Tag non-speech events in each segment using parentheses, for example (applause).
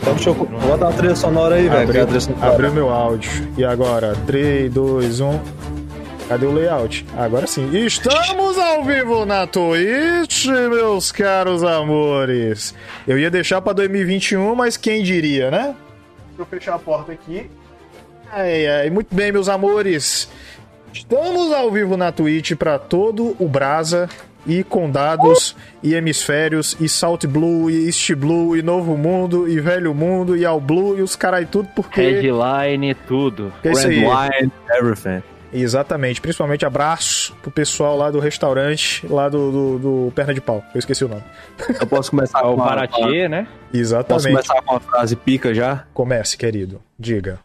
Então, deixa eu vou botar uma trilha sonora aí, velho. Abriu meu áudio. E agora? 3, 2, 1. Cadê o layout? Agora sim. Estamos ao vivo na Twitch, meus caros amores. Eu ia deixar pra 2021, mas quem diria, né? Deixa eu fechar a porta aqui. Ai, ai, muito bem, meus amores. Estamos ao vivo na Twitch pra todo o Brasa e condados e hemisférios e Salt Blue e East Blue e Novo Mundo e Velho Mundo e All Blue e os carai tudo porque Headline, tudo. que é everything. Exatamente, principalmente abraço pro pessoal lá do restaurante, lá do, do, do Perna de Pau. Eu esqueci o nome. Eu posso começar O com uma, Paraty, né? Posso Exatamente. começar com uma frase pica já? Comece, querido. Diga.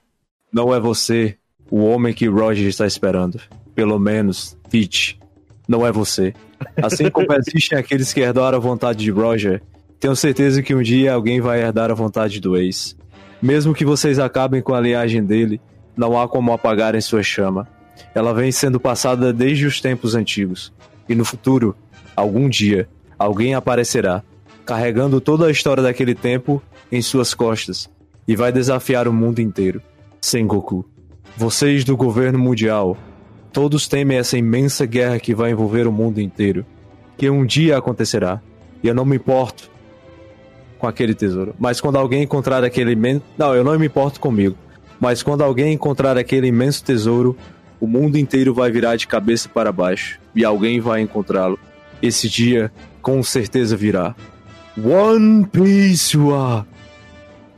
Não é você o homem que Roger está esperando. Pelo menos, Teach, não é você. Assim como (laughs) existem aqueles que herdaram a vontade de Roger, tenho certeza que um dia alguém vai herdar a vontade do ex. Mesmo que vocês acabem com a linhagem dele, não há como apagarem sua chama. Ela vem sendo passada desde os tempos antigos. E no futuro, algum dia, alguém aparecerá, carregando toda a história daquele tempo em suas costas, e vai desafiar o mundo inteiro. Sengoku. Vocês do governo mundial, todos temem essa imensa guerra que vai envolver o mundo inteiro, que um dia acontecerá. E eu não me importo com aquele tesouro. Mas quando alguém encontrar aquele imenso. Não, eu não me importo comigo. Mas quando alguém encontrar aquele imenso tesouro, o mundo inteiro vai virar de cabeça para baixo. E alguém vai encontrá-lo. Esse dia, com certeza, virá. One Piece wa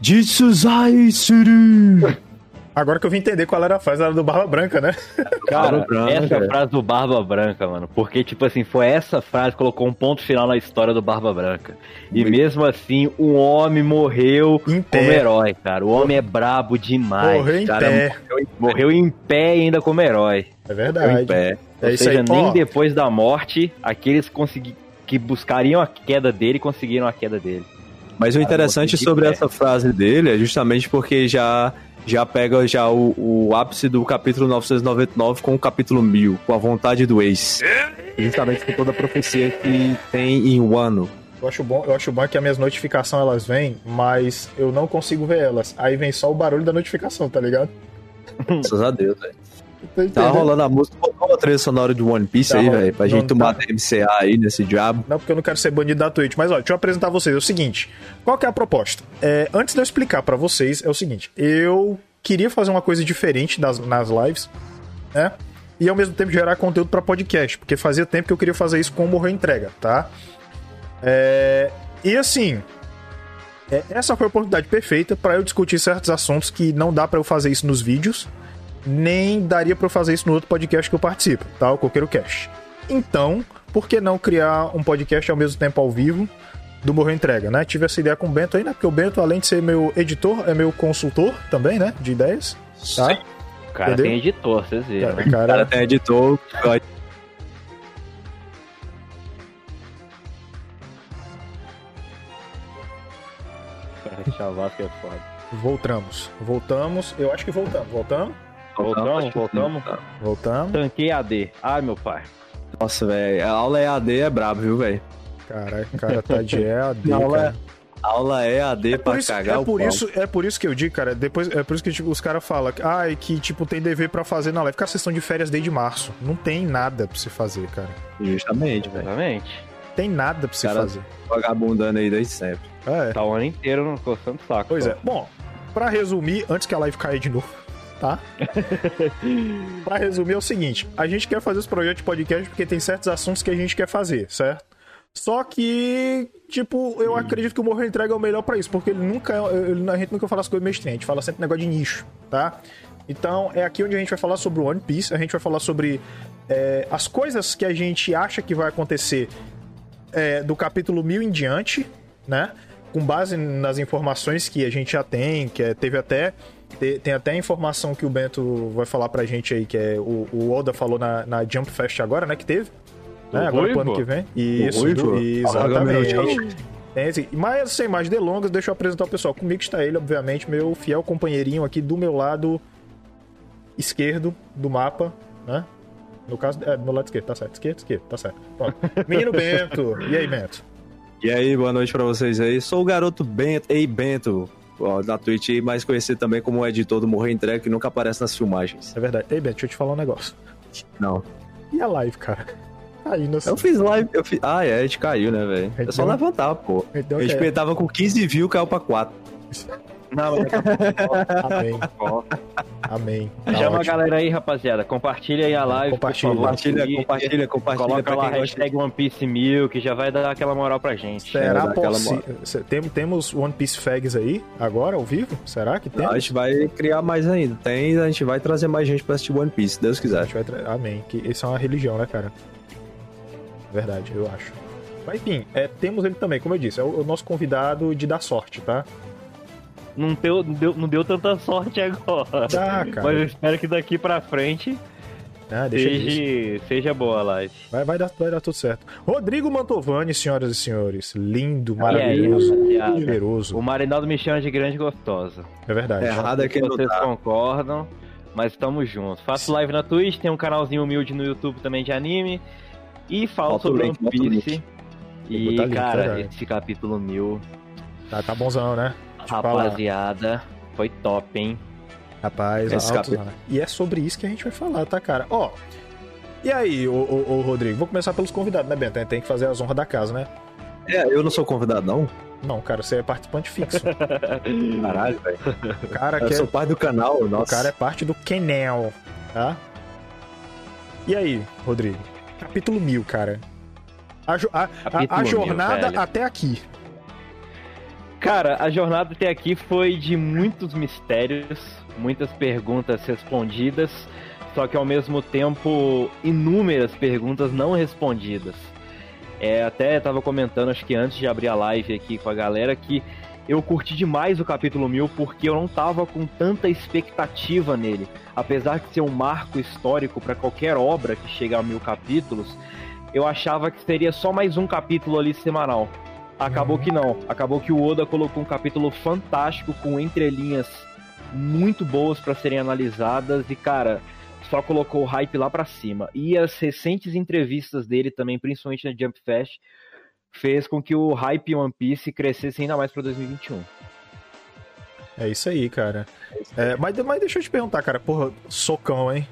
Jitsuzai Suru. Agora que eu vim entender qual era a frase, era do Barba Branca, né? Cara, Branca. essa frase do Barba Branca, mano. Porque, tipo assim, foi essa frase que colocou um ponto final na história do Barba Branca. E mesmo assim, o homem morreu Em pé. como herói, cara. O homem é brabo demais. Morreu em cara. pé. Morreu em pé e ainda como herói. É Em verdade. pé. É Ou isso seja, aí. nem Ó, depois da morte, aqueles consegui... que buscariam a queda dele conseguiram a queda dele. Mas o interessante sobre essa frase dele é justamente porque já já pega já o, o ápice do capítulo 999 com o capítulo 1000, com a vontade do ex. Justamente com toda a profecia que tem em Wano. Eu acho bom, eu acho bom que as minhas notificações elas vêm, mas eu não consigo ver elas. Aí vem só o barulho da notificação, tá ligado? Graças a Deus, velho. Tá rolando a música, botou uma trilha sonora de One Piece Tá aí, velho, pra gente tomar tá. DMCA aí nesse diabo. Não, porque eu não quero ser banido da Twitch. Mas, ó, deixa eu apresentar a vocês. É o seguinte: qual que é a proposta? É, antes de eu explicar pra vocês, é o seguinte: eu queria fazer uma coisa diferente das, nas lives, né? E ao mesmo tempo gerar conteúdo pra podcast, porque fazia tempo que eu queria fazer isso com o Morreu Entrega, tá? É, e assim. é, essa foi a oportunidade perfeita pra eu discutir certos assuntos que não dá pra eu fazer isso nos vídeos, nem daria pra eu fazer isso no outro podcast que eu participo, tá? O Coqueiro Cast. Então, por que não criar um podcast ao mesmo tempo ao vivo do Morreu Entrega, né? Tive essa ideia com o Bento aí, né? Porque o Bento, além de ser meu editor, é meu consultor também, né? De ideias. Tá? O cara Entendeu? tem editor, vocês viram. Cara, né? O cara cara, tem editor, Cara, Chavasco é foda. voltamos. Voltamos. Eu acho que voltamos. Voltamos? Voltamos, voltamos. Voltamos. Tanquei AD. Ai, meu pai. Nossa, velho, a aula EAD é brabo, viu, velho? Caraca, o cara tá de (laughs) EAD, A aula, cara. a aula EAD É pra isso, cagar é, o por pau. isso, é por isso que eu digo, cara. Depois, é por isso que tipo, os caras falam ah, que tipo, tem dever pra fazer na live. Cara, vocês estão de férias desde março. Não tem nada pra você fazer, cara. Justamente, velho. Exatamente. Tem nada pra você Cara, fazer. Vagabundando aí desde sempre. É. Tá o ano inteiro no coçando saco. Pois só. é. Bom, pra resumir, antes que a live caia de novo, tá? (laughs) pra resumir é o seguinte: a gente quer fazer esse projeto de podcast porque tem certos assuntos que a gente quer fazer, certo? Só que, tipo, eu acredito que o Morro Entrega é o melhor pra isso, porque ele nunca. ele- a gente nunca fala as coisas mainstream, a gente fala sempre negócio de nicho, tá? Então, é aqui onde a gente vai falar sobre o One Piece, a gente vai falar sobre é, as coisas que a gente acha que vai acontecer é, do capítulo 1000 em diante, né? Com base nas informações que a gente já tem, que é- teve até. Te- Tem até a informação que o Bento vai falar pra gente aí, que é o, o Oda falou na, na Jump Fest agora, né? Que teve. Né? Agora pro ano Ruivo? que vem. Isso, Ruivo? do- exatamente. Tem sim. Mas sem mais delongas, deixa eu apresentar o pessoal. Comigo está ele, obviamente, meu fiel companheirinho aqui do meu lado esquerdo do mapa, né? No caso, é, do meu lado esquerdo, tá certo. Esquerdo, esquerdo, tá certo. Pronto. Menino Bento. E aí, Bento? E aí, boa noite pra vocês aí. Sou o garoto Bento, ei Bento, ó, da Twitch, mais conhecido também como o editor do Morrer Entrega, que nunca aparece nas filmagens. É verdade. Ei, Bento, deixa eu te falar um negócio. Não. E a live, cara? Aí, não Eu fiz live, eu fiz... Ah, é, a gente caiu, né, velho? É só Então- levantar, pô. Então, A gente é. tava com 15 views, caiu pra 4. Não, mas (laughs) Amém. Amém. Tá Chama a ótimo. galera aí, rapaziada. Compartilha aí a live. por Compartilha. favor, Compartilha, compartilha, compartilha Coloca lá a gosta. hashtag One Piece Mil, que já vai dar aquela moral pra gente. Será possível? Tem, temos One Piece Fags aí, agora, ao vivo? Será que tem? A gente vai criar mais ainda. Tem, a gente vai trazer mais gente pra assistir One Piece, se Deus A quiser. gente vai tra- Amém. Que isso é uma religião, né, cara? Verdade, eu acho. Mas enfim, é, temos ele também, como eu disse, é o, o nosso convidado de dar sorte, tá? Não deu, não, deu, não deu tanta sorte agora. Dá, cara. Mas eu espero que daqui pra frente Ah, seja, seja boa a live. Vai, vai, dar, vai dar tudo certo. Rodrigo Mantovani, senhoras e senhores. Lindo, aí, maravilhoso, generoso. O Marinaldo me chama de grande gostosa. É verdade. É. Errado é não vocês tá. concordam, mas estamos juntos. Faço live na Twitch, tem um canalzinho humilde no YouTube também de anime. E falo o sobre One Piece. que E, link, cara, verdade. esse capítulo mil, Tá, tá bonzão, né? Rapaziada, foi top, hein? Rapaz, Esse altos, capítulo. né? E é sobre isso que a gente vai falar, tá, cara? Ó. E aí, ô, ô, ô, Rodrigo? Vou começar pelos convidados, né, Bento? Tem que fazer as honras da casa, né? É, eu não sou convidado, não? Não, cara, você é participante fixo. (laughs) Caralho, velho. O cara Eu quer. sou pai do canal, O nossa. cara é parte do Kenel, tá? E aí, Rodrigo? Capítulo 1000, cara. A, jo- a- a- a mil, jornada velho. até aqui. Cara, a jornada até aqui foi de muitos mistérios, muitas perguntas respondidas, só que ao mesmo tempo inúmeras perguntas não respondidas. É, até tava comentando, acho que antes de abrir a live aqui com a galera, que eu curti demais o capítulo 1000 porque eu não tava com tanta expectativa nele. Apesar de ser um marco histórico para qualquer obra que chega a mil capítulos, eu achava que seria só mais um capítulo ali semanal. Acabou que não. Acabou que o Oda colocou um capítulo fantástico com entrelinhas muito boas para serem analisadas e cara, só colocou o hype lá pra cima. E as recentes entrevistas dele também, principalmente na Jump Fest, fez com que o hype One Piece crescesse ainda mais pra 2021. É isso aí, cara. É, mas, mas deixa eu te perguntar, cara. Porra, socão, hein?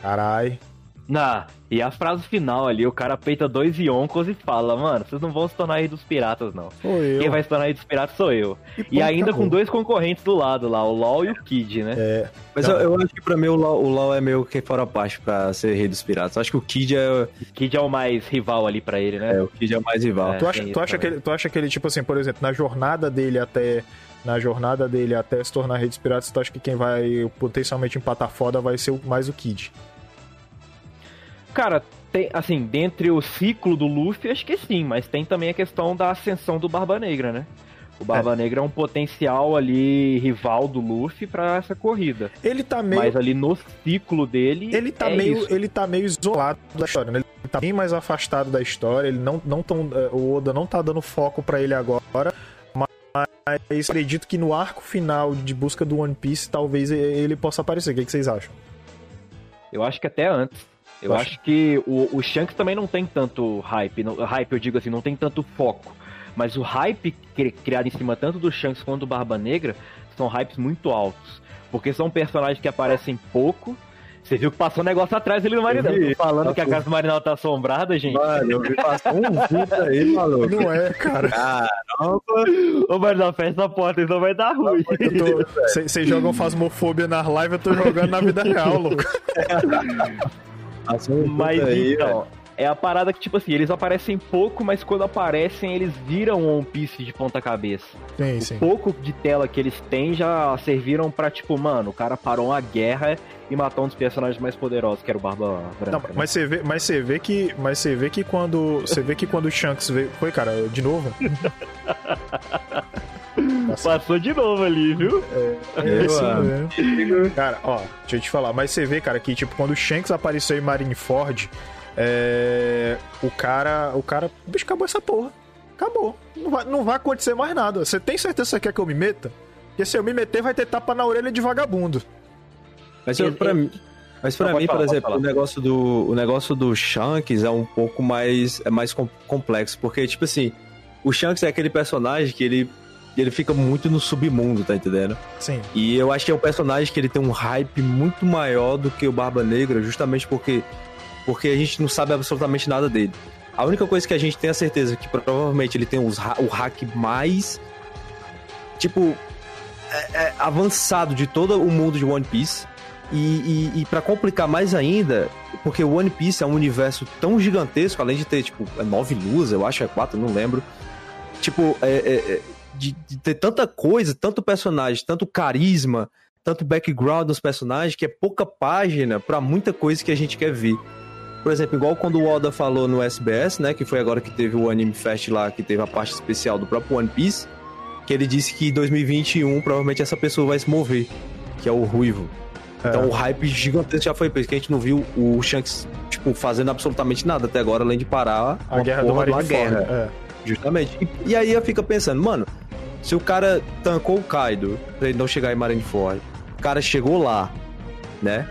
Carai. Na, e a frase final ali, o cara peita dois Yonkos e fala, mano, vocês não vão se tornar aí dos piratas, não. Sou eu. Quem vai se tornar aí dos piratas sou eu. E pronto, ainda acabou. com dois concorrentes do lado lá, o LOL e o Kid, né? É, Mas eu, eu acho que pra mim o LoL, o LoL é meio que fora parte pra ser rei dos piratas. Acho que o Kid é, Kid é o mais rival ali pra ele, né? é, o Kid é o mais rival. É. tu, acha, tu, acha que também. ele, tu acha que ele, tipo assim, por exemplo, na jornada dele até. Na jornada dele até se tornar rei dos piratas, tu acha que quem vai potencialmente empatar foda vai ser o- mais o Kid? Cara, tem, assim, dentre o ciclo do Luffy, acho que sim, mas tem também a questão da ascensão do Barba Negra, né? O Barba Negra é um potencial ali rival do Luffy pra essa corrida. Ele tá meio. Mas ali no ciclo dele. Ele tá, é meio, isso. ele tá meio isolado da história, né? Ele tá bem mais afastado da história, ele não, não tão, eh, o Oda não tá dando foco pra ele agora, mas acredito que no arco final de busca do One Piece talvez ele possa aparecer. O que, que vocês acham? Eu acho que até antes. Eu acho que o, o Shanks também não tem tanto hype. Não, hype, eu digo assim, não tem tanto foco. Mas o hype cri- criado em cima tanto do Shanks quanto do Barba Negra são hypes muito altos. Porque são personagens que aparecem pouco. Você viu que passou um negócio atrás ali no Marinal. Falando que a casa do Marinal tá assombrada, gente. Mano, eu vi passar um vulto aí, maluco. Não é, cara. Caramba. Ô, Marinal, fecha a porta, então vai dar ruim. Vocês jogam Fasmofobia nas lives, eu tô jogando na vida real, louco. (laughs) Um Mas aí, então, é a parada que, tipo assim, eles aparecem pouco, mas quando aparecem, eles viram One Piece de ponta cabeça. Sim, O sim. pouco de tela que eles têm já serviram pra, tipo, mano, o cara parou uma guerra e matou um dos personagens mais poderosos, que era o Barba Branca. Não, né? mas você vê, mas você vê que, mas você vê que quando, você vê que quando o Shanks veio, foi, cara, de novo. (laughs) Passou de novo ali, viu? É, isso mano. mesmo. Cara, ó, deixa eu te falar, mas você vê, cara, que tipo, quando o Shanks apareceu em Marineford, é, o cara, o cara, o bicho acabou essa porra. Acabou. Não vai, não vai acontecer mais nada. Você tem certeza que você quer que eu me meta? Porque se eu me meter, vai ter tapa na orelha de vagabundo. Mas eu, pra mim. Mas pra Não, mim, pode por falar, exemplo, o negócio, do, o negócio do Shanks é um pouco mais, é mais com- complexo. Porque, tipo assim, o Shanks é aquele personagem que ele, ele fica muito no submundo, tá entendendo? Sim. E eu acho que é um personagem que ele tem um hype muito maior do que o Barba Negra, justamente porque, porque a gente não sabe absolutamente nada dele. A única coisa que a gente tem a certeza é que provavelmente ele tem os, o hack mais, tipo, é- é avançado de todo o mundo de One Piece. E, e, e para complicar mais ainda, porque o One Piece é um universo tão gigantesco, além de ter, tipo, é nove luas, eu acho, é quatro, não lembro. Tipo, é, é- é- de, de ter tanta coisa, tanto personagem, tanto carisma, tanto background dos personagens, que é pouca página pra muita coisa que a gente quer ver. Por exemplo, igual quando o Oda falou no SBS, né, que foi agora que teve o Anime Fest lá, que teve a parte especial do próprio One Piece, que ele disse que em 2021 provavelmente essa pessoa vai se mover, que é o Ruivo. Então o hype gigantesco já foi preso, que a gente não viu o Shanks, tipo, fazendo absolutamente nada até agora, além de parar A guerra do Marineford. guerra. É. Justamente. E, e aí eu fico pensando, mano, se o cara tancou o Kaido pra ele não chegar em Marineford, o cara chegou lá, né?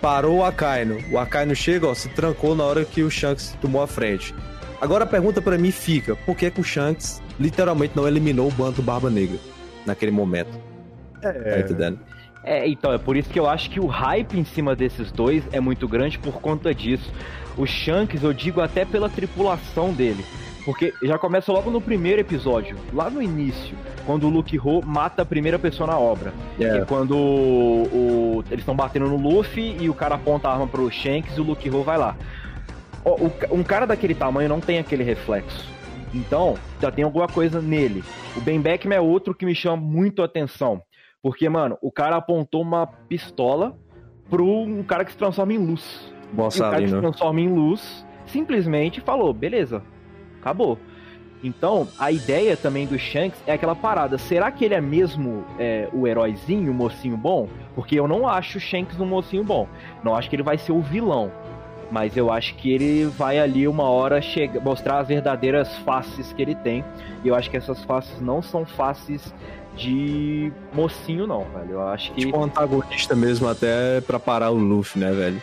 Parou o Akainu. O Akainu chega, ó, se trancou na hora que o Shanks tomou a frente. Agora a pergunta pra mim fica, por que, que o Shanks literalmente não eliminou o bando Barba Negra naquele momento? Tá É. entendendo? É, então, é por isso que eu acho que o hype em cima desses dois é muito grande por conta disso. O Shanks, eu digo até pela tripulação dele. Porque já começa logo no primeiro episódio, lá no início, quando o Luke Ho mata a primeira pessoa na obra. É. E quando o, o- eles estão batendo no Luffy e o cara aponta a arma pro Shanks e o Luke Ho vai lá. O um cara daquele tamanho não tem aquele reflexo. Então, já tem alguma coisa nele. O Ben Beckman é outro que me chama muito a atenção. Porque, mano, o cara apontou uma pistola pro um cara que se transforma em luz. Boa E o cara que se transforma em luz simplesmente falou: beleza, acabou. Então, a ideia também do Shanks é aquela parada. Será que ele é mesmo é, o heróizinho, o mocinho bom? Porque eu não acho o Shanks um mocinho bom. Não acho que ele vai ser o vilão. Mas eu acho que ele vai ali uma hora chega, mostrar as verdadeiras faces que ele tem. E eu acho que essas faces não são faces de mocinho, não, velho. Eu acho que. Tipo um antagonista mesmo, até pra parar o Luffy, né, velho?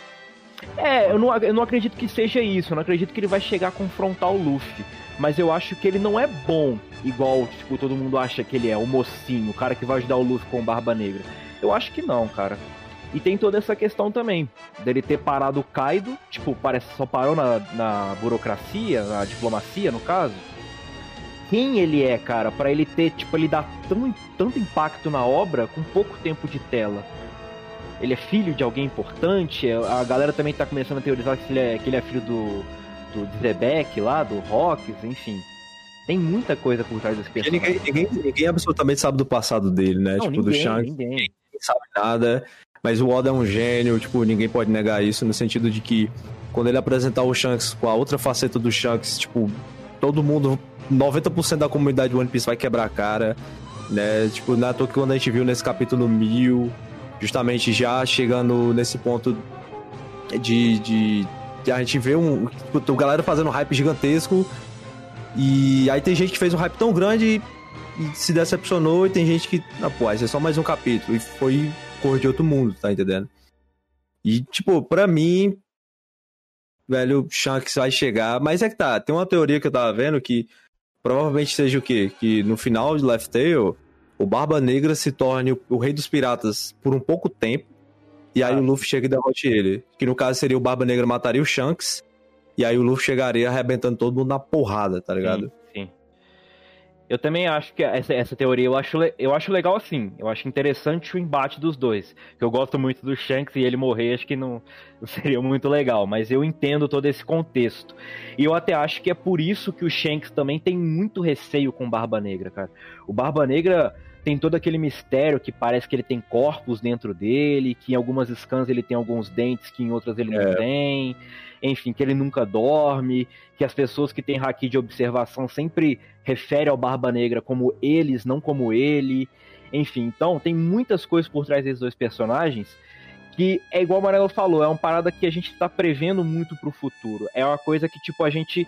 É, eu não, eu não acredito que seja isso. Eu não acredito que ele vai chegar a confrontar o Luffy. Mas eu acho que ele não é bom, igual, tipo, todo mundo acha que ele é, o mocinho, o cara que vai ajudar o Luffy com Barba Negra. Eu acho que não, cara. E tem toda essa questão também, dele ter parado o Kaido, tipo, parece só parou na, na burocracia, na diplomacia, no caso. Quem ele é, cara, pra ele ter, tipo, ele dar tão, tanto impacto na obra com pouco tempo de tela? Ele é filho de alguém importante? A galera também tá começando a teorizar que ele é, que ele é filho do, do Zebek lá, do Rocks, enfim. Tem muita coisa por trás desse personagem. ninguém, ninguém, ninguém absolutamente sabe do passado dele, né? Não, tipo, do ninguém, Shanks. ninguém. ninguém sabe nada. Mas o Oda é um gênio, tipo, ninguém pode negar isso, no sentido de que quando ele apresentar o Shanks com a outra faceta do Shanks, tipo, todo mundo, 90% da comunidade One Piece vai quebrar a cara, né? Tipo, na toa que quando a gente viu nesse capítulo 1000, justamente já chegando nesse ponto de, de, de a gente ver um, tipo, a galera fazendo um hype gigantesco e aí tem gente que fez um hype tão grande e se decepcionou e tem gente que, ah, pô, esse é só mais um capítulo e foi cor de outro mundo, tá entendendo? E, tipo, pra mim, velho, Shanks vai chegar, mas é que tá, tem uma teoria que eu tava vendo que provavelmente seja o quê? Que no final de Left Tail, o Barba Negra se torne o, o rei dos piratas por um pouco tempo, e aí Ah. o Luffy chega e derrote ele. Que no caso seria o Barba Negra mataria o Shanks, e aí o Luffy chegaria arrebentando todo mundo na porrada, tá ligado? Sim, sim. Eu também acho que essa, essa teoria eu acho, eu acho legal assim. Eu acho interessante o embate dos dois. Eu gosto muito do Shanks e ele morrer, acho que não, não seria muito legal. Mas eu entendo todo esse contexto. E eu até acho que é por isso que o Shanks também tem muito receio com Barba Negra, cara. O Barba Negra tem todo aquele mistério que parece que ele tem corpos dentro dele, que em algumas scans ele tem alguns dentes que em outras ele não É. tem. Enfim, que ele nunca dorme, que as pessoas que têm haki de observação sempre referem ao Barba Negra como eles, não como ele. Enfim, então tem muitas coisas por trás desses dois personagens que é igual o Amarelo falou, é uma parada que a gente tá prevendo muito pro futuro. É uma coisa que, tipo, a gente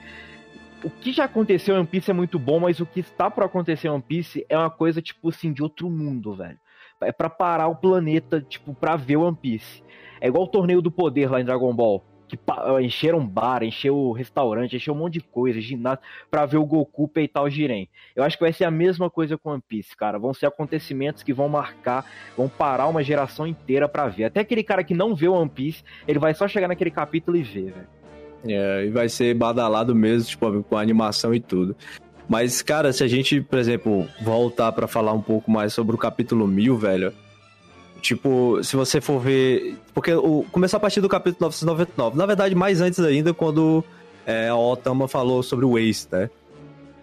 o que já aconteceu em One Piece é muito bom, mas o que está para acontecer em One Piece é uma coisa, tipo assim, de outro mundo, velho. É para parar o planeta, tipo, pra ver One Piece. É igual o torneio do poder lá em Dragon Ball. Que encheram bar, encheu restaurante, encheu um monte de coisa, ginásio, pra ver o Goku peitar o Jiren. Eu acho que vai ser a mesma coisa com One Piece, cara. Vão ser acontecimentos que vão marcar, vão parar uma geração inteira pra ver. Até aquele cara que não vê One Piece, ele vai só chegar naquele capítulo e ver, velho. É, e vai ser badalado mesmo, tipo, com a animação e tudo. Mas, cara, se a gente, por exemplo, voltar para falar um pouco mais sobre o capítulo 1000, velho. Tipo, se você for ver. Porque o, começou a partir do capítulo 999. Na verdade, mais antes ainda, quando é, a Otama falou sobre o Ace, né?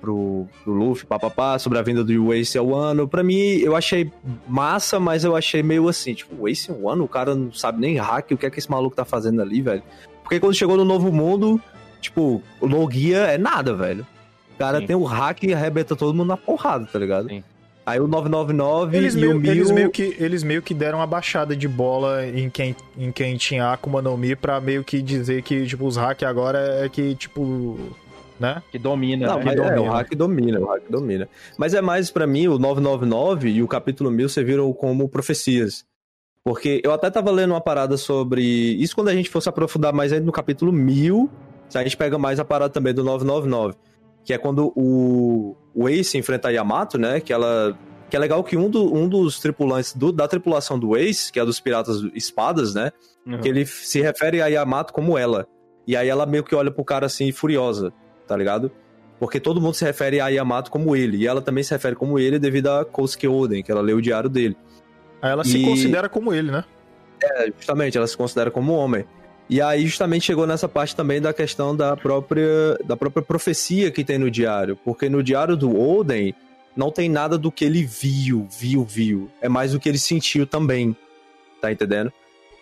Pro, pro Luffy, papapá, sobre a vinda do Ace ao ano. Pra mim, eu achei massa, mas eu achei meio assim, tipo, o Ace ao ano, o cara não sabe nem hack, o que é que esse maluco tá fazendo ali, velho. Porque quando chegou no Novo Mundo, tipo, o Logia é nada, velho. O cara Sim. tem o hack e arrebenta todo mundo na porrada, tá ligado? Sim. Aí o 999 eles e meio, o 1000... Eles meio, que, eles meio que deram uma baixada de bola em quem, em quem tinha Akuma no Mi pra meio que dizer que, tipo, os hack agora é que, tipo... Né? Que domina, Não, né? que domina. É, o hack domina, o hack domina. Mas é mais para mim, o 999 e o capítulo 1000 você viram como profecias. Porque eu até tava lendo uma parada sobre. Isso quando a gente fosse aprofundar mais ainda no capítulo 1000, a gente pega mais a parada também do 999. Que é quando o, o Ace enfrenta a Yamato, né? Que ela. Que é legal que um, do, um dos tripulantes do, da tripulação do Ace, que é dos piratas espadas, né? Uhum. Que ele se refere a Yamato como ela. E aí ela meio que olha pro cara assim, furiosa, tá ligado? Porque todo mundo se refere a Yamato como ele. E ela também se refere como ele devido a Kosuke Oden, que ela leu o diário dele. Aí ela e... se considera como ele, né? É, justamente, ela se considera como homem. E aí justamente chegou nessa parte também da questão da própria, da própria profecia que tem no diário. Porque no diário do Oden não tem nada do que ele viu, viu, viu. É mais do que ele sentiu também. Tá entendendo?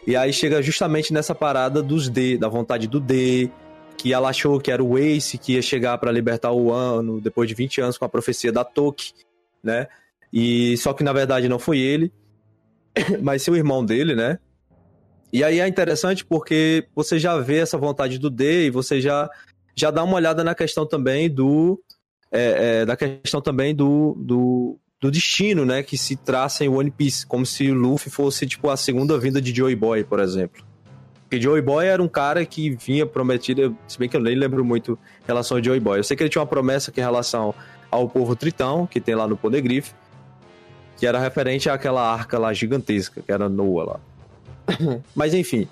E aí chega justamente nessa parada dos D, da vontade do D, que ela achou que era o Ace que ia chegar para libertar o ano depois de 20 anos com a profecia da Toki, né? E só que na verdade não foi ele. (laughs) mas sim o irmão dele, né? E aí é interessante porque você já vê essa vontade do D e você já, já dá uma olhada na questão também do. É, é, da questão também do, do, do, destino, né? Que se traça em One Piece, como se o Luffy fosse, tipo, a segunda vinda de Joey Boy, por exemplo. Porque Joey Boy era um cara que vinha prometido, se bem que eu nem lembro muito em relação a Joey Boy. Eu sei que ele tinha uma promessa que em relação ao povo Tritão, que tem lá no Poneglyph, que era referente àquela arca lá gigantesca, que era Noah lá. (coughs) Mas enfim.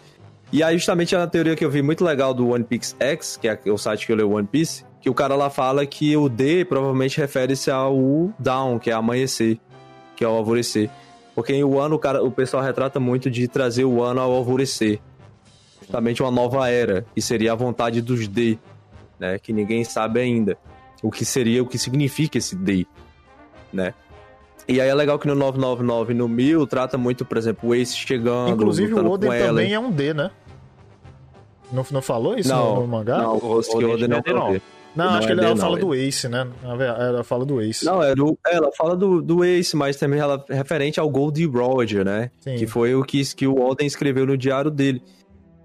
E aí, justamente, a teoria que eu vi muito legal do One Piece X, que é o site que eu leio One Piece, que o cara lá fala que o D provavelmente refere-se ao Down, que é amanhecer, que é o alvorecer. Porque em o ano o, cara, o pessoal retrata muito de trazer o ano ao alvorecer. Justamente uma nova era, que seria a vontade dos D, né? Que ninguém sabe ainda. O que seria, o que significa esse D, né? E aí é legal que no 999 no 1000 trata muito, por exemplo, o Ace chegando. Inclusive o Oden também é um D, né? Não, não falou isso não, no, no mangá? Não, o Oden, Oden não, é não. não. Não, acho que ela, ela fala do Ace, né? Ela fala do Ace. Não, é do, ela fala do, do Ace, mas também ela é referente ao Goldie Roger, né? Sim. Que foi o que, que o Oden escreveu no diário dele.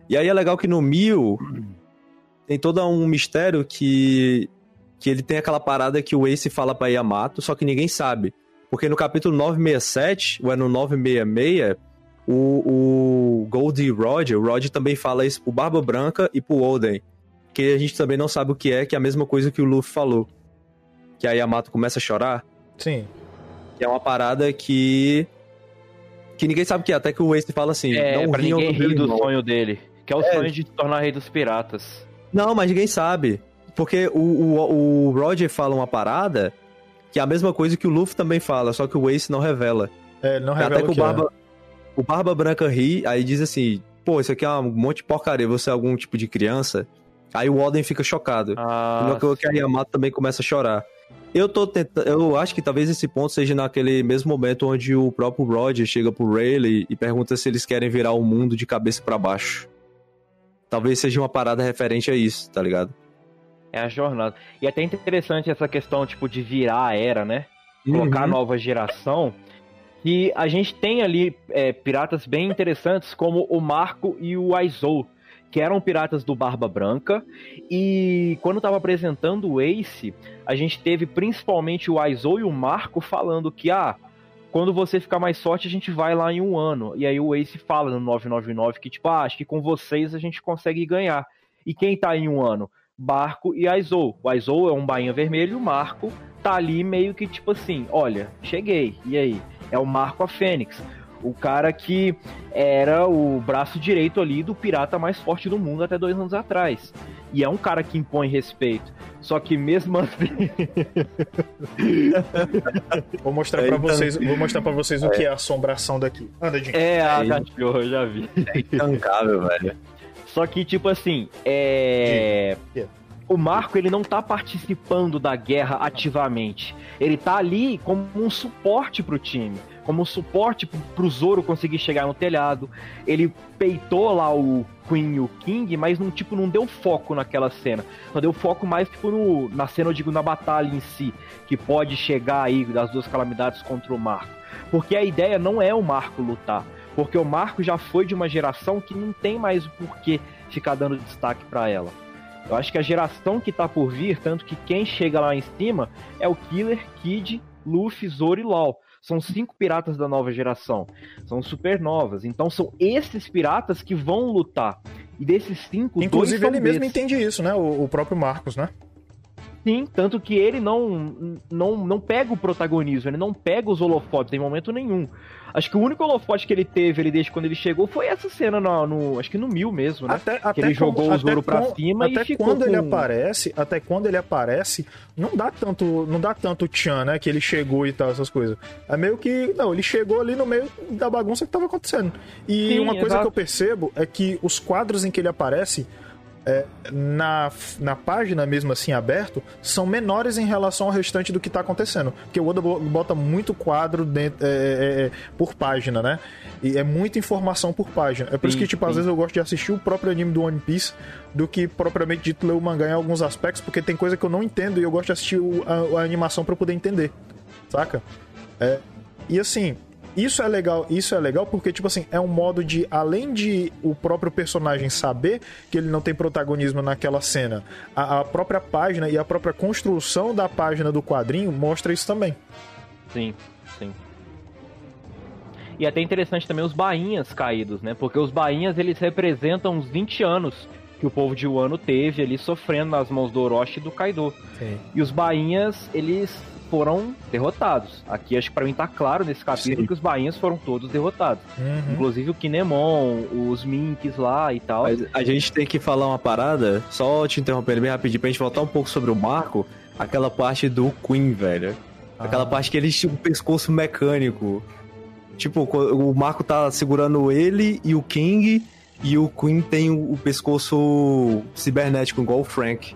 E aí é legal que no 1000 tem todo um mistério que que ele tem aquela parada que o Ace fala para Yamato, só que ninguém sabe. Porque no capítulo 967, ou é no 966, o, o Goldie Roger, o Roger também fala isso pro Barba Branca e pro Oden. Que a gente também não sabe o que é, que é a mesma coisa que o Luffy falou. Que a Yamato começa a chorar. Sim. Que é uma parada que. Que ninguém sabe o que é, até que o Ace fala assim. É, não pra ninguém rir do sonho dele. Que é o é. sonho de se tornar rei dos piratas. Não, mas ninguém sabe. Porque o, o, o Roger fala uma parada que é a mesma coisa que o Luffy também fala, só que o Ace não revela. É, não revela Até que o, que Barba, é. o Barba Branca ri, aí diz assim, pô, isso aqui é um monte de porcaria, você é algum tipo de criança? Aí o Oden fica chocado. Ah, no que a Yamato também começa a chorar. Eu tô tentando, eu acho que talvez esse ponto seja naquele mesmo momento onde o próprio Roger chega pro Rayleigh e pergunta se eles querem virar o mundo de cabeça para baixo. Talvez seja uma parada referente a isso, tá ligado? É a jornada. E é até interessante essa questão, tipo, de virar a era, né? Colocar uhum. a nova geração. E a gente tem ali é, piratas bem interessantes, como o Marco e o Aizou. que eram piratas do Barba Branca. E quando estava apresentando o Ace, a gente teve principalmente o Aizo e o Marco falando que, ah, quando você ficar mais forte, a gente vai lá em um ano. E aí o Ace fala no 999 que, tipo, ah, acho que com vocês a gente consegue ganhar. E quem tá em um ano? Barco e Aizo. O Aizo é um bainha vermelho, o Marco tá ali meio que tipo assim, olha, cheguei, e aí? É o Marco a Fênix. O cara que era o braço direito ali do pirata mais forte do mundo até dois anos atrás. E é um cara que impõe respeito. Só que mesmo (laughs) assim. (laughs) vou mostrar para vocês, vou mostrar para vocês é. o que é a assombração daqui. Anda, gente. É, a cachorro, eu já vi. É intancável, velho. Só que, tipo assim, é. O Marco, ele não tá participando da guerra ativamente. Ele tá ali como um suporte pro time. Como um suporte pro Zoro conseguir chegar no telhado. Ele peitou lá o Queen e o King, mas não, tipo, não deu foco naquela cena. Só deu foco mais, tipo, no, na cena, eu digo, na batalha em si. Que pode chegar aí das duas calamidades contra o Marco. Porque a ideia não é o Marco lutar. Porque o Marco já foi de uma geração que não tem mais o porquê ficar dando destaque para ela. Eu acho que a geração que tá por vir, tanto que quem chega lá em cima é o Killer, Kid, Luffy, Zoro e Law. São cinco piratas da nova geração. São supernovas. Então são esses piratas que vão lutar. E desses cinco, Inclusive ele desses. mesmo entende isso, né? O, o próprio Marcos, né? Sim, tanto que ele não, não, não pega o protagonismo, ele não pega os holofotes em momento nenhum. Acho que o único holofote que ele teve ele desde quando ele chegou foi essa cena no, no acho que no Mil mesmo, né? Até, que até ele jogou como, o Zoro com, cima até e ficou quando com... ele aparece, até quando ele aparece, não dá tanto, não dá tanto tchan, né, que ele chegou e tal essas coisas. É meio que, não, ele chegou ali no meio da bagunça que tava acontecendo. E Sim, uma coisa exato. que eu percebo é que os quadros em que ele aparece é, na, na página mesmo assim aberto são menores em relação ao restante do que está acontecendo. Porque o Oda bota muito quadro dentro, é, é, é, por página, né? E é muita informação por página. É por sim, isso que, tipo, sim. às vezes eu gosto de assistir o próprio anime do One Piece do que propriamente dito ler o mangá em alguns aspectos, porque tem coisa que eu não entendo e eu gosto de assistir o, a, a, animação para poder entender. Saca? É, e assim, isso é legal, isso é legal porque, tipo assim, é um modo de, além de o próprio personagem saber que ele não tem protagonismo naquela cena, a, a própria página e a própria construção da página do quadrinho mostra isso também. Sim, sim. E até interessante também os bainhas caídos, né? Porque os bainhas eles representam uns 20 anos que o povo de Wano teve ali sofrendo nas mãos do Orochi e do Kaido. Sim. E os bainhas, eles foram derrotados. Aqui acho que para mim tá claro nesse capítulo Sim. que os bainhas foram todos derrotados. Uhum. Inclusive o Kinemon, os Minks lá e tal. Mas a gente tem que falar uma parada, só te interrompendo bem rapidinho pra gente voltar um pouco sobre o Marco, aquela parte do Queen, velho. Aquela ah. parte que ele tinha o pescoço mecânico. Tipo, o Marco tá segurando ele e o King, e o Queen tem o pescoço cibernético, igual o Frank.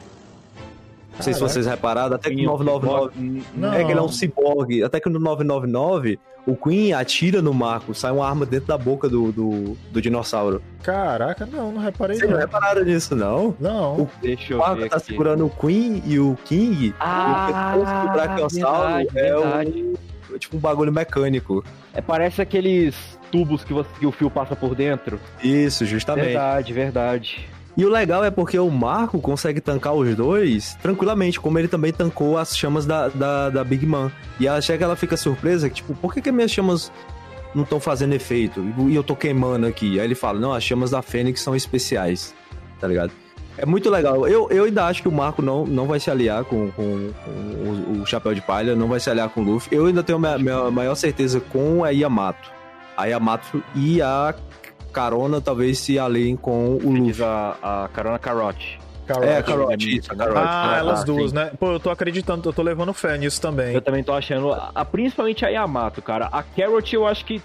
Não sei se vocês repararam, até que no 999. Não. É que ele é um ciborgue. Até que no 999, o Queen atira no Marco, sai uma arma dentro da boca do, do, do dinossauro. Caraca, não, não reparei. Vocês não. repararam nisso, não? Não. O Deixa Marco tá aqui. segurando o Queen e o King. Ah, e o do Brachiosauro é verdade. o. Tipo um bagulho mecânico. É, parece aqueles tubos que, você, que o fio passa por dentro. Isso, justamente. Verdade, verdade. E o legal é porque o Marco consegue tancar os dois tranquilamente, como ele também tancou as chamas da, da, da Big Man. E ela chega ela fica surpresa, tipo, por que, que minhas chamas não estão fazendo efeito? E eu tô queimando aqui. Aí ele fala, não, as chamas da Fênix são especiais, tá ligado? É muito legal. Eu, eu ainda acho que o Marco não, não vai se aliar com, com, com o, o, Chapéu de Palha, não vai se aliar com o Luffy. Eu ainda tenho minha, minha maior certeza com a Yamato. A Yamato e a carona talvez se aliem com o Luffy. A, a carona Carote. Carote. É, a Carote, isso, a Carote. Ah, elas ah, duas, sim. né? Pô, eu tô acreditando, eu tô levando fé nisso também. Eu também tô achando, a, principalmente a Yamato, cara. A Carrot eu acho que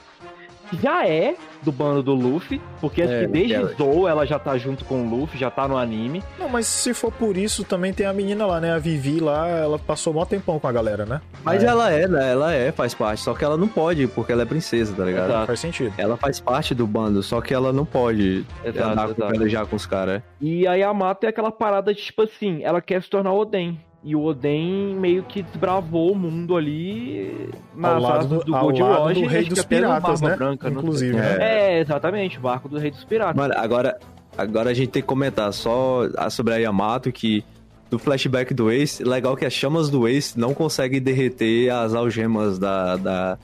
já é do bando do Luffy, porque acho é, que desde Zou ela já tá junto com o Luffy, já tá no anime. Não, mas se for por isso, também tem a menina lá, né? A Vivi lá, ela passou mó tempão com a galera, né? Mas é. ela é, né? Ela é, faz parte, só que ela não pode, porque ela é princesa, tá ligado? Exato. Faz sentido. Ela faz parte do bando, só que ela não pode exato, andar exato. com pelejar com os caras. E a Yamato é aquela parada de, tipo assim, ela quer se tornar Oden. E o Oden meio que desbravou o mundo ali nas ao lado do, do Gold Roger, do Rei dos Piratas, né? Branca, Inclusive. Né? É. é. exatamente, o barco do Rei dos Piratas. Mano, agora, Agora a gente tem que comentar só sobre a Yamato, que do flashback do Ace, legal que as chamas do Ace não conseguem derreter as algemas da, da,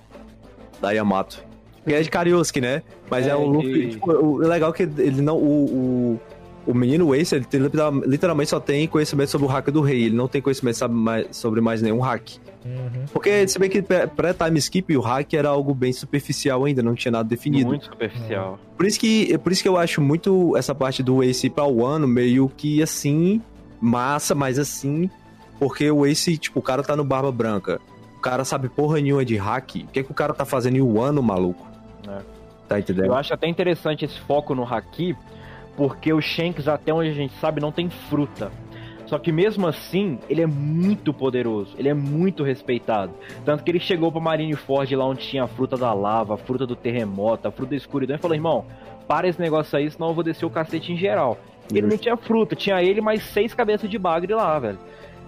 da Yamato. Que é de Karioski, né? Mas é, é um Luffy. Tipo, o legal que ele não. O, o, o menino Ace, ele tem, literalmente só tem conhecimento sobre o hack do rei. Ele não tem conhecimento sobre mais, sobre mais nenhum hack. Uhum. Porque, se bem que pré-time skip, o hack era algo bem superficial ainda, não tinha nada definido. Muito superficial. Por isso que, por isso que eu acho muito essa parte do Ace pra Wano meio que assim, massa, mas assim, porque o Ace, tipo, o cara tá no Barba Branca. O cara sabe porra nenhuma de hack. O que, é que o cara tá fazendo em Wano, maluco? É. Tá entendendo? Eu acho até interessante esse foco no haki, porque o Shanks, até onde a gente sabe, não tem fruta. Só que mesmo assim, ele é muito poderoso, ele é muito respeitado. Tanto que ele chegou pra Marineford lá onde tinha a fruta da lava, a fruta do terremoto, a fruta da escuridão e falou: irmão, para esse negócio aí, senão eu vou descer o cacete em geral. Ele não tinha fruta, tinha ele mais seis cabeças de bagre lá, velho.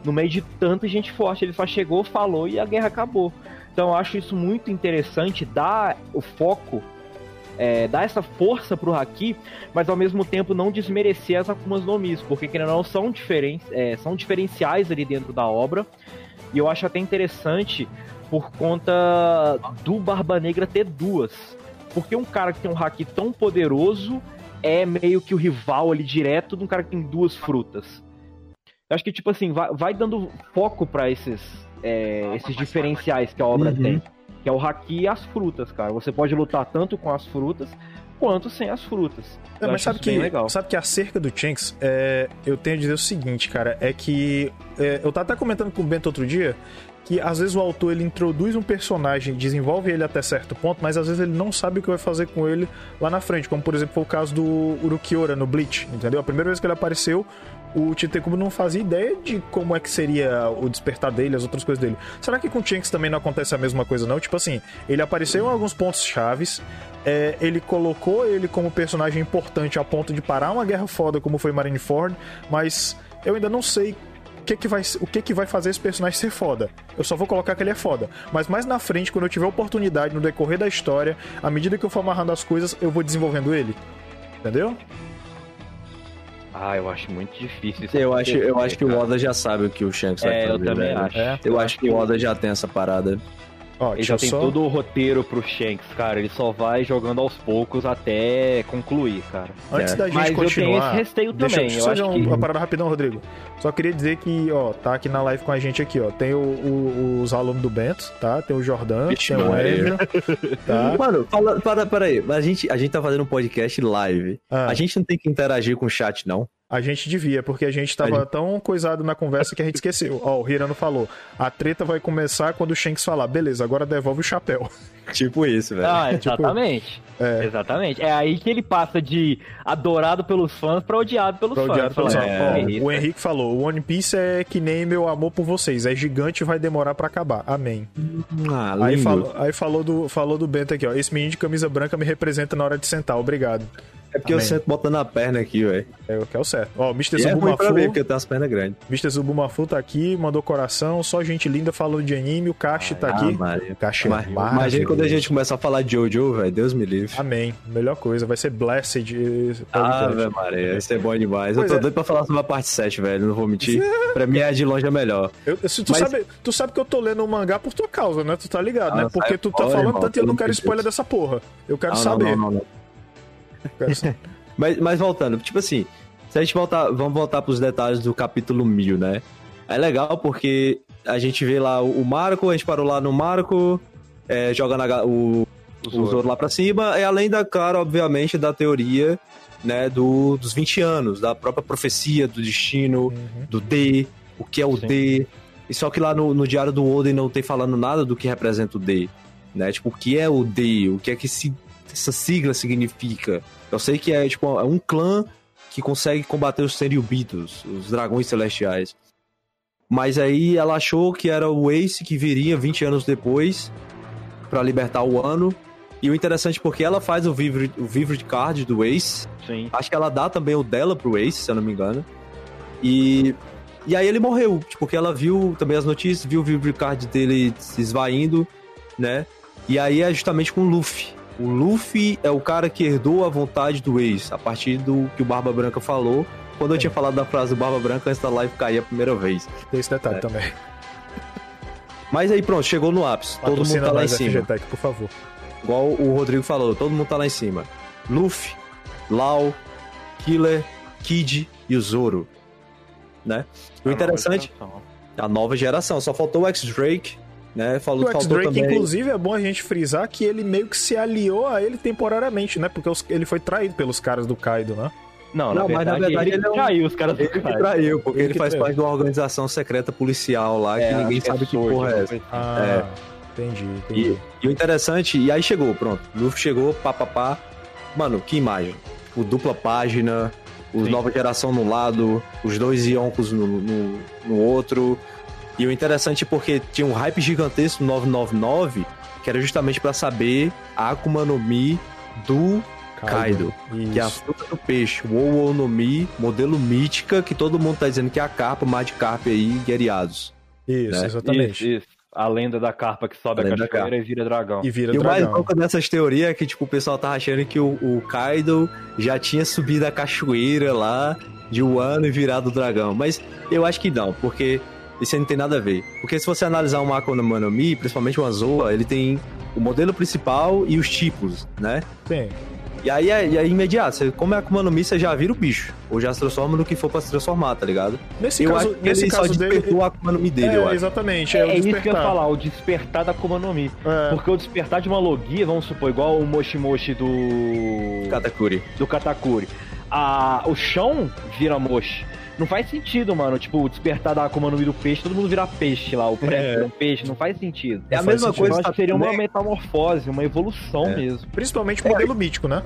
No meio de tanta gente forte, ele só chegou, falou e a guerra acabou. Então eu acho isso muito interessante, dar o foco é, dar essa força pro Haki, mas ao mesmo tempo não desmerecer as Akumas no Mi, porque que não são, diferen é, são diferenciais ali dentro da obra. E eu acho até interessante por conta do Barba Negra ter duas. Porque um cara que tem um Haki tão poderoso é meio que o rival ali direto de um cara que tem duas frutas. Eu acho que, tipo assim, vai, vai dando foco para esses, é, esses diferenciais que a obra uhum. tem que é o haki e as frutas, cara. Você pode lutar tanto com as frutas quanto sem as frutas. É, mas sabe que, legal. sabe que acerca do Shanks, é, eu tenho a dizer o seguinte, cara, é que é, eu tava até comentando com o Bento outro dia que às vezes o autor ele introduz um personagem, desenvolve ele até certo ponto, mas às vezes ele não sabe o que vai fazer com ele lá na frente, como por exemplo foi o caso do Urukiora no Bleach, entendeu? A primeira vez que ele apareceu, o Titekubo não fazia ideia de como é que seria o despertar dele, as outras coisas dele. Será que com o Shanks também não acontece a mesma coisa, não? Tipo assim, ele apareceu em alguns pontos chaves, é, ele colocou ele como personagem importante a ponto de parar uma guerra foda como foi Marineford, mas eu ainda não sei que, que vai, o que, que vai fazer esse personagem ser foda. Eu só vou colocar que ele é foda. Mas mais na frente, quando eu tiver oportunidade no decorrer da história, à medida que eu for amarrando as coisas, eu vou desenvolvendo ele. Entendeu? Ah, eu acho muito difícil isso. Eu acho, eu acho que o Oda já sabe o que o Shanks vai é, fazer. Eu também velho. acho. É? Eu, eu acho que o Oda já tem essa parada. Ó, ele já tem só... todo o roteiro pro Shanks, cara. Ele só vai jogando aos poucos até concluir, cara. Antes é. da gente Mas continuar... eu tenho esse resteio também. Deixa eu, acho que... uma parada rapidão, Rodrigo. Só queria dizer que, ó, tá aqui na live com a gente aqui, ó. Tem o, o, os alunos do Bento, tá? Tem o Jordan, Vixe, tem o Edna, tá? (laughs) Mano, fala, para, para aí. A gente, a gente tá fazendo um podcast live. Ah. A gente não tem que interagir com o chat, não? A gente devia, porque a gente tava gente... tão coisado na conversa que a gente esqueceu. Ó, o Hirano falou: a treta vai começar quando o Shanks falar, beleza, agora devolve o chapéu. (laughs) Tipo isso, velho. Ah, exatamente. Tipo, é. Exatamente. É aí que ele passa de adorado pelos fãs pra odiado pelos pra fãs. Odiado pelos é. Ó, o Henrique falou: o One Piece é que nem meu amor por vocês. É gigante e vai demorar para acabar. Amém. Ah, aí, falou, aí falou, do, falou do Bento aqui, ó. Esse menino de camisa branca me representa na hora de sentar. Obrigado. É porque Amém. eu sento botando a perna aqui, velho. É o que é o certo. Ó, o Mr. Zubumafu. É porque eu tenho as pernas grandes. Mr. Zubumafu tá aqui, mandou coração, só gente linda falando de anime. O Kashi tá aqui. Maria. Kashi é Imagina quando a gente começa a falar de Jojo, velho. Deus me livre. Amém. Melhor coisa. Vai ser Blessed. Ah, velho, Maria. Vai ser bom demais. Pois eu tô é. doido pra falar sobre a parte 7, velho. Não vou mentir. (laughs) pra mim, é de longe a melhor. Eu, tu, Mas... sabe, tu sabe que eu tô lendo o um mangá por tua causa, né? Tu tá ligado, ah, né? Porque tu tá falando irmão, tanto e eu não quero spoiler dessa porra. Eu quero saber. Não, não, não. Quero saber. (laughs) Mas, mas voltando, tipo assim, se a gente voltar, vamos voltar pros detalhes do capítulo 1000, né? É legal porque a gente vê lá o Marco, a gente parou lá no Marco, é, joga na, o, o Zoro lá pra cima, e além da, claro, obviamente, da teoria, né, do, dos 20 anos, da própria profecia, do destino, uhum. do D, o que é o Sim. D. E só que lá no, no diário do Oden não tem falando nada do que representa o D, né? Tipo, o que é o D, o que é que se, essa sigla significa. Eu sei que é tipo é um clã que consegue combater os Seriubitos, os dragões celestiais. Mas aí ela achou que era o Ace que viria 20 anos depois para libertar o ano. E o interessante é porque ela faz o Vivre, o Vivre Card do Ace. Sim. Acho que ela dá também o dela pro Ace, se eu não me engano. E, e aí ele morreu, tipo, porque ela viu também as notícias, viu o Vivre Card dele se esvaindo, né? E aí é justamente com o Luffy O Luffy é o cara que herdou a vontade do ex, a partir do que o Barba Branca falou. Quando eu tinha falado da frase do Barba Branca antes da live cair a primeira vez. Tem esse detalhe É. também. Mas aí pronto, chegou no ápice. Todo mundo tá lá em cima. FGTech, por favor. Igual o Rodrigo falou, todo mundo tá lá em cima. Luffy, Lau, Killer, Kid e o Zoro. Né? O interessante, a nova geração. Só faltou o X-Drake, né? Falou, O faltou X-Drake, também. inclusive, é bom a gente frisar que ele meio que se aliou a ele temporariamente, né? Porque os- ele foi traído pelos caras do Kaido, né? Não, Não, na mas na verdade, verdade ele ele é traiu os caras do Ele que traiu, porque Ele ele, faz traiu. parte de uma organização secreta policial lá É, que ninguém acho sabe é que porra é essa. Ah, entendi, entendi. E, e o interessante, e aí chegou, pronto. Luffy chegou, pá, pá, pá. Mano, que imagem. O dupla página, os Sim. nova geração no lado, os dois Yonkos no, no, no outro. E o interessante é porque tinha um hype gigantesco no 999, que era justamente pra saber a Akuma no Mi do Kaido, que é a fruta do peixe, o Ou no Mi, modelo mítica, que todo mundo tá dizendo que é a carpa, Madcarp aí, guerreados. Isso, né? exatamente. Isso, isso. A lenda da carpa que sobe A a, cachoeira e vira dragão. E vira E o mais dragão. louco dessas teorias é que, tipo, o pessoal tava achando que o, o Kaido já tinha subido a cachoeira lá de Wano e virado o dragão. Mas eu acho que não, porque isso aí não tem nada a ver. Porque se você analisar uma Akuma no Mi, principalmente uma Zoa, ele tem o modelo principal e os tipos, né? Tem. E aí é, aí, imediato, você, como é Akuma no Mi, você já vira o bicho. Ou já se transforma no que for pra se transformar, tá ligado? Nesse eu caso, acho que nesse ele só caso dele. despertou a Akuma no Mi dele, eu É, acho. exatamente, é, É, o isso que eu ia falar, o despertar da Akuma no Mi. É, Porque o despertar de uma Logia, vamos supor, igual o Moshi Moshi do. Katakuri. do Katakuri. A, o chão vira Moshi. Não faz sentido, mano. Tipo, o despertar da Akuma no Mi do peixe, todo mundo vira peixe lá. O pré É. um peixe, não faz sentido. É a mesma sentido. Eu coisa acho que seria uma também- metamorfose, uma evolução É. mesmo. principalmente o modelo mítico, né?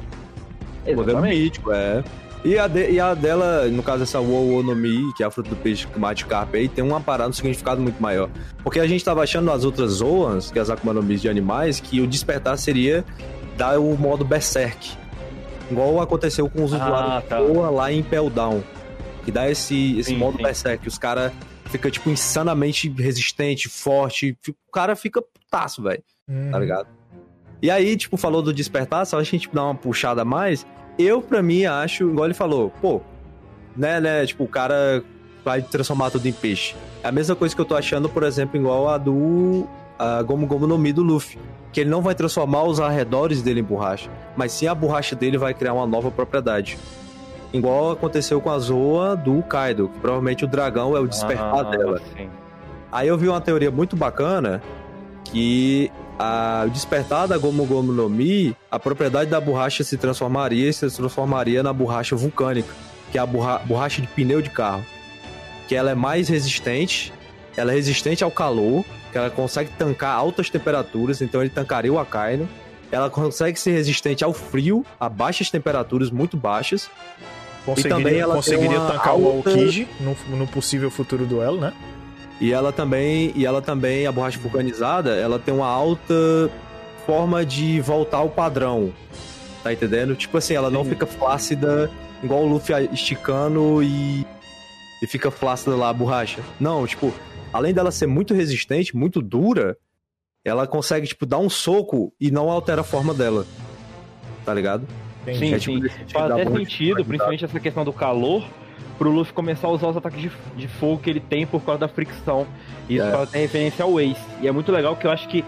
Modelo Exatamente. mítico, é. E a, de- e a dela, no caso dessa Wo no Mi, que é a fruta do peixe Mate Carpe, aí tem uma parada, um significado muito maior. Porque a gente tava achando nas outras Zoans, que é as Akuma no Mi de animais, que o despertar seria dar o modo Berserk. Igual aconteceu com os Ah, usuários tá. Zoa lá em Impel Down. Que dá esse, esse Sim, modo sim. Berserk. Os caras fica tipo, insanamente resistente, forte. O cara fica putaço, velho Hum. tá ligado? E aí, tipo, falou do despertar, só a gente dar uma puxada a mais. Eu, pra mim, acho, igual ele falou, pô, né, né, tipo, o cara vai transformar tudo em peixe. É a mesma coisa que eu tô achando, por exemplo, igual a do a Gomu Gomu no Mi do Luffy. Que ele não vai transformar os arredores dele em borracha, mas sim a borracha dele vai criar uma nova propriedade. Igual aconteceu com a Zoa do Kaido, que provavelmente o dragão é o despertar Ah, dela. sim. Aí eu vi uma teoria muito bacana que a, o despertar da Gomu Gomu no Mi, a propriedade da borracha se transformaria e se transformaria na borracha vulcânica, que é a borra, borracha de pneu de carro. Que ela é mais resistente, ela é resistente ao calor, que ela consegue tancar altas temperaturas, então ele tancaria o Akainu. Ela consegue ser resistente ao frio, a baixas temperaturas muito baixas. Conseguiria, também ela conseguiria uma tancar o alta- Aokiji no, no possível futuro duelo, né? E ela também, e ela também, a borracha vulcanizada, ela tem uma alta forma de voltar ao padrão. Tá entendendo? Tipo assim, ela não Sim. fica flácida igual o Luffy esticando e e fica flácida lá a borracha. Não, tipo, além dela ser muito resistente, muito dura, ela consegue tipo dar um soco e não altera a forma dela. Tá ligado? Entendi. Sim, É tipo sim. sentido Faz até sentido, principalmente essa questão do calor, pro Luffy começar a usar os ataques de, de fogo que ele tem por causa da fricção. Isso É. faz até referência ao Ace. E é muito legal que eu acho que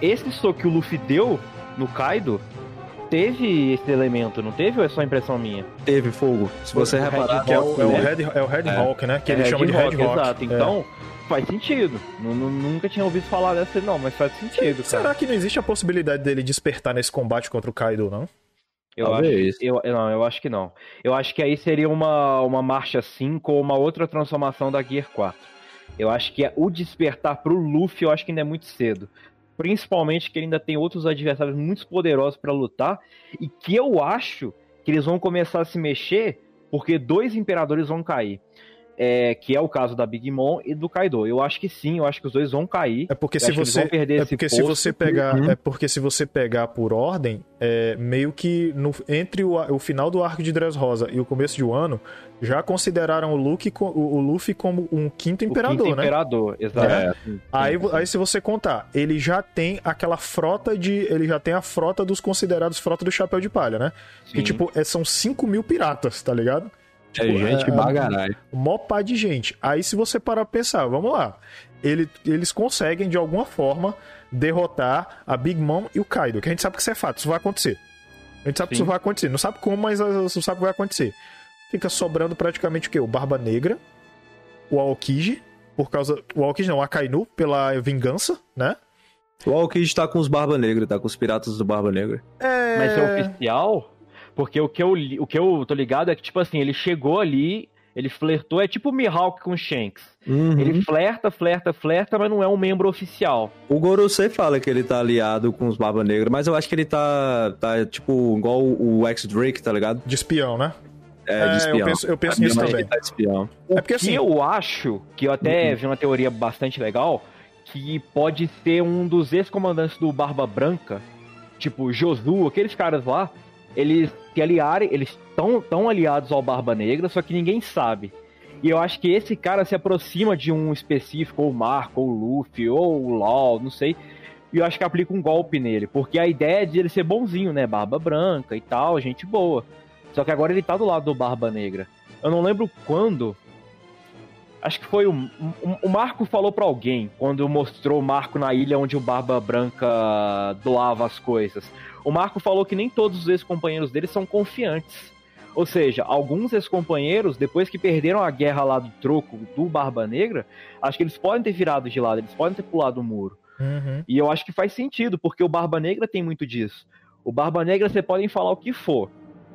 esse soco que o Luffy deu no Kaido teve esse elemento, não teve ou é só impressão minha? Teve fogo. Se você reparar, Que é o, é o né? Red, é o Red É. Hawk, né? Que ele chama de Red Hawk. Exato, É. então faz sentido. Nu- nu- Nunca tinha ouvido falar dessa não, mas faz sentido, cara. Será que não existe a possibilidade dele despertar nesse combate contra o Kaido, não? Eu acho, Talvez. eu, não, eu acho que não. Eu acho que aí seria uma, uma marcha 5 ou uma outra transformação da Gear 4. Eu acho que é o despertar pro Luffy, eu acho que ainda é muito cedo. Principalmente que ele ainda tem outros adversários muito poderosos pra lutar. E que eu acho que eles vão começar a se mexer porque dois imperadores vão cair. É, que é o caso da Big Mom e do Kaido. Eu acho que sim, eu acho que os dois vão cair. É porque se que você é porque se você pegar Uhum. é porque se você pegar por ordem é meio que no, entre o, o final do arco de Dressrosa e o começo de Wano já consideraram o Luffy o, o Luffy como um quinto imperador, quinto né? imperador, exato. É. Aí, aí se você contar, ele já tem aquela frota de. Ele já tem a frota dos considerados frota do chapéu de palha, né? Que Sim. tipo, é, são 5 mil piratas, tá ligado? É Tipo, gente é- bagaralho. Mó pá de gente. Aí se você parar pra pensar, vamos lá. Ele, eles conseguem, de alguma forma, derrotar a Big Mom e o Kaido. Que a gente sabe que isso é fato, isso vai acontecer. A gente sabe que Sim. isso vai acontecer. Não sabe como, mas uh, sabe que vai acontecer. Fica sobrando praticamente o quê? O Barba Negra, o Aokiji, por causa. O Aokiji não, o Akainu, pela vingança, né? O Alkid tá com os Barba Negra, tá com os piratas do Barba Negra. É... Mas é oficial? Porque o que, eu, li- o que eu tô ligado é que, tipo assim, ele chegou ali, ele flertou, é tipo o Mihawk com o Shanks. Uhum. Ele flerta, flerta, flerta, mas não é um membro oficial. O Gorosei fala que ele tá aliado com os Barba Negra, mas eu acho que ele tá, tá tipo, igual o X-Drake, tá ligado? De espião, né? É, É, de espião. eu penso- eu penso nisso também. Tá de espião. É porque que assim. eu acho, que eu até vi uma teoria bastante legal, que pode ser um dos ex-comandantes do Barba Branca, tipo Josu, aqueles caras lá, eles se aliarem, eles estão tão aliados ao Barba Negra, só que ninguém sabe. E eu acho que esse cara se aproxima de um específico, ou o Marco, ou o Luffy, ou o LOL, não sei. E eu acho que aplica um golpe nele, porque a ideia é de ele ser bonzinho, né? Barba branca e tal, gente boa. Só que agora ele tá do lado do Barba Negra. Eu não lembro quando. Acho que foi o, o, o Marco falou pra alguém quando mostrou o Marco na ilha onde o Barba Branca doava as coisas. O Marco falou que nem todos os ex-companheiros dele são confiantes. Ou seja, alguns ex-companheiros, depois que perderam a guerra lá do troco do Barba Negra, acho que eles podem ter virado de lado, eles podem ter pulado o muro. Uhum. E eu acho que faz sentido, porque o Barba Negra tem muito disso. O Barba Negra, você podem falar o que for.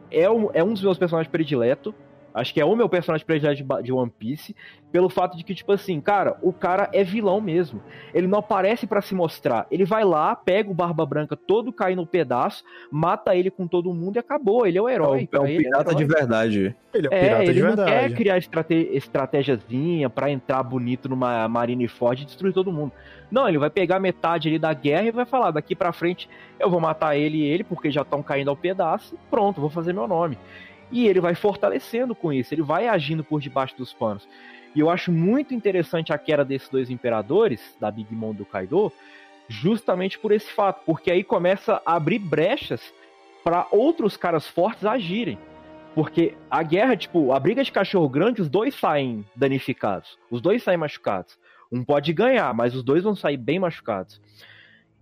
É um, é um dos meus personagens prediletos. Acho que é o meu personagem predileto de, One Piece. Pelo fato de que, tipo assim, cara, o cara é vilão mesmo. Ele não aparece pra se mostrar. Ele vai lá, pega o Barba Branca todo cair no pedaço, mata ele com todo mundo e acabou. Ele é o É, herói. um- é um ele, pirata o de verdade. Ele é um É, pirata ele de não verdade. quer criar estrate estratégiazinha pra entrar bonito numa Marineford e destruir todo mundo. Não, ele vai pegar metade ali da guerra e vai falar, daqui pra frente eu vou matar ele e ele, porque já estão caindo ao pedaço, pronto, vou fazer meu nome. E ele vai fortalecendo com isso, ele vai agindo por debaixo dos panos. E eu acho muito interessante a queda desses dois imperadores, da Big Mom e do Kaido, justamente por esse fato, porque aí começa a abrir brechas para outros caras fortes agirem. Porque a guerra, tipo, a briga de cachorro grande, os dois saem danificados. Os dois saem machucados. Um pode ganhar, mas os dois vão sair bem machucados.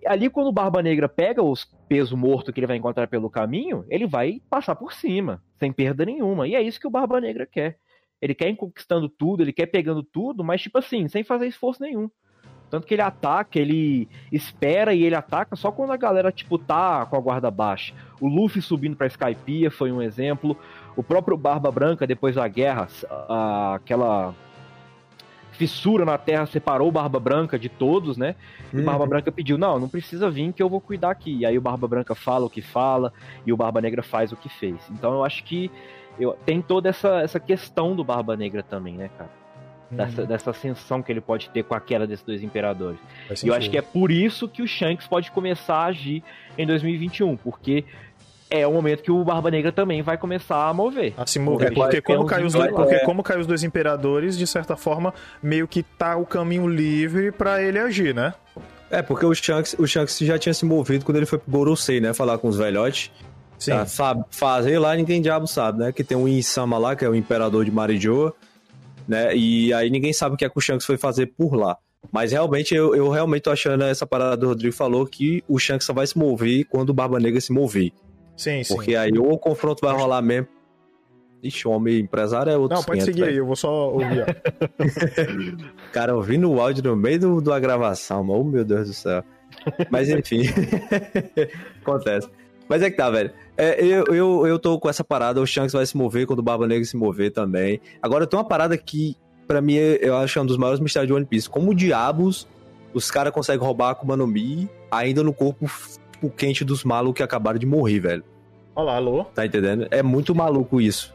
E ali, quando o Barba Negra pega os peso morto que ele vai encontrar pelo caminho, ele vai passar por cima, sem perda nenhuma. E é isso que o Barba Negra quer. Ele quer ir conquistando tudo, ele quer pegando tudo, mas, tipo assim, sem fazer esforço nenhum. Tanto que ele ataca, ele espera e ele ataca só quando a galera, tipo, tá com a guarda baixa. O Luffy subindo pra Skypiea foi um exemplo. O próprio Barba Branca, depois da guerra, aquela fissura na terra separou o Barba Branca de todos, né? E o Barba Branca pediu: não, não precisa vir que eu vou cuidar aqui. E aí o Barba Branca fala o que fala e o Barba Negra faz o que fez. Então eu acho que eu, tem toda essa, essa questão do Barba Negra também, né, cara? Dessa, dessa ascensão que ele pode ter com a queda desses dois imperadores. E eu acho que é por isso que o Shanks pode começar a agir em 2021, porque é o momento que o Barba Negra também vai começar a mover. A se mover. É, Porque é como, um caiu os, desenho, porque é. como caiu os dois imperadores, de certa forma, meio que tá o caminho livre pra ele agir, né? É, porque o Shanks, o Shanks já tinha se movido quando ele foi pro Gorosei, né? Falar com os velhotes. Sim. Tá, sabe, fazer lá ninguém diabo sabe, né? Que tem um Insama lá, que é o imperador de Marijoa, né? E aí ninguém sabe o que é que o Shanks foi fazer por lá. Mas realmente, eu, eu realmente tô achando essa parada do Rodrigo falou que o Shanks só vai se mover quando o Barba Negra se mover. Sim, sim. Porque aí ou o confronto vai rolar mesmo. Ixi, o homem empresário é outro Não, pode 500, seguir aí, velho. eu vou só ouvir. (laughs) Cara, ouvindo o áudio no meio do, da gravação, mano. Oh, meu Deus do céu. Mas enfim. (laughs) Acontece. Mas é que tá, velho. É, eu, eu, eu tô com essa parada, o Shanks vai se mover quando o Barba Negra se mover também. Agora tem uma parada que, pra mim, eu acho um dos maiores mistérios de One Piece. Como diabos os caras conseguem roubar a Akuma no Mi ainda no corpo tipo, quente dos malucos que acabaram de morrer, velho. Olá, alô. Tá entendendo? É muito maluco isso.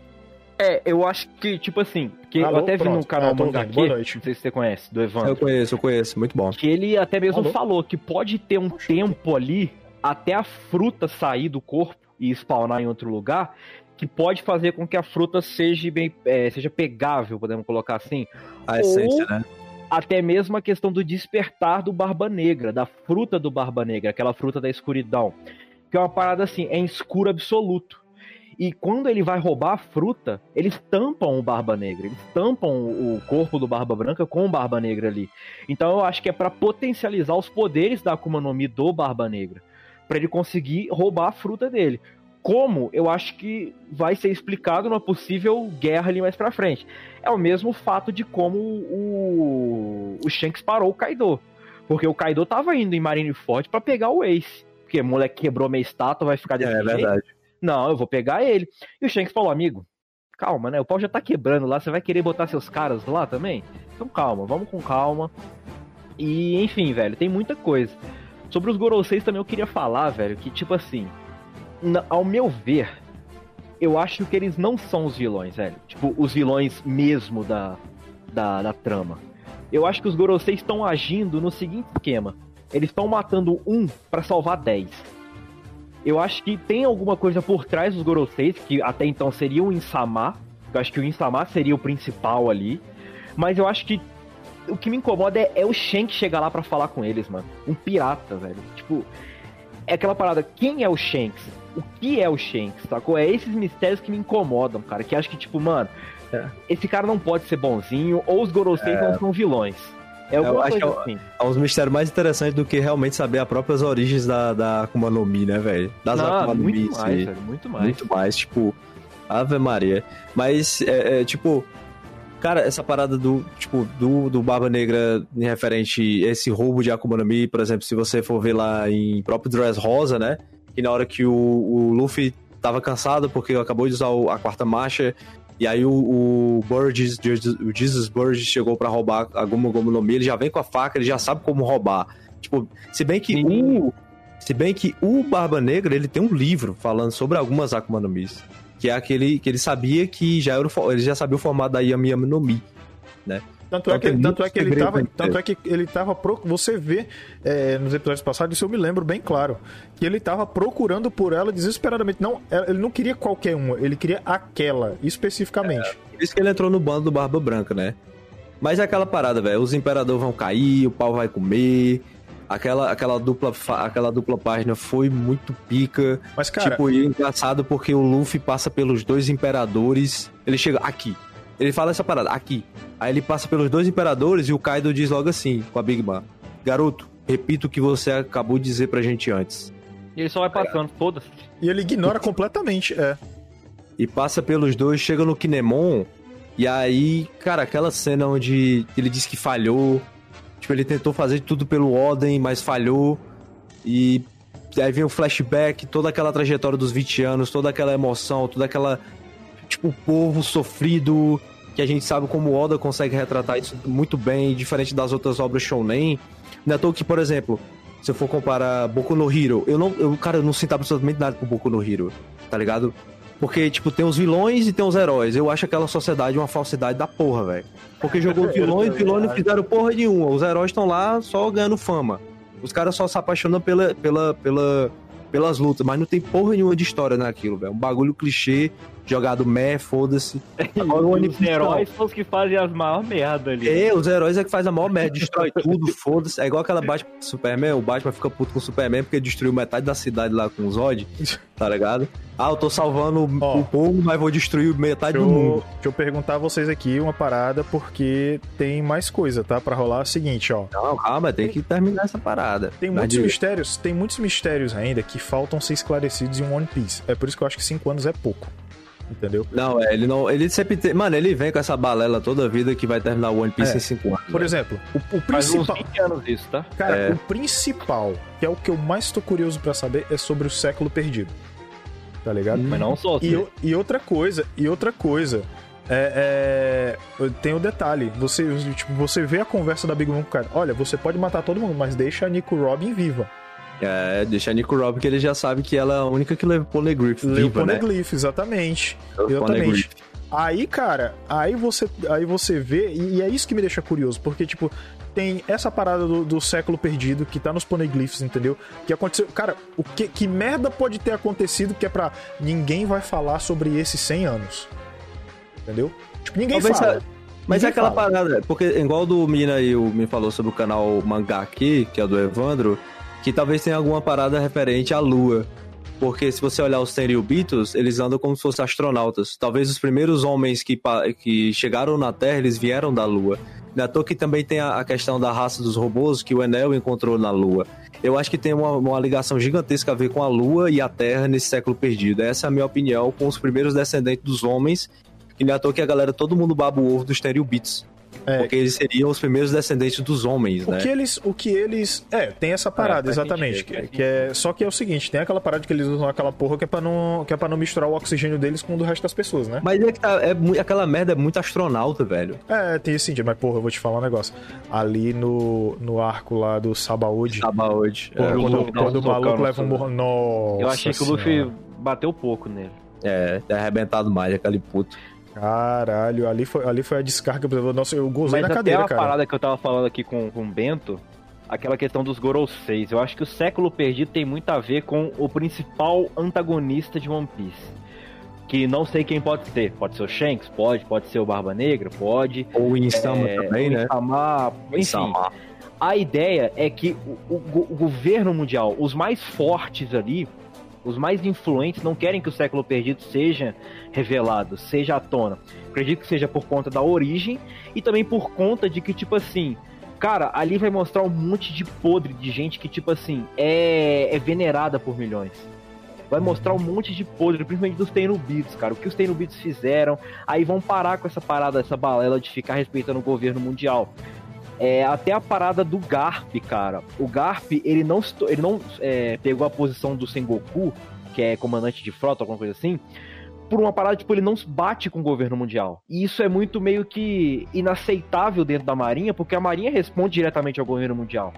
É, eu acho que, tipo assim, que Alô, eu até vi pronto. no canal Ah, Manga ouvindo. Boa aqui, noite. não sei se você conhece, do Evandro. Eu conheço, eu conheço, muito bom. Que ele até mesmo Alô? falou que pode ter um tempo ali até a fruta sair do corpo e spawnar em outro lugar, que pode fazer com que a fruta seja bem, é, seja pegável, podemos colocar assim. A essência, né? Até mesmo a questão do despertar do Barba Negra, da fruta do Barba Negra, aquela fruta da escuridão. Que é uma parada assim, é em escuro absoluto. E quando ele vai roubar a fruta, eles tampam o Barba Negra, eles tampam o corpo do Barba Branca com o Barba Negra ali. Então eu acho que é pra potencializar os poderes da Akuma no Mi do Barba Negra, Pra ele conseguir roubar a fruta dele. Como eu acho que vai ser explicado numa possível guerra ali mais pra frente. É o mesmo fato de como o, o Shanks parou o Kaido. Porque o Kaido tava indo em Marineford pra pegar o Ace. Porque o moleque quebrou minha estátua, vai ficar desse É, é jeito. verdade. Não, eu vou pegar ele. E o Shanks falou, amigo, calma, né? O pau já tá quebrando lá, você vai querer botar seus caras lá também? Então calma, vamos com calma. E, enfim, velho, tem muita coisa. Sobre os Goroseis também eu queria falar, velho, que tipo assim, ao meu ver, eu acho que eles não são os vilões, velho. Tipo, os vilões mesmo da, da, da trama. Eu acho que os Goroseis estão agindo no seguinte esquema. Eles estão matando um pra salvar 10. Eu acho que tem alguma coisa por trás dos Goroseis, que até então seria o Insama. Eu acho que o Insama seria o principal ali. Mas eu acho que o que me incomoda é, é o Shank chegar lá pra falar com eles, mano. Um pirata, velho. Tipo, é aquela parada, quem é o Shanks? O que é o Shanks, sacou? É esses mistérios que me incomodam, cara. Que acho que, tipo, mano, É. esse cara não pode ser bonzinho, ou os Goroseis não são vilões. É Eu acho que é assim. É uns mistérios mais interessantes do que realmente saber as próprias origens da, da Akuma no Mi, né, velho? Das Não, Akuma no Mi, muito mais, sim. velho, muito mais. Muito mais, tipo, Ave Maria. Mas, é, é, tipo, cara, essa parada do, tipo, do, do Barba Negra em referente a esse roubo de Akuma no Mi, por exemplo, se você for ver lá em próprio Dress Rosa, né? Que na hora que o, o Luffy tava cansado porque acabou de usar o- a quarta marcha, e aí o, o Burgess, o Jesus Burgess chegou pra roubar a Guma Guma no Mi, ele já vem com a faca, ele já sabe como roubar. Tipo, se bem que o... Se bem que o Barba Negra, ele tem um livro falando sobre algumas Akuma no Mis. Que é aquele que ele sabia que já era ele já sabia o formato da Yami Yami no Mi. Tanto é Então que, tem tanto é que ele tava, tanto é que ele tava pro, você vê é, nos episódios passados, isso eu me lembro bem claro, que ele tava procurando por ela desesperadamente. Não, é, ele não queria qualquer uma, ele queria aquela especificamente. Por isso que ele entrou no bando do Barba Branca, né? Mas é aquela parada, velho. Os imperadores vão cair, o pau vai comer. Aquela, aquela, dupla, aquela dupla página foi muito pica. Mas cara, tipo, e é engraçado porque o Luffy passa pelos dois imperadores. Ele chega aqui. Ele fala essa parada, aqui. Aí ele passa pelos dois imperadores e o Kaido diz logo assim, com a Big Mom: Garoto, repito o que você acabou de dizer pra gente antes. E ele só vai passando, foda-se. e ele ignora completamente, é. e passa pelos dois, chega no Kinemon, e aí, cara, aquela cena onde ele disse que falhou, tipo, ele tentou fazer tudo pelo Oden, mas falhou, e aí vem o flashback, toda aquela trajetória dos 20 anos, toda aquela emoção, toda aquela, tipo, o povo sofrido, que a gente sabe como o Oda consegue retratar isso muito bem, diferente das outras obras shounen. Não é toa que, por exemplo, se eu for comparar Boku no Hero, eu não, eu, cara, eu não sinto absolutamente nada com Boku no Hero, tá ligado? Porque, tipo, tem os vilões e tem os heróis. Eu acho aquela sociedade uma falsidade da porra, velho. Porque jogou (laughs) vilões, os vilões não fizeram porra nenhuma. Os heróis estão lá só ganhando fama. Os caras só se apaixonam pela, pela, pela, pelas lutas, mas não tem porra nenhuma de história naquilo, velho. Um bagulho clichê, jogado meh, foda-se. (laughs) Agora o One os Piece não. heróis são os que fazem as maiores merda ali. É, os heróis é que faz a maior merda, destrói (laughs) tudo, foda-se. É igual aquela Batman com Superman, o Batman fica puto com o Superman porque destruiu metade da cidade lá com o Zod, (laughs) tá ligado? Ah, eu tô salvando o- Ó. o povo, mas vou destruir metade do eu, mundo. deixa eu perguntar a vocês aqui uma parada, porque tem mais coisa, tá? Pra rolar é o seguinte, ó. Não, calma, tem que terminar essa parada. Tem muitos diga. mistérios, tem muitos mistérios ainda que faltam ser esclarecidos em One Piece. É por isso que eu acho que 5 anos é pouco. Entendeu? Não, é, ele não. Ele sempre tem. Mano, ele vem com essa balela toda a vida que vai terminar o One Piece É. em 5 anos. Por velho. exemplo, o, o Faz uns principal. 20 anos isso, tá? Cara, É. o principal, que é o que eu mais tô curioso pra saber, é sobre o século perdido. Tá ligado? Mas não só. E, o- e outra coisa, e outra coisa, é, é, tem o detalhe, você, tipo, você vê a conversa da Big Mom com o cara, olha, você pode matar todo mundo, mas deixa a Nico Robin viva. É, deixa a Nico Rob que ele já sabe que ela é a única que leva o Poneglyph Leu o viva, né? Poneglyph, exatamente. Exatamente. Poneglyph. Aí, cara, aí você, aí você vê, e, e é isso que me deixa curioso, porque, tipo, tem essa parada do, do, século perdido que tá nos poneglyphs, entendeu? Que aconteceu. Cara, o que, que merda pode ter acontecido que é pra. Ninguém vai falar sobre esses 100 anos. Entendeu? Tipo, ninguém Talvez fala. Mas ninguém é aquela fala. parada, porque igual do Mina aí, o me falou sobre o canal Mangá aqui, que é do Evandro, que talvez tenha alguma parada referente à lua. Porque se você olhar os Tenryubitos, eles andam como se fossem astronautas. Talvez os primeiros homens que, que chegaram na Terra, eles vieram da Lua. Na toa que também tem a, questão da raça dos robôs que o Enel encontrou na Lua. Eu acho que tem uma, uma ligação gigantesca a ver com a Lua e a Terra nesse século perdido. Essa é a minha opinião com os primeiros descendentes dos homens. E não é toa que a galera, todo mundo baba o ovo dos Tenryubits. É. Porque eles seriam os primeiros descendentes dos homens, o né? Que eles, o que eles. É, tem essa parada, é, exatamente. Sentido, que, que, é, só que é o seguinte: tem aquela parada que eles usam aquela porra que é pra não, que é pra não misturar o oxigênio deles com o do resto das pessoas, né? Mas é que tá, é, aquela merda é muito astronauta, velho. É, tem esse sentido, mas porra, eu vou te falar um negócio. Ali no, no arco lá do Sabaody. Sabaody. Porra, é, quando, quando o maluco leva um morro. Nossa. Eu achei que o Luffy bateu pouco nele. É, tá arrebentado mais aquele puto. Caralho, ali foi, ali foi a descarga. Nossa, eu gozei Mas na cadeira, cara. Mas parada que eu tava falando aqui com, com o Bento, aquela questão dos Gorou 6. Eu acho que o século perdido tem muito a ver com o principal antagonista de One Piece. Que não sei quem pode ser. Pode ser o Shanks? Pode. Pode ser o Barba Negra? Pode. Ou o Insama é, também, né? Insama, enfim. Insama. A ideia é que o, o, o governo mundial, os mais fortes ali, os mais influentes não querem que o século perdido seja revelado, seja à tona. Acredito que seja por conta da origem e também por conta de que, tipo assim, cara, ali vai mostrar um monte de podre de gente que, tipo assim, é, é venerada por milhões. Vai mostrar um monte de podre, principalmente dos Tenubitos, cara. O que os Tenubitos fizeram. Aí vão parar com essa parada, essa balela de ficar respeitando o governo mundial. É, até a parada do Garp, cara. O Garp, ele não, ele não é, pegou a posição do Sengoku, que é comandante de frota, alguma coisa assim, por uma parada, tipo, ele não bate com o governo mundial. E isso é muito meio que inaceitável dentro da Marinha, porque a Marinha responde diretamente ao governo mundial.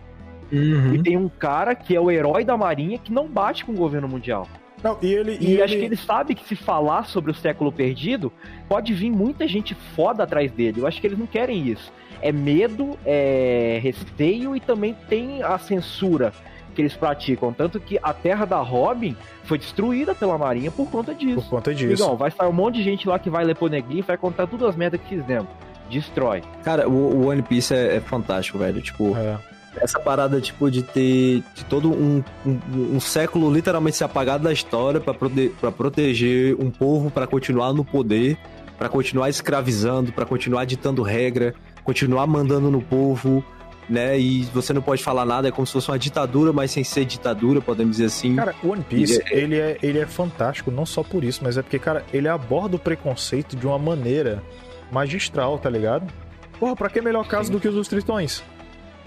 Uhum. E tem um cara que é o herói da Marinha que não bate com o governo mundial. Não, e ele, e, e acho que ele sabe que se falar sobre o século perdido, pode vir muita gente foda atrás dele. Eu acho que eles não querem isso é medo, é receio e também tem a censura que eles praticam. Tanto que a terra da Robin foi destruída pela Marinha por conta disso. Por conta disso. Então, vai sair um monte de gente lá que vai ler Poneglyph e vai contar todas as merdas que fizemos. Destrói. Cara, o, o One Piece é, é, fantástico, velho. Tipo, é. essa parada, tipo, de ter de todo um, um, um, século literalmente se apagado da história para prote proteger um povo para continuar no poder, para continuar escravizando, para continuar ditando regra, continuar mandando no povo, né? E você não pode falar nada, é como se fosse uma ditadura, mas sem ser ditadura, podemos dizer assim. Cara, One Piece, é... ele, é, ele é fantástico, não só por isso, mas é porque, cara, ele aborda o preconceito de uma maneira magistral, tá ligado? Porra, pra que melhor caso Sim. do que os dos tritões?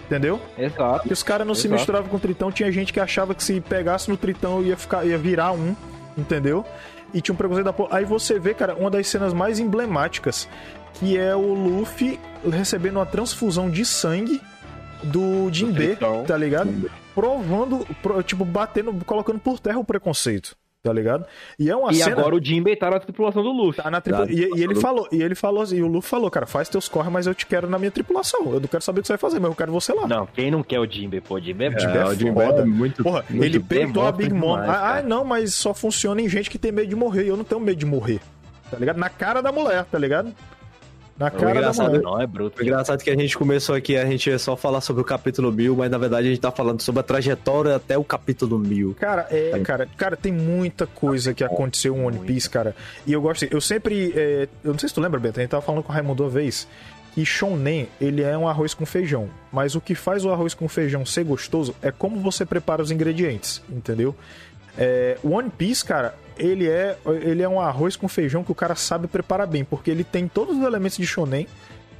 Entendeu? Exato. E os caras não Exato. se misturavam com o tritão, tinha gente que achava que se pegasse no tritão ia, ficar, ia virar um, entendeu? E tinha um preconceito da porra. Aí você vê, cara, uma das cenas mais emblemáticas que é o Luffy recebendo uma transfusão de sangue do Jinbe, tá ligado? Provando, tipo, batendo, colocando por terra o preconceito tá ligado? E é uma e cena... agora o Jinbei tá na tripulação do Luffy. Tá na tripula... Tá, e, e, ele falou, e ele falou assim, e o Luffy falou, cara, faz teus corre, mas eu te quero na minha tripulação. Eu não quero saber o que você vai fazer, mas eu quero você lá. Não, quem não quer o Jinbei, pô, o Jinbei é, é, o Jinbei é muito, Porra, muito ele peitou a Big Mom. Ah, ah, não, mas só funciona em gente que tem medo de morrer. Eu não tenho medo de morrer. Tá ligado? Na cara da mulher, tá ligado? Na cara da mulher. Não, é bruto. O engraçado é que a gente começou aqui, a gente ia só falar sobre o capítulo 1000, mas na verdade a gente tá falando sobre a trajetória até o capítulo 1000. Cara, é, tá. cara, cara, tem muita coisa que aconteceu em One Piece, cara. E eu gosto, eu sempre, é, eu não sei se tu lembra, Beto, a gente tava falando com o Raimundo uma vez, que shonen, ele é um arroz com feijão, mas o que faz o arroz com feijão ser gostoso é como você prepara os ingredientes, entendeu? É, One Piece, cara, ele é, ele é um arroz com feijão que o cara sabe preparar bem, porque ele tem todos os elementos de shonen.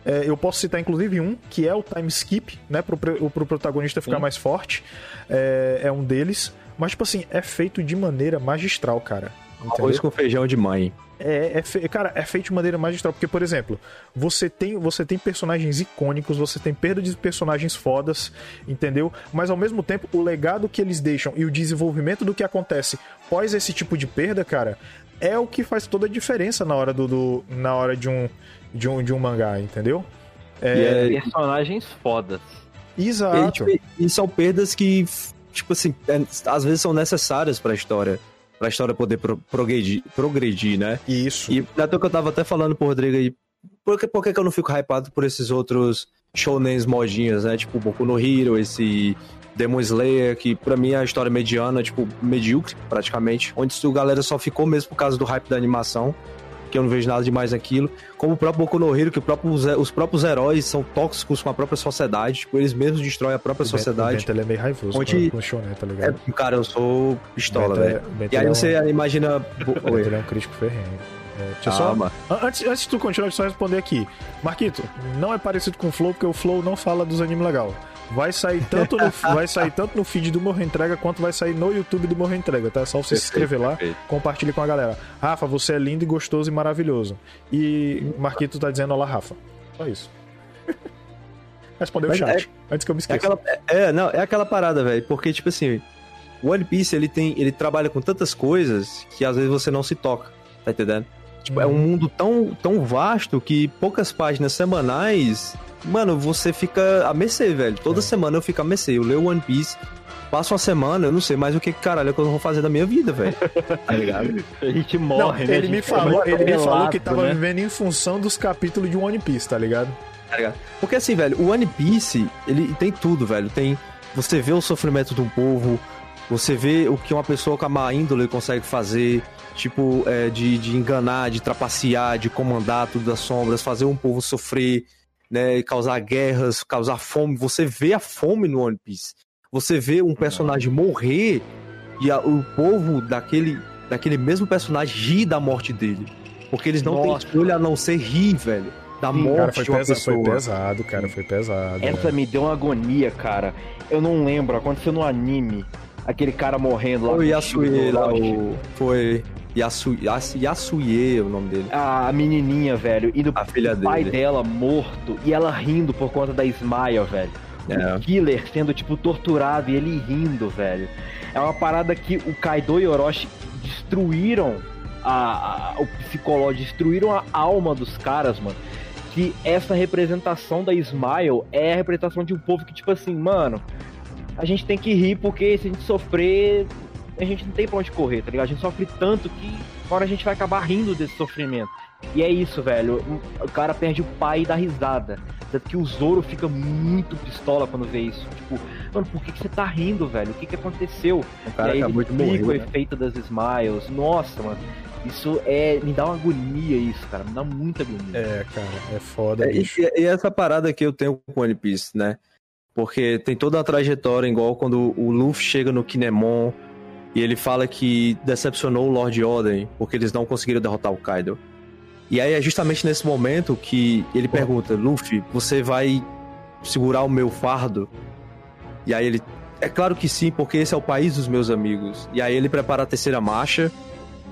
É, eu posso citar inclusive um, que é o time skip, né? Pro, pro protagonista ficar Sim. mais forte. É, é um deles. Mas, tipo assim, é feito de maneira magistral, cara. entendeu? Arroz com feijão de mãe. É, é fe- cara, é feito de maneira magistral. Porque, por exemplo, você tem, você tem personagens icônicos, você tem perda de personagens fodas, entendeu? Mas ao mesmo tempo, o legado que eles deixam e o desenvolvimento do que acontece pós esse tipo de perda, cara, é o que faz toda a diferença na hora do, do- na hora de um, de um de um mangá, entendeu? É, Personagens fodas. e, Exato. tipo, e são perdas que, tipo assim, é, às vezes são necessárias pra história. Pra história poder pro- progredir, progredir, né? Isso. E toa que eu tava até falando pro Rodrigo aí, por que, por que, que eu não fico hypado por esses outros shounens modinhas, né? Tipo, Boku no Hero, esse Demon Slayer, que pra mim é a história mediana, tipo, medíocre, praticamente. Onde a galera só ficou mesmo por causa do hype da animação, que eu não vejo nada demais naquilo. Como o próprio Boku no Hero, que o próprio, os próprios heróis são tóxicos com a própria sociedade, tipo, eles mesmos destroem a própria O Bento- O sociedade. Bento, ele é meio raivoso Onde- com o shonen, tá É, ligado? cara, eu sou pistola, é- velho. Bento E aí é um- você imagina... o Bento, ele é um crítico ferrenho. É, eu só. An- Antes, antes de tu continuar, deixa eu só responder aqui. Marquito, não é parecido com o Flow, porque o Flow não fala dos animes legal. Vai sair tanto no, (laughs) vai sair tanto no feed do Morro Entrega quanto vai sair no YouTube do Morro Entrega, tá? É só você se inscrever lá, Perfeito. compartilhe com a galera. Rafa, você é lindo e gostoso e maravilhoso. E Marquito tá dizendo olá, Rafa. Só isso. (laughs) Respondeu o Mas chat, antes que eu me É esqueça. aquela, é, é, não, é aquela parada, velho. Porque, tipo assim, o One Piece, ele tem. Ele trabalha com tantas coisas que às vezes você não se toca, tá entendendo? Tipo, é um mundo tão, tão vasto que poucas páginas semanais. Mano, você fica a mercê, velho. Toda É. semana eu fico a mercê. Eu leio One Piece, passo uma semana, eu não sei mais o que caralho é que eu vou fazer da minha vida, velho. (laughs) Tá ligado? A gente Não, morre, né? A ele me falou, ele me falou que tava né? vivendo em função dos capítulos de One Piece, tá ligado? Tá ligado? Porque assim, velho, o One Piece, ele tem tudo, velho. Tem. Você vê o sofrimento de um povo, você vê o que uma pessoa com a má índole consegue fazer, tipo, é, de, de enganar, de trapacear, de comandar tudo das sombras, fazer um povo sofrer, né? Causar guerras, causar fome. Você vê a fome no One Piece. Você vê um personagem morrer e a- o povo daquele, daquele mesmo personagem rir da morte dele. Porque eles não têm Nossa. escolha a não ser rir, velho. Da Sim, morte Cara, foi, de uma pesa- pessoa. foi pesado, cara, foi pesado. Essa né? me deu uma agonia, cara. Eu não lembro, aconteceu no anime. Aquele cara morrendo lá. Lá, o... Foi... Yasu... Yas- Yasuye é o nome dele. A menininha, velho, e do A filha o pai dela morto e ela rindo por conta da Smile, velho. É. O Killer sendo, tipo, torturado e ele rindo, velho. É uma parada que o Kaido e o Orochi destruíram a, a- o psicológico, destruíram a alma dos caras, mano. Que essa representação da Smile é a representação de um povo que, tipo assim, mano, a gente tem que rir porque se a gente sofrer, a gente não tem pra onde correr, tá ligado? A gente sofre tanto que agora a gente vai acabar rindo desse sofrimento. E é isso, velho. O cara perde o pai e dá risada. Tanto que o Zoro fica muito pistola quando vê isso. Tipo, mano, por que, que você tá rindo, velho? O que, que aconteceu? O cara e aí acabou ele de morrer. o né? efeito das smiles. Nossa, mano. Isso é. Me dá uma agonia isso, cara. Me dá muita agonia. É, cara, é foda, É, e, bicho. e essa parada que eu tenho com One Piece, né? Porque tem toda uma trajetória, igual quando o Luffy chega no Kinemon e ele fala que decepcionou o Lord Oden porque eles não conseguiram derrotar o Kaido. E aí é justamente nesse momento que ele pergunta, Luffy, você vai segurar o meu fardo? E aí ele, é claro que sim, porque esse é o país dos meus amigos. E aí ele prepara a terceira marcha.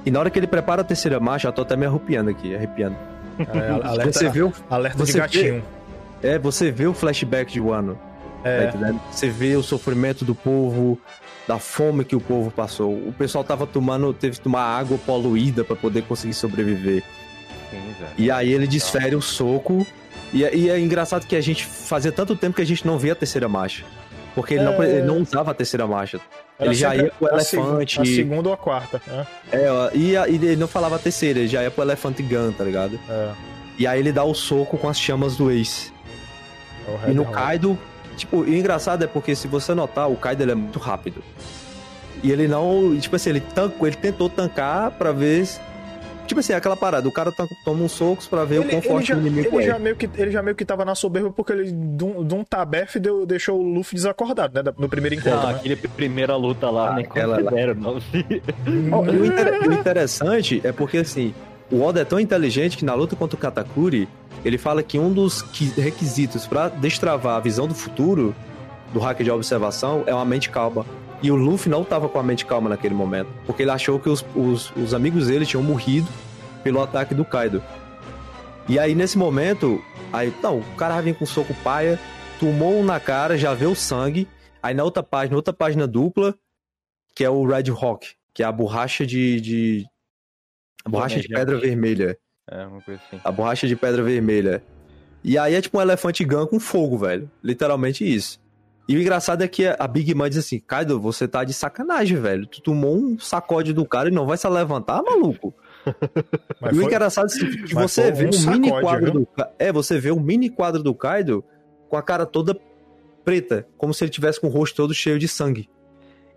E na hora que ele prepara a terceira marcha, eu tô até me arrepiando aqui, arrepiando. É, (laughs) alerta, Você vê o alerta você de gatinho. é, você vê o flashback de Wano, tá É, entendendo? Você vê o sofrimento do povo, da fome que o povo passou. O pessoal tava tomando, teve que tomar água poluída pra poder conseguir sobreviver. Sim. E aí ele desfere o soco. E, é- e é engraçado que a gente fazia tanto tempo que a gente não via a terceira marcha. Porque ele, não, É. ele não usava a terceira marcha. era ele já ia pro a seg- elefante. A segunda ou a quarta, né? É, ó, e, a- e ele não falava a terceira, ele já ia pro Elefante Gun, tá ligado? É, E aí ele dá o soco com as chamas do Ace. é E no. Kaido, tipo, e o engraçado é porque se você notar, o Kaido ele é muito rápido. E ele não, tipo assim, ele tancou, ele tentou tancar pra ver. se- Tipo assim, aquela parada, o cara toma uns socos pra ver o Ele, quão ele forte já, o inimigo ele, é. já meio que, ele já meio que tava na soberba porque ele, de um, de um tabef, deu, deixou o Luffy desacordado, né? No primeiro encontro, Não, né? aquele primeira luta lá, Ah, nem aquela lá. considero, não. O, inter- o interessante é porque assim, o Oda é tão inteligente que na luta contra o Katakuri, ele fala que um dos requisitos pra destravar a visão do futuro do hacker de observação é uma mente calma. E o Luffy não tava com a mente calma naquele momento. Porque ele achou que os, os, os amigos dele tinham morrido pelo ataque do Kaido. E aí, nesse momento, aí, não, o cara vir com soco paia, tomou um na cara, já vê o sangue. Aí na outra página, outra página dupla, que é o Red Rock, que é a borracha de. de... A borracha de pedra vermelha. É, uma coisa assim. A borracha de pedra vermelha. E aí é tipo um elefante gun com fogo, velho. Literalmente isso. E o engraçado é que a Big Mom diz assim: Kaido, você tá de sacanagem, velho. Tu tomou um sacode do cara e não vai se levantar, maluco? (laughs) Mas e o foi- engraçado é que mas você vê um um mini sacode, quadro viu? do É, você vê um mini quadro do Kaido com a cara toda preta, como se ele tivesse com o rosto todo cheio de sangue.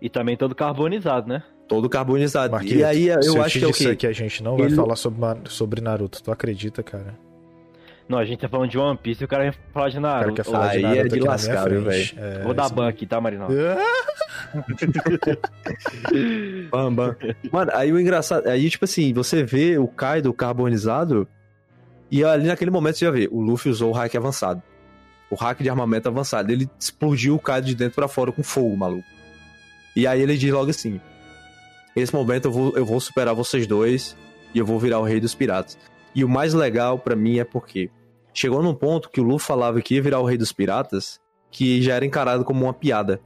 E também todo carbonizado, né? Todo carbonizado. Marquinhos, e aí se eu eu acho te que é o quê? que a gente não vai Ele- falar sobre, sobre Naruto, tu acredita, cara? Não, a gente tá falando de One Piece e o cara ia falar de O cara Naruto. quer falar aí de é Naruto de aqui na lascar, frente. É, Vou dar isso- ban aqui, tá, Marinal? (laughs) Bam, bam. Mano, aí o engraçado. Aí, tipo assim, você vê o Kaido carbonizado. E ali naquele momento você já vê, o Luffy usou o hack avançado. O hack de armamento avançado. Ele explodiu o Kaido de dentro pra fora com fogo, maluco. E aí ele diz logo assim: Nesse momento eu vou, eu vou superar vocês dois e eu vou virar o rei dos piratas. E o mais legal pra mim é porque chegou num ponto que o Luffy falava que ia virar o rei dos piratas, que já era encarado como uma piada.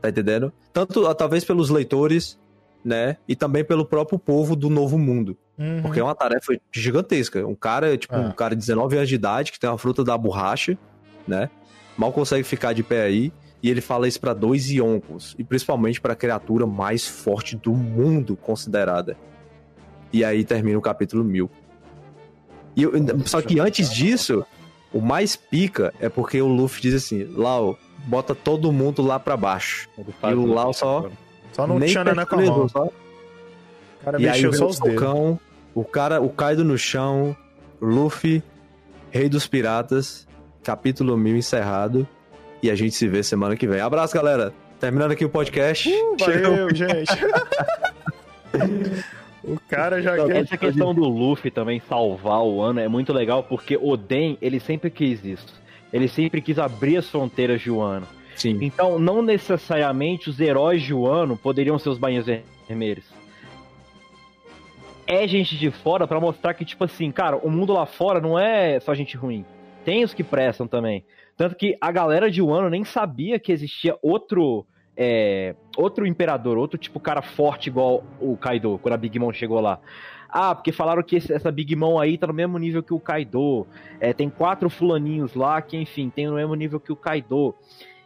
Tá entendendo? Tanto ah, talvez pelos leitores, né? E também pelo próprio povo do novo mundo. Uhum. Porque é uma tarefa gigantesca. Um cara, tipo, Ah. um cara de 19 anos de idade, que tem uma fruta da borracha, né? Mal consegue ficar de pé aí. E ele fala isso pra dois Yonkos. E principalmente pra criatura mais forte do mundo considerada. E aí termina o capítulo 1000. E eu- só que antes disso, o mais pica é porque o Luffy diz assim: Lau, bota todo mundo lá pra baixo. E o Lau só- Só não Nem tchanana com a percebeu, mão. só cara e aí só o os socão, o cara, o Kaido no chão, Luffy, Rei dos Piratas, capítulo 1000 encerrado. E a gente se vê semana que vem. Abraço, galera. Terminando aqui o podcast. Chegou. Valeu, (laughs) gente. o cara já quer. Essa questão do Luffy também salvar o ano é muito legal porque Oden, ele sempre quis isso. Ele sempre quis abrir as fronteiras de Wano. Sim. Então, não necessariamente os heróis de Wano poderiam ser os bainhas vermelhos. É gente de fora pra mostrar que, tipo assim, cara, o mundo lá fora não é só gente ruim. Tem os que prestam também. Tanto que a galera de Wano nem sabia que existia outro é, outro imperador, outro tipo cara forte igual o Kaido, quando a Big Mom chegou lá. Ah, porque falaram que esse- essa Big Mom aí tá no mesmo nível que o Kaido. É, tem quatro fulaninhos lá que, enfim, tem no mesmo nível que o Kaido.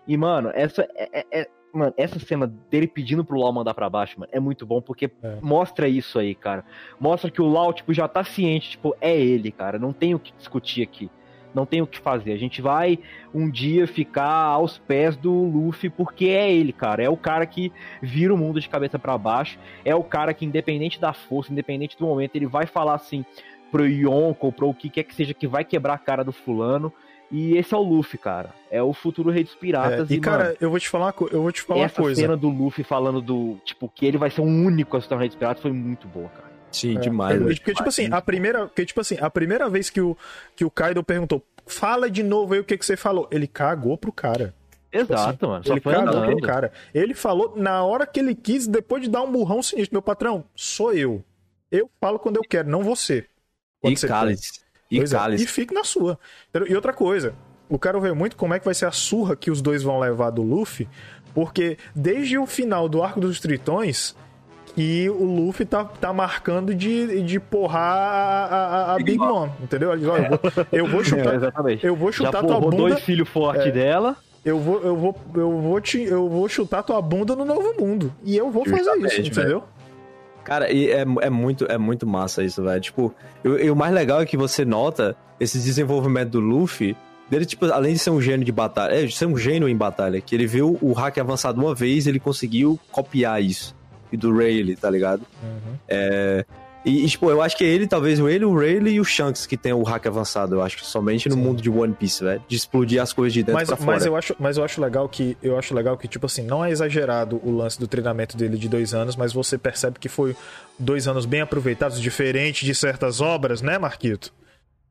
E, mano, essa é, é- é- mano, essa cena dele pedindo pro Lau mandar pra baixo, mano, é muito bom, porque É. mostra isso aí, cara. Mostra que o Lau, tipo, já tá ciente, tipo, é ele, cara. Não tem o que discutir aqui. Não tem o que fazer. A gente vai um dia ficar aos pés do Luffy, porque é ele, cara. É o cara que vira o mundo de cabeça pra baixo. É o cara que, independente da força, independente do momento, ele vai falar assim pro Yonko, pro o que quer que seja, que vai quebrar a cara do fulano. E esse é o Luffy, cara. É o futuro rei dos É, piratas. e, e, cara, mano, eu vou te falar, eu vou te falar essa coisa. cena do Luffy falando do, tipo, que ele vai ser o único a se tornar rei dos piratas foi muito boa, cara. Sim, É, demais. Porque, tipo assim, a primeira, porque, tipo assim, a primeira vez que o, que o Kaido perguntou, fala de novo aí o que, que você falou. Ele cagou pro cara. Exato, mano. Só ele foi cagou andando. pro cara. Ele falou na hora que ele quis, depois de dar um burrão sinistro. Meu patrão, sou eu. Eu falo quando eu quero, não você. Quando E você cálice. E é, cálice. E fique na sua. E outra coisa, eu quero ver muito como é que vai ser a surra que os dois vão levar do Luffy, porque desde o final do Arco dos Tritões, que o Luffy tá, tá marcando de, de porrar a, a- a- a Big Mom, entendeu? Ele diz, "Ó, eu, vou, (laughs) eu vou É, chutar. exatamente. Eu vou Já chutar tua porrou bunda. dois filhos fortes É. dela. Eu vou, eu vou, eu vou te, eu vou chutar tua bunda no novo mundo. E eu vou fazer Justamente, isso, entendeu? Cara, e é, é, muito, é muito massa isso, velho. Tipo, eu- e o mais legal é que você nota esse desenvolvimento do Luffy. Dele, tipo, além de ser um gênio de batalha, é, de ser um gênio em batalha, que ele viu o hack avançado uma vez, ele conseguiu copiar isso. E do Rayleigh, tá ligado? Uhum. É, e, e, tipo, eu acho que ele, talvez o ele, o Rayleigh e o Shanks que tem o hack avançado, eu acho que somente no Sim. mundo de One Piece, velho. De explodir as coisas de dentro Mas, pra fora. mas, eu acho, mas eu acho legal que eu acho legal que tipo assim não é exagerado o lance do treinamento dele de dois anos, mas você percebe que foi dois anos bem aproveitados, diferente de certas obras, né, Marquito?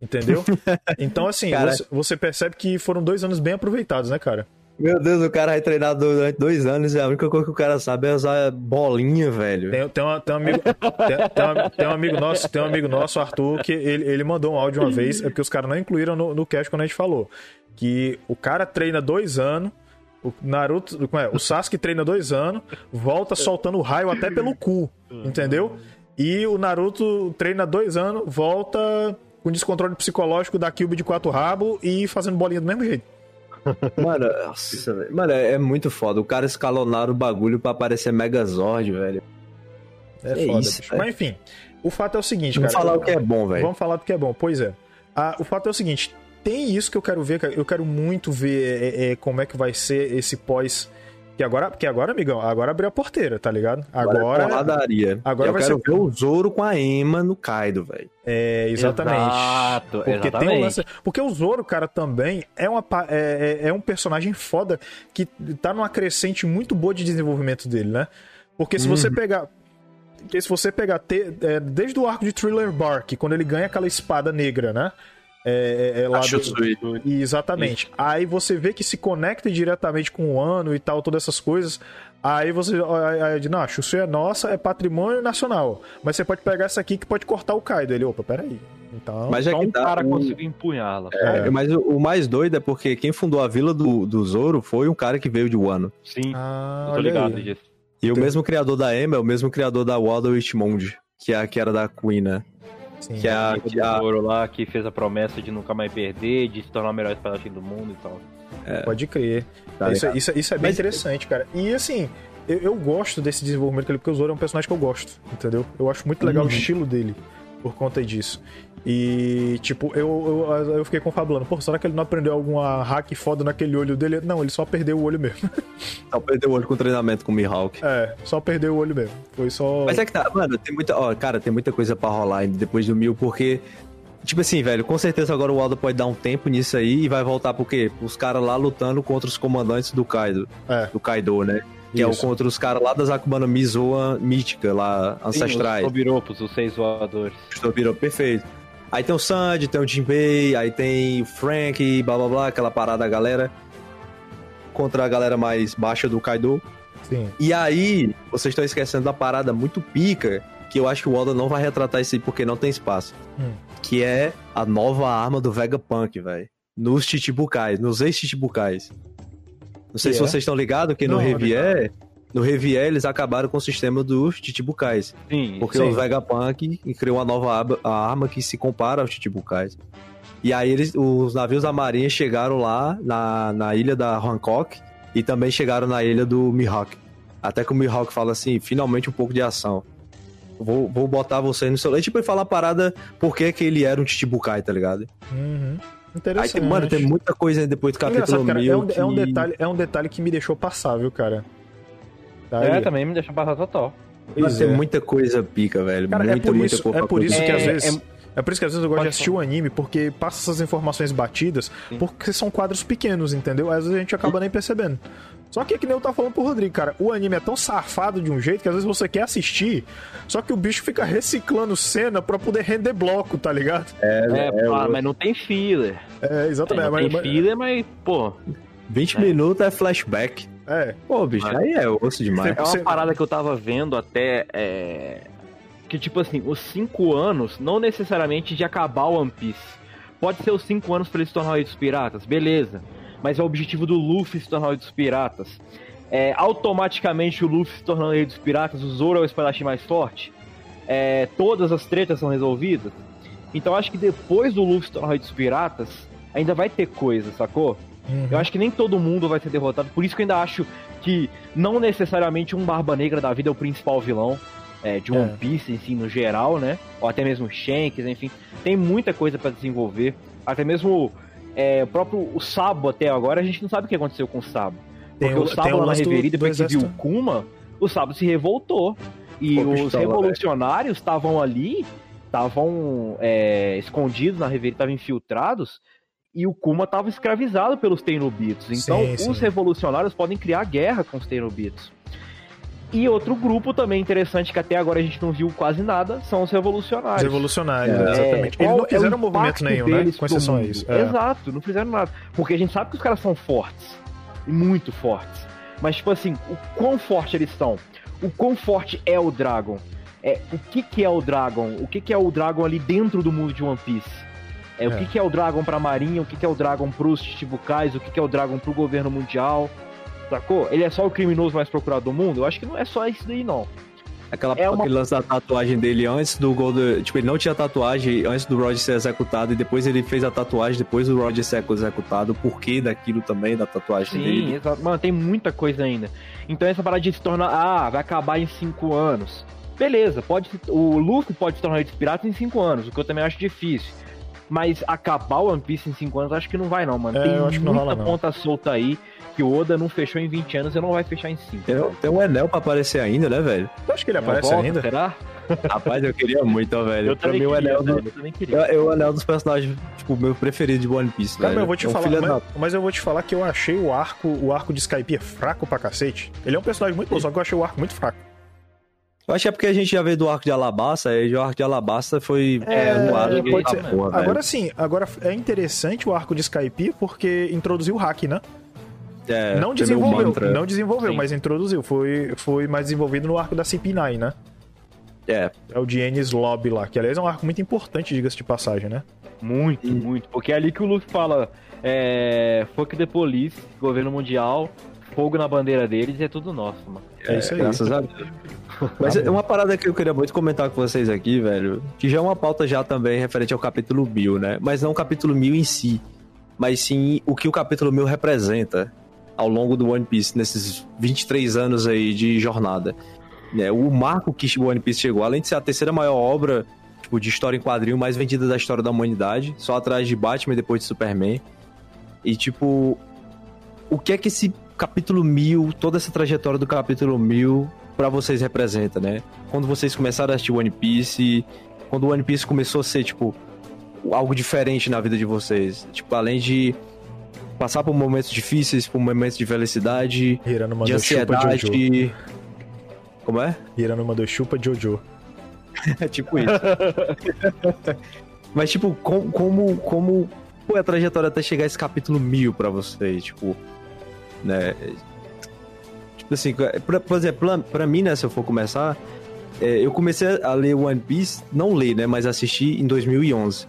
Entendeu? (laughs) Então assim você, você percebe que foram dois anos bem aproveitados, né, cara? Meu Deus, o cara vai treinar durante dois anos e a única coisa que o cara sabe é usar bolinha, velho. Tem, tem, uma- tem um amigo, tem, tem um amigo nosso, tem um amigo nosso, Arthur, que ele, ele mandou um áudio uma vez, é porque os caras não incluíram no, no cast quando a gente falou. Que o cara treina dois anos, o Naruto, como é? O Sasuke treina dois anos, volta soltando raio até pelo cu, entendeu? E o Naruto treina dois anos, volta com descontrole psicológico da Cube de quatro rabos e fazendo bolinha do mesmo jeito. Mano, nossa, velho. Mano, é, é muito foda. O cara escalonaram o bagulho pra parecer Megazord, velho. É Que foda, isso. Mas enfim, o fato é o seguinte, Vamos cara. falar o que é bom, velho. Vamos falar do que é bom. Pois é. Ah, o fato é o seguinte: tem isso que eu quero ver, cara. Eu quero muito ver é, é, como é que vai ser esse pós. Que agora, porque agora, amigão, agora abriu a porteira, tá ligado? Agora. é porradaria. agora eu vai quero ser- ver o Zoro com a Emma no Kaido, velho. é, exatamente. Exato, Porque tem um exatamente. lance. Porque o Zoro, cara, também é, uma, é, é- é um personagem foda que tá numa crescente muito boa de desenvolvimento dele, né? Porque se você pegar. Porque se você pegar te- é, desde o arco de Thriller Bark, quando ele ganha aquela espada negra, né? É, é- é lá do- e Exatamente. Aí você vê que se conecta diretamente com o ano e tal, todas essas coisas. Aí você aí, aí diz, não, a Shusui é nossa, é patrimônio nacional. Mas você pode pegar essa aqui que pode cortar o Kaido. Ele, opa, peraí. Então. Mas é Só que um tá, cara o- conseguiu empunhá-la. É, mas o, mais doido é porque quem fundou a vila do, do Zoro foi um cara que veio de Wano. Sim, Ah, tô ligado disso. E o mesmo criador da Emma é o mesmo criador da Water Richmond, que, é, a- que era da Queen, né? Sim. Que é a, que do a- Zoro lá que fez a promessa de nunca mais perder, de se tornar o melhor espadachim do mundo e tal. Pode crer. Tá isso, ligado? isso, isso é bem Mas- interessante, cara. E assim, eu, eu gosto desse desenvolvimento dele, porque o Zoro é um personagem que eu gosto, entendeu? Eu acho muito legal Uhum. o estilo dele por conta disso. E, tipo, eu, eu, eu fiquei confabulando, pô, será que ele não aprendeu alguma hack foda naquele olho dele? Não, ele só perdeu o olho mesmo. (laughs) Só perdeu o olho com o treinamento com o Mihawk. É, só perdeu o olho mesmo. Foi só. Mas é que tá, mano, tem muita. Ó, cara, tem muita coisa pra rolar ainda depois do mil, porque. Tipo assim, velho, com certeza agora o Aldo pode dar um tempo nisso aí e vai voltar por quê? Os caras lá lutando contra os comandantes do Kaido. É. Do Kaido, né? Que é o Isso. contra os caras lá das Akubana Mizoa mítica, lá, ancestrais. Sim, os Tobiropos, os seis voadores. Estou virou perfeito. Aí tem o Sandy, tem o Jinbei, aí tem o Frank, blá blá blá, aquela parada da galera. Contra a galera mais baixa do Kaido. Sim. E aí, vocês estão esquecendo da parada muito pica, que eu acho que o Oda não vai retratar isso aí porque não tem espaço. Hum. Que é a nova arma do Vegapunk, velho. Nos Chichibukais, nos ex-Chichibukais. Não sei Que se é? vocês estão ligados que no Não, Revier, no Revier eles acabaram com o sistema dos Chichibukais. Sim, Porque Sim. o Vegapunk criou uma nova aba- arma que se compara aos Chichibukais. E aí eles, os navios da marinha chegaram lá na, na ilha da Hancock e também chegaram na ilha do Mihawk. Até que o Mihawk fala assim, finalmente um pouco de ação. Vou, vou botar você no seu leite. Tipo, ele fala a parada por que que ele era um Chichibukai, tá ligado? Uhum. Aí tem, mano, tem muita coisa aí depois do capítulo cara, 1000 é, um, é um que- detalhe, é um detalhe que me deixou passar, viu, cara? Tá É, aí. também me deixa passar total. Pois tem é. muita coisa pica, velho. Cara, muita, é por muita isso, é por isso que às É, vezes. É... por isso que às vezes eu gosto Pode de assistir o anime, porque passa essas informações batidas, Sim. porque são quadros pequenos, entendeu? Às vezes a gente acaba nem percebendo. Só que, que nem eu tava falando pro Rodrigo, cara, o anime é tão safado de um jeito que às vezes você quer assistir, só que o bicho fica reciclando cena pra poder render bloco, tá ligado? É, ah, eu- mas não tem filler. É, É, exatamente. não mas- tem mas- filler, mas, pô, 20 minutos é flashback. É, Pô, bicho, Mas- aí é osso demais. É uma parada que eu tava vendo até. é, Que, tipo assim, os cinco anos, não necessariamente de acabar o One Piece. Pode ser os cinco anos pra ele se tornar o rei dos piratas, beleza. Mas é o objetivo do Luffy se tornar o rei dos piratas. É, automaticamente o Luffy se tornando o rei dos piratas, o Zoro é o espadachim mais forte. É, todas as tretas são resolvidas. Então acho que depois do Luffy se tornar o rei dos piratas, ainda vai ter coisa, sacou? Uhum. Eu acho que nem todo mundo vai ser derrotado, por isso que eu ainda acho que não necessariamente um Barba Negra da vida é o principal vilão é, de One É. Piece em si, no geral, né? Ou até mesmo Shanks, enfim. Tem muita coisa pra desenvolver. Até mesmo é, o próprio o Sabo até agora, a gente não sabe o que aconteceu com o Sabo. Porque o- o Sabo lá na do depois que viu o. Kuma, o Sabo se revoltou. E Pô, os pistola, revolucionários estavam ali, estavam é, escondidos na Reverie, estavam infiltrados, e o Kuma estava escravizado pelos Tennobitos. Então, Sim, os sim. revolucionários podem criar guerra com os Tennobitos. E outro grupo também interessante que até agora a gente não viu quase nada são os Os revolucionários. revolucionários, É, exatamente. Eles não é fizeram o movimento nenhum, né? Com exceção a isso. É. Exato, não fizeram nada. Porque a gente sabe que os caras são fortes. e muito fortes. Mas, tipo assim, o quão forte eles são? O quão forte é o Dragon? É, o que, que é o Dragon? O que, que é o Dragon ali dentro do mundo de One Piece? É, é. O que, que é o Dragon pra Marinha? O que, que é o Dragon pros Chichibukais? O que, que é o Dragon pro governo mundial? Sacou? Ele é só o criminoso mais procurado do mundo? Eu acho que não é só isso daí, não. Aquela, é uma... Lance da tatuagem dele antes do Gold. Tipo, ele não tinha tatuagem antes do Roger ser executado e depois ele fez a tatuagem depois do Roger ser executado. O porquê daquilo também, da tatuagem Sim, dele. Sim, exato. Mano, tem muita coisa ainda. Então essa parada de se tornar. Ah, vai acabar em 5 anos. Beleza, pode. O Luffy pode se tornar de pirata em 5 anos, o que eu também acho difícil. Mas acabar o One Piece em 5 anos, acho que não vai, não, mano. É, tem muita rola, ponta solta aí que o Oda não fechou em 20 anos e não vai fechar em 5. Tem, tem um Enel pra aparecer ainda, né, velho? Tu acha que ele aparece volta, ainda? Será? (laughs) Rapaz, eu queria muito, ó, velho. Eu pra mim, queria, o Enel. Do... Eu também queria. Eu, eu, o Enel dos personagens, tipo, meu preferido de One Piece, Cara, velho. Eu vou te é um falar, mas, mas, eu vou te falar que eu achei o arco, o arco de Skype fraco pra cacete. Ele é um personagem muito bom, só que eu achei o arco muito fraco. Eu acho que é porque a gente já veio do arco de Alabasta, e o arco de Alabasta foi é. Pode ser. Porra, agora sim, agora é interessante o arco de Skype porque introduziu o hack, né? É, não desenvolveu, não desenvolveu, Sim. mas introduziu. Foi, foi mais desenvolvido no arco da CP9, né? É. É o de Ennis Lobby lá, que aliás é um arco muito importante, diga-se de passagem, né? Muito, muito. Porque é ali que o Luffy fala: é, fuck the police, governo mundial, fogo na bandeira deles e é tudo nosso, mano. É, é isso aí. Graças a Deus. Mas é uma parada que eu queria muito comentar com vocês aqui, velho, que já é uma pauta já também referente ao capítulo 1000, né? Mas não o capítulo 1000 em si, mas sim o que o capítulo 1000 representa ao longo do One Piece, nesses 23 anos aí de jornada. É, o marco que o One Piece chegou, além de ser a terceira maior obra tipo, de história em quadrinho mais vendida da história da humanidade, só atrás de Batman e depois de Superman. E, tipo, o que é que esse capítulo 1000, toda essa trajetória do capítulo 1000 para vocês representa, né? Quando vocês começaram a assistir One Piece, quando o One Piece começou a ser, tipo, algo diferente na vida de vocês. Tipo, além de passar por momentos difíceis, por momentos de felicidade, de ansiedade. Como é? Hirano mandou chupa Jojo. (laughs) é tipo isso. Mas, tipo, como, como, como foi a trajetória até chegar a esse capítulo mil pra vocês? Tipo, né? Tipo assim, pra, por exemplo, pra mim, né, se eu for começar, é, eu comecei a ler One Piece, não ler, né, mas assistir em 2011.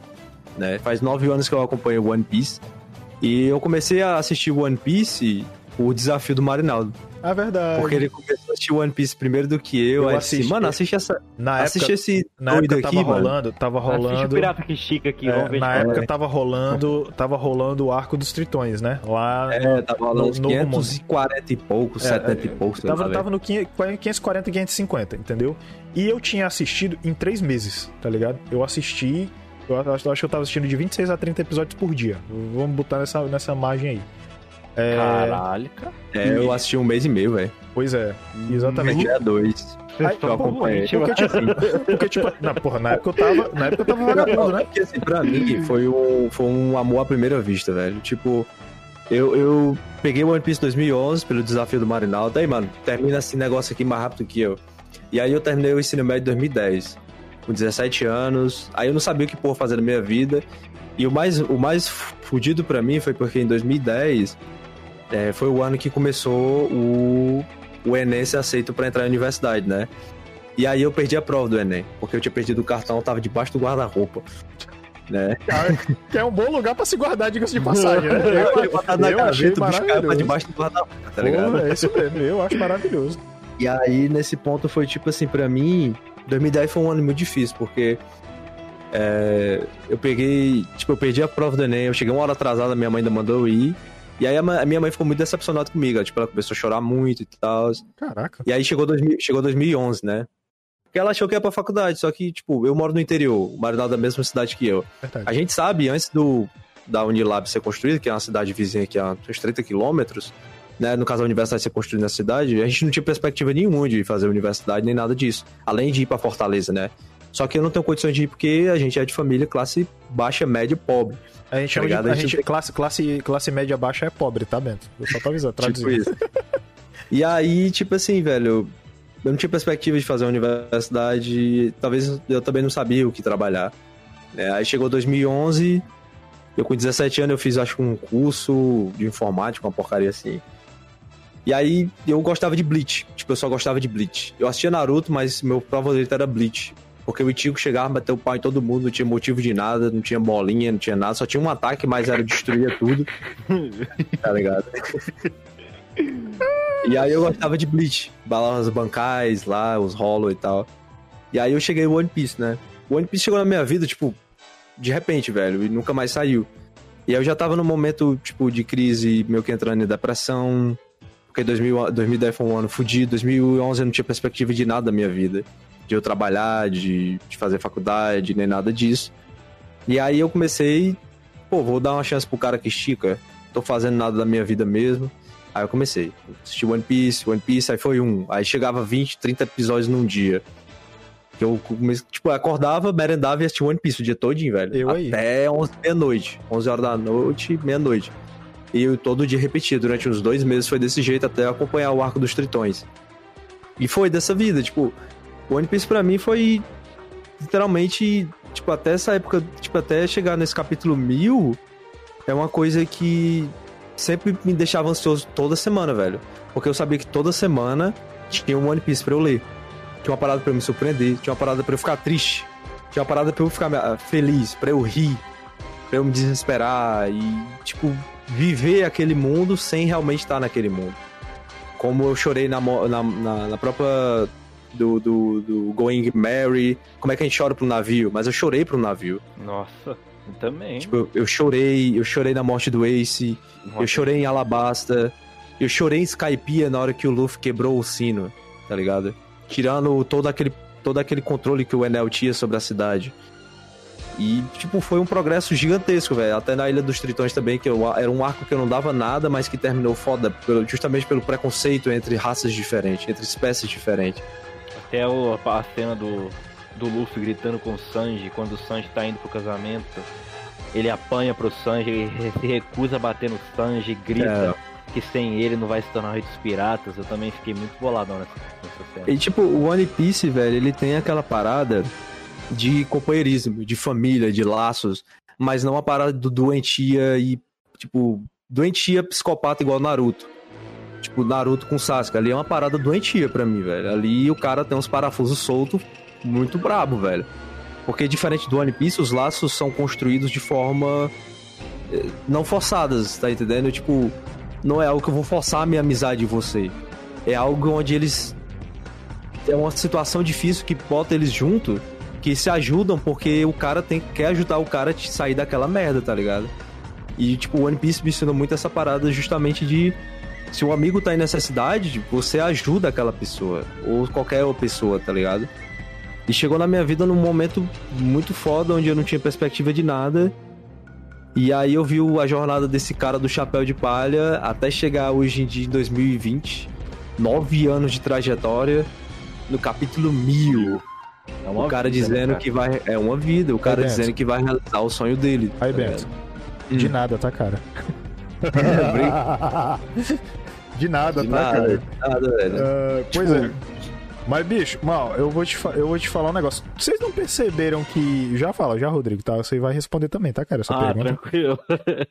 Né? Faz nove anos que eu acompanho One Piece. E eu comecei a assistir One Piece o desafio do Marinaldo. É verdade. Porque ele começou a assistir One Piece primeiro do que eu. eu assisti, mano, assiste essa. Na assiste época, esse na época tava aqui, rolando, mano. tava rolando. Assiste o Pirata que estica aqui, é, Na época tava rolando, tava rolando o arco dos tritões, né? Lá É, tava rolando no, 540 e poucos, é, 70 e poucos. Tava, tava no 540 e 550, entendeu? E eu tinha assistido em três meses, tá ligado? Eu assisti eu acho, eu acho que eu tava assistindo de 26 a 30 episódios por dia. Vamos botar nessa, nessa margem aí. É... Caralho, cara. É, eu assisti um mês e meio, velho. Pois é, exatamente. Dia dois. Aí, eu acompanhei. Porque, tipo, (laughs) porque, tipo, na, porra, na época eu tava. Na época eu tava vagabundo, né? Porque assim, pra mim foi um, foi um amor à primeira vista, velho. Tipo, eu, eu peguei o One Piece 2011 pelo desafio do Marinaldo. Aí, mano, termina esse negócio aqui mais rápido que eu. E aí eu terminei o ensino médio em 2010 com 17 anos. Aí eu não sabia o que por fazer na minha vida. E o mais, o mais fudido para mim foi porque em 2010 é, foi o ano que começou o, o Enem ser aceito para entrar na universidade, né? E aí eu perdi a prova do Enem, porque eu tinha perdido o cartão, tava debaixo do guarda-roupa. Né? Que é um bom lugar para se guardar, diga-se de passagem, né? (laughs) Eu, eu, eu, na eu achei maravilhoso. debaixo do guarda-roupa, tá ligado? Pô, é isso mesmo, eu acho maravilhoso. E aí, nesse ponto, foi tipo assim, para mim, 2010 foi um ano muito difícil, porque é, eu peguei, tipo, eu perdi a prova do Enem, eu cheguei uma hora atrasada, minha mãe ainda mandou eu ir. E aí a, minha mãe ficou muito decepcionada comigo, tipo, ela começou a chorar muito e tal. Caraca. E aí chegou, 2000, chegou 2011, né? Porque ela achou que ia pra faculdade, só que, tipo, eu moro no interior, o Marinal da mesma cidade que eu. Verdade. A gente sabe, antes do da Unilab ser construída, que é uma cidade vizinha aqui a uns 30 quilômetros, né, no caso a universidade ser construída na cidade, a gente não tinha perspectiva nenhuma de fazer universidade nem nada disso, além de ir para Fortaleza, né? Só que eu não tenho condições de ir porque a gente é de família classe baixa, média, pobre. A gente, tá de, a, a gente classe, classe, classe média baixa é pobre, tá, Bento? Eu só tô avisando, traduzindo. tipo e aí, tipo assim, velho, eu não tinha perspectiva de fazer a universidade, talvez eu também não sabia o que trabalhar. É, aí chegou 2011, eu com 17 anos eu fiz, acho um curso de informática, uma porcaria assim. E aí eu gostava de Bleach. Tipo, eu só gostava de Bleach. Eu assistia Naruto, mas meu favorito era Bleach. Porque o Ichigo chegava, bateu o pau em todo mundo, não tinha motivo de nada, não tinha bolinha, não tinha nada, só tinha um ataque, mas era destruir tudo. (laughs) tá ligado? e aí eu gostava de Bleach. Balas bancais lá, os Hollow e tal. E aí eu cheguei no One Piece, né? O One Piece chegou na minha vida, tipo, de repente, velho, e nunca mais saiu. E aí eu já tava num momento, tipo, de crise, meio que entrando em depressão. Porque 2000, 2010 foi um ano fudido. 2011 eu não tinha perspectiva de nada da minha vida. De eu trabalhar, de, de fazer faculdade, nem nada disso. E aí eu comecei, pô, vou dar uma chance pro cara que estica. Tô fazendo nada da minha vida mesmo. Aí eu comecei. Assisti One Piece, One Piece, aí foi um. Aí chegava 20, 30 episódios num dia. Que eu tipo, acordava, merendava e assistia One Piece o dia todinho, velho. Eu aí. Até 11, meia-noite. 11 horas da noite, meia-noite. E eu todo dia repetia. Durante uns dois meses foi desse jeito até acompanhar o arco dos tritões. E foi dessa vida, tipo, One Piece pra mim foi literalmente, tipo, até essa época, tipo, até chegar nesse capítulo mil, é uma coisa que sempre me deixava ansioso toda semana, velho. Porque eu sabia que toda semana tinha um One Piece pra eu ler. Tinha uma parada pra eu me surpreender, tinha uma parada pra eu ficar triste, tinha uma parada pra eu ficar ah, feliz, pra eu rir, pra eu me desesperar e, tipo, viver aquele mundo sem realmente estar naquele mundo. Como eu chorei na, na, na, na própria do, do, do Going Mary, como é que a gente chora pro navio, mas eu chorei pro navio. Nossa, eu também. Tipo, eu, eu chorei, eu chorei na morte do Ace, Nossa. eu chorei em Alabasta, eu chorei em Skypiea na hora que o Luffy quebrou o sino, tá ligado? Tirando todo aquele, todo aquele controle que o Enel tinha sobre a cidade. E, tipo, foi um progresso gigantesco, velho. Até na Ilha dos Tritões também, que eu, era um arco que eu não dava nada, mas que terminou foda, pelo- justamente pelo preconceito entre raças diferentes, entre espécies diferentes. Até o, a cena do, do Luffy gritando com o Sanji quando o Sanji tá indo pro casamento. Ele apanha pro Sanji, ele se recusa a bater no Sanji, grita que sem ele não vai se tornar o rei dos piratas. Eu também fiquei muito boladão nessa, nessa cena. E tipo, o One Piece, velho, ele tem aquela parada de companheirismo, de família, de laços, mas não a parada do doentia e, tipo, doentia psicopata igual Naruto. Tipo, Naruto com Sasuke. Ali é uma parada doentia pra mim, velho. Ali o cara tem uns parafusos soltos muito brabo, velho. Porque diferente do One Piece, os laços são construídos de forma eh, não forçadas, tá entendendo? Tipo, não é algo que eu vou forçar a minha amizade em você. É algo onde eles é uma situação difícil que bota eles junto, que se ajudam porque o cara tem quer ajudar o cara a sair daquela merda, tá ligado? E tipo, o One Piece me ensinou muito essa parada justamente de se um amigo tá em necessidade, você ajuda aquela pessoa ou qualquer pessoa, tá ligado? E chegou na minha vida num momento muito foda onde eu não tinha perspectiva de nada. E aí eu vi a jornada desse cara do chapéu de palha até chegar hoje em dia em 2020. Nove anos de trajetória no capítulo mil. É uma o cara vida, né, dizendo cara? que vai. É uma vida, o cara Bento. dizendo que vai realizar o sonho dele. Aí, tá Bento. Hum. De nada, tá, cara? (laughs) (laughs) De nada, De tá, nada, cara? nada, velho. Ah, pois Tipo- é. Mas, bicho, mal, eu vou, te eu vou te falar um negócio. Vocês não perceberam que. Já fala, já, Rodrigo, tá? Você vai responder também, tá, cara? Essa Ah, pergunta. tranquilo.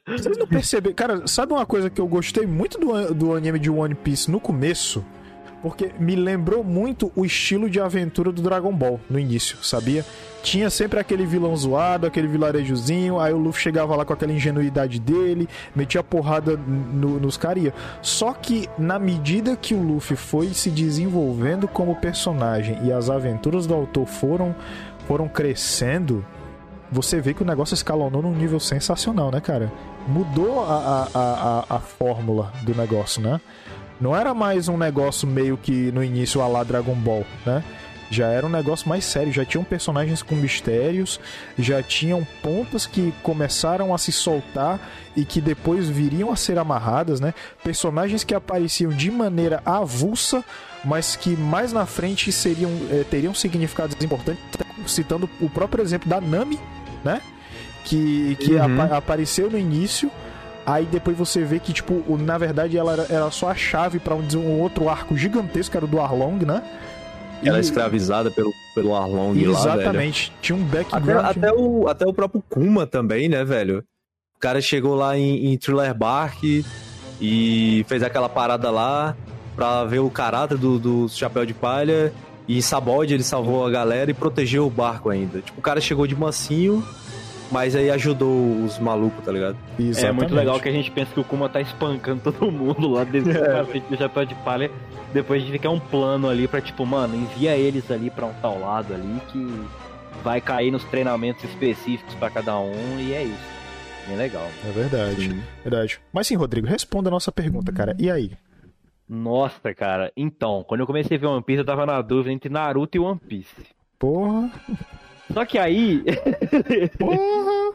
Vocês não perceberam. Cara, sabe uma coisa que eu gostei muito do, do anime de One Piece no começo? Porque me lembrou muito o estilo de aventura do Dragon Ball no início, sabia? Tinha sempre aquele vilão zoado, aquele vilarejozinho, aí o Luffy chegava lá com aquela ingenuidade dele, metia porrada no- nos caria. Só que na medida que o Luffy foi se desenvolvendo como personagem e as aventuras do autor foram, foram crescendo, você vê que o negócio escalonou num nível sensacional, né, cara? Mudou a, a, a, a, fórmula do negócio, né? Não era mais um negócio meio que no início a lá Dragon Ball, né? Já era um negócio mais sério, já tinham personagens com mistérios, já tinham pontas que começaram a se soltar e que depois viriam a ser amarradas, né? Personagens que apareciam de maneira avulsa, mas que mais na frente seriam eh, teriam significados importantes, citando o próprio exemplo da Nami, né? Que, que Uhum. apa- apareceu no início. Aí depois você vê que, tipo, na verdade ela era, era só a chave pra um, um outro arco gigantesco, que era o do Arlong, né? Ela é E- escravizada pelo, pelo Arlong lá, velho. Exatamente. Tinha um Até, background. até, o, até o próprio Kuma também, né, velho? O cara chegou lá em, em Thriller Bark e fez aquela parada lá. pra ver o caráter do, do Chapéu de Palha. E em Sabode ele salvou a galera e protegeu o barco ainda. Tipo, o cara chegou de mansinho, mas aí ajudou os malucos, tá ligado? É muito legal que a gente pensa que o Kuma tá espancando (laughs) todo mundo lá dentro é. do Chapéu de Palha. Depois a gente quer um plano ali pra, tipo, mano, envia eles ali pra um tal lado ali que vai cair nos treinamentos específicos para cada um e é isso. Bem legal. É verdade. Sim. Verdade. Mas sim, Rodrigo, responda a nossa pergunta, cara. E aí? Nossa, cara. Então, quando eu comecei a ver One Piece, eu tava na dúvida entre Naruto e One Piece. Porra. Só que aí. (laughs)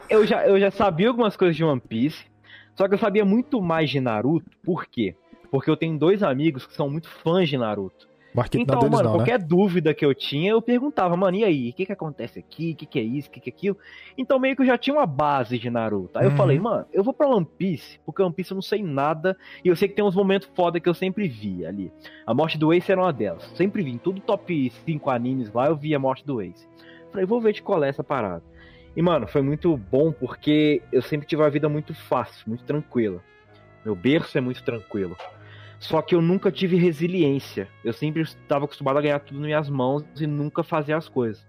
Eu, já, eu já sabia algumas coisas de One Piece. Só que eu sabia muito mais de Naruto. Por quê? Porque eu tenho dois amigos que são muito fãs de Naruto. Marquito então, mano, não, né? qualquer né? dúvida que eu tinha, eu perguntava, mano, e aí, o que que acontece aqui? O que que é isso? O que que é aquilo? Então meio que eu já tinha uma base de Naruto. Aí uhum. eu falei, mano, eu vou pra One Piece, porque One Piece eu não sei nada, e eu sei que tem uns momentos foda que eu sempre vi ali. A morte do Ace era uma delas. Sempre vi, em tudo top 5 animes lá, eu vi a morte do Ace. Falei, vou ver de qual é essa parada. E, mano, foi muito bom porque eu sempre tive uma vida muito fácil, muito tranquila. Meu berço é muito tranquilo. Só que eu nunca tive resiliência. Eu sempre estava acostumado a ganhar tudo nas minhas mãos e nunca fazer as coisas.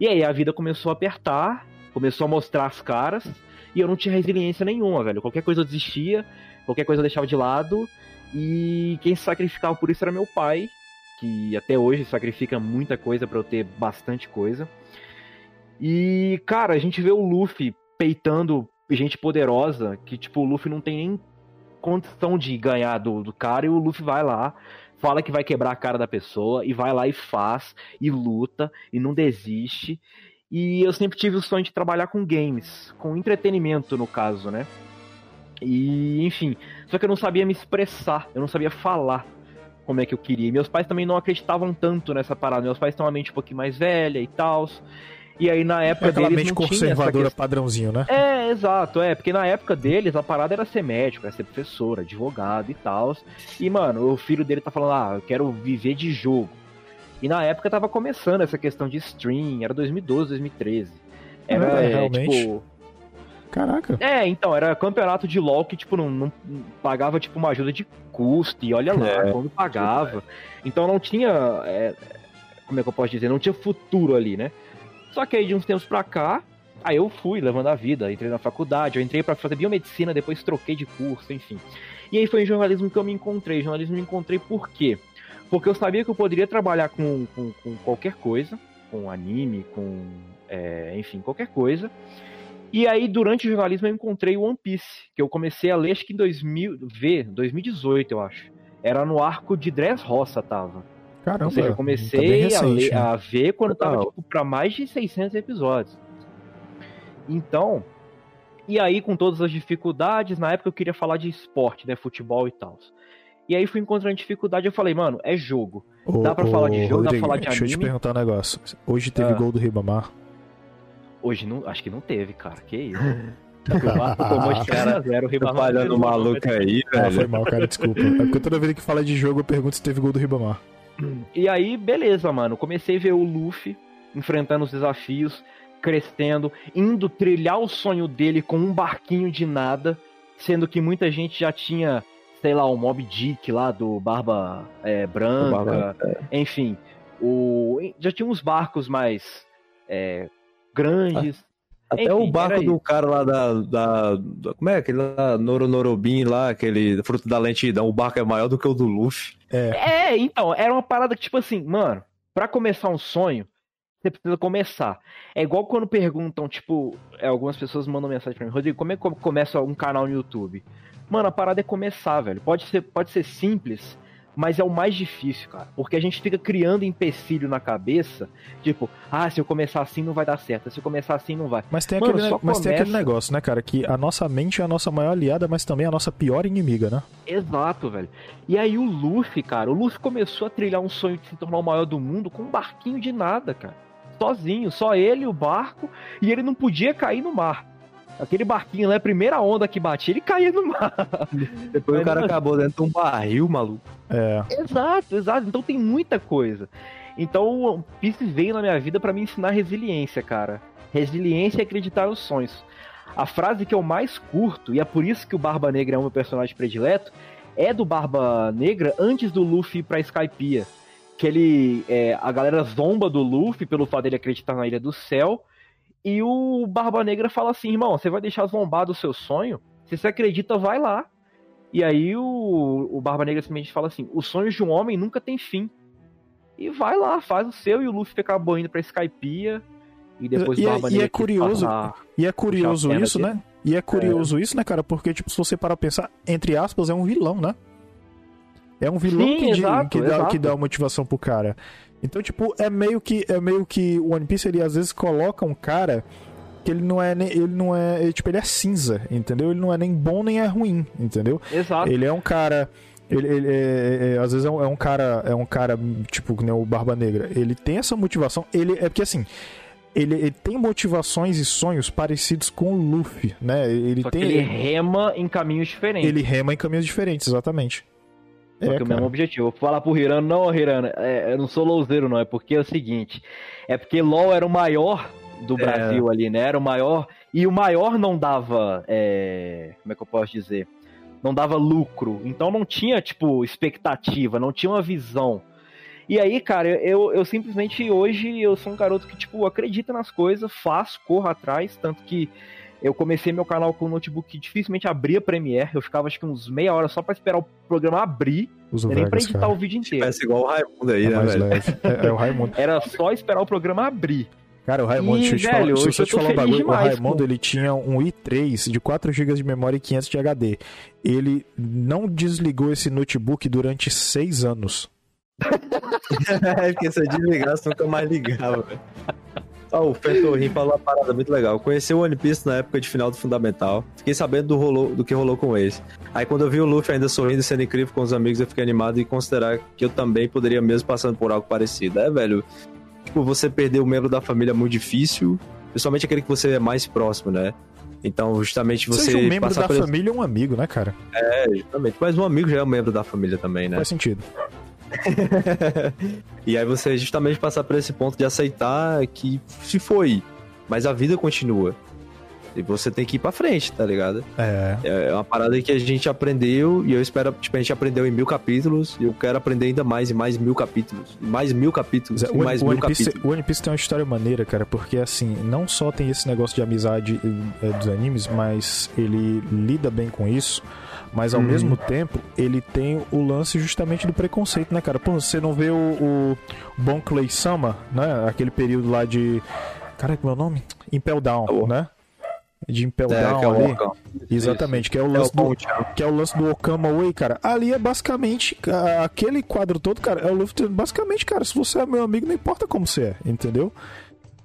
E aí a vida começou a apertar, começou a mostrar as caras, e eu não tinha resiliência nenhuma, velho. Qualquer coisa eu desistia, qualquer coisa eu deixava de lado, e quem sacrificava por isso era meu pai, que até hoje sacrifica muita coisa para eu ter bastante coisa. E, cara, a gente vê o Luffy peitando gente poderosa, que, tipo, o Luffy não tem nem condição de ganhar do, do cara e o Luffy vai lá, fala que vai quebrar a cara da pessoa e vai lá e faz, e luta, e não desiste. E eu sempre tive o sonho de trabalhar com games, com entretenimento no caso, né? E, enfim, só que eu não sabia me expressar, eu não sabia falar como é que eu queria. E meus pais também não acreditavam tanto nessa parada. Meus pais têm uma mente um pouquinho mais velha e tal. E aí na época é aquela deles mente conservadora padrãozinho, né? É, exato, é, porque na época deles a parada era ser médico, era ser professor, advogado e tal. E mano, o filho dele tá falando: "Ah, eu quero viver de jogo". E na época tava começando essa questão de stream, era 2012, 2013. Era é, realmente. Tipo, Caraca. É, então, era campeonato de LoL que, tipo, não, não pagava, tipo, uma ajuda de custo, e olha lá, é. quando pagava. Então não tinha, é, como é que eu posso dizer, não tinha futuro ali, né? Só que aí de uns tempos pra cá, aí eu fui levando a vida, entrei na faculdade, eu entrei para fazer biomedicina, depois troquei de curso, enfim. E aí foi em jornalismo que eu me encontrei. Jornalismo me encontrei por quê? Porque eu sabia que eu poderia trabalhar com, com, com qualquer coisa, com anime, com. É, enfim, qualquer coisa. E aí, durante o jornalismo, eu encontrei o One Piece, que eu comecei a ler, acho que em 2000, ver, 2018, eu acho. Era no arco de Dressrosa, tava. Caramba, Ou seja, eu comecei recente, a, ler, né? a, ver quando tava tipo, pra mais de 600 episódios. Então, e aí com todas as dificuldades, na época eu queria falar de esporte, né, futebol e tal. E aí fui encontrando dificuldade, eu falei, mano, é jogo. Dá pra falar de jogo, Rodrigo, dá pra falar de anime. Deixa eu te perguntar um negócio. Hoje teve ah. gol do Ribamar? Hoje não, acho que não teve, cara. Que isso? (laughs) O cara, zero, o falhando maluco aí, velho. Ah, foi mal, cara, desculpa. É porque toda vez que fala de jogo eu pergunto se teve gol do Ribamar. E aí, beleza, mano. Comecei a ver o Luffy enfrentando os desafios, crescendo, indo trilhar o sonho dele com um barquinho de nada, sendo que muita gente já tinha, sei lá, o Mob Dick lá do Barba é, Branca, Barba, é. enfim. O, já tinha uns barcos mais é, grandes. Até Enfim, o barco do cara lá da, da, da, Como é aquele lá? Noronorobim lá, aquele fruto da lentidão. O barco é maior do que o do Luffy. É. é, então, era uma parada que, tipo assim, mano, para começar um sonho, você precisa começar. É igual quando perguntam, tipo, é, algumas pessoas mandam mensagem pra mim, Rodrigo, como é que começa um canal no YouTube? Mano, a parada é começar, velho. Pode ser, pode ser simples, mas é o mais difícil, cara. Porque a gente fica criando empecilho na cabeça, tipo, ah, se eu começar assim não vai dar certo, se eu começar assim não vai. Mas tem, Mano, aquele, mas começa... tem aquele negócio, né, cara, que a nossa mente é a nossa maior aliada, mas também a nossa pior inimiga, né? Exato, velho. E aí o Luffy, cara, o Luffy começou a trilhar um sonho de se tornar o maior do mundo com um barquinho de nada, cara. Sozinho, só ele, o barco, e ele não podia cair no mar. Aquele barquinho lá, a primeira onda que batia, ele caía no mar. (laughs) Depois Mas, o cara acabou dentro de um barril, maluco. É. Exato, exato. Então tem muita coisa. Então o One Piece veio na minha vida para me ensinar resiliência, cara. Resiliência e acreditar nos sonhos. A frase que eu mais curto, e é por isso que o Barba Negra é o meu personagem predileto, é do Barba Negra antes do Luffy ir pra Skypiea. Que ele. É, a galera zomba do Luffy pelo fato dele acreditar na Ilha do Céu. E o Barba Negra fala assim: irmão, você vai deixar zombar do seu sonho? Se você acredita, vai lá. E aí o, o Barba Negra simplesmente fala assim: os sonhos de um homem nunca tem fim. E vai lá, faz o seu, e o Luffy acabou indo pra Skypiea. E depois e, o Barba é, e Negra. é curioso, e é curioso isso, perna né? E é curioso isso, né, cara? Porque, tipo, se você parar pra pensar, entre aspas, é um vilão, né? É um vilão Sim, que, exato, que, dá, exato. que dá motivação pro cara. Então, tipo, é meio que é meio que o One Piece ele às vezes coloca um cara que ele não é ele não é, ele, tipo, ele é cinza, entendeu? Ele não é nem bom nem é ruim, entendeu? Exato. Ele é um cara. Ele, ele é- é- é- às vezes é um, é um cara. É um cara, tipo, que nem o Barba Negra. Ele tem essa motivação. Ele. É porque assim. Ele, ele tem motivações e sonhos parecidos com o Luffy, né? Ele Só tem. ele rema em caminhos diferentes. ele rema em caminhos diferentes, exatamente. Só que É, o mesmo objetivo. Eu vou falar pro Hirano, não, Hirano, é, eu não sou louzeiro, não. É porque é o seguinte: é porque LOL era o maior do É. Brasil ali, né? Era o maior. E o maior não dava. é, como é que eu posso dizer? Não dava lucro. Então não tinha, tipo, expectativa, não tinha uma visão. E aí, cara, eu, eu simplesmente hoje eu sou um garoto que, tipo, acredita nas coisas, faço, corro atrás, tanto que eu comecei meu canal com um notebook que dificilmente abria Premiere, eu ficava acho que uns meia hora só pra esperar o programa abrir, Usa o nem pra Vegas, editar cara. o vídeo inteiro. Parece igual o Raimundo aí, É né, velho? É, é o Raimundo. Era só esperar o programa abrir. Cara, o Raimundo, E, deixa eu te velho, falar, deixa eu te falar um bagulho. O demais Raimundo, com- ele tinha um i3 de 4 GB de memória e 500 de HD. Ele não desligou esse notebook durante 6 anos. (laughs) é, porque se eu desligasse, nunca mais ligava, velho. Ó, o Fentorrim falou uma parada muito legal. Conheci o One Piece na época de final do Fundamental. Fiquei sabendo do, rolou, do que rolou com eles. Aí quando eu vi o Luffy ainda sorrindo e sendo incrível com os amigos, eu fiquei animado e considerar que eu também poderia mesmo passando por algo parecido. É, velho. Tipo, você perder um membro da família é muito difícil. Principalmente aquele que você é mais próximo, né? Então, justamente você Seja um membro da por família ou um amigo, né, cara? É, justamente. Mas um amigo já é um membro da família também, né? Faz sentido. (laughs) e aí você justamente passar por esse ponto de aceitar que se foi, mas a vida continua. E você tem que ir pra frente, tá ligado? É. É uma parada que a gente aprendeu e eu espero, tipo, a gente aprendeu em mil capítulos e eu quero aprender ainda mais e mais mil capítulos. Mais mil capítulos e O, mais o mil One Piece, capítulos. o One Piece tem uma história maneira, cara, porque assim, não só tem esse negócio de amizade eh, dos animes, mas ele lida bem com isso, mas ao Uhum. mesmo tempo ele tem o lance justamente do preconceito, né, cara? Pô, você não vê o, o Bon Clay Sama, né? Aquele período lá de. Cara, como é o nome? Impel Down, Oh. né? De Impel É, Down que é ali. Exatamente, que é o É o lance do, Ponte. que é o lance do Okama Way, cara. Ali é basicamente aquele quadro todo, cara, é o Luffy basicamente, cara, se você é meu amigo, não importa como você é, entendeu?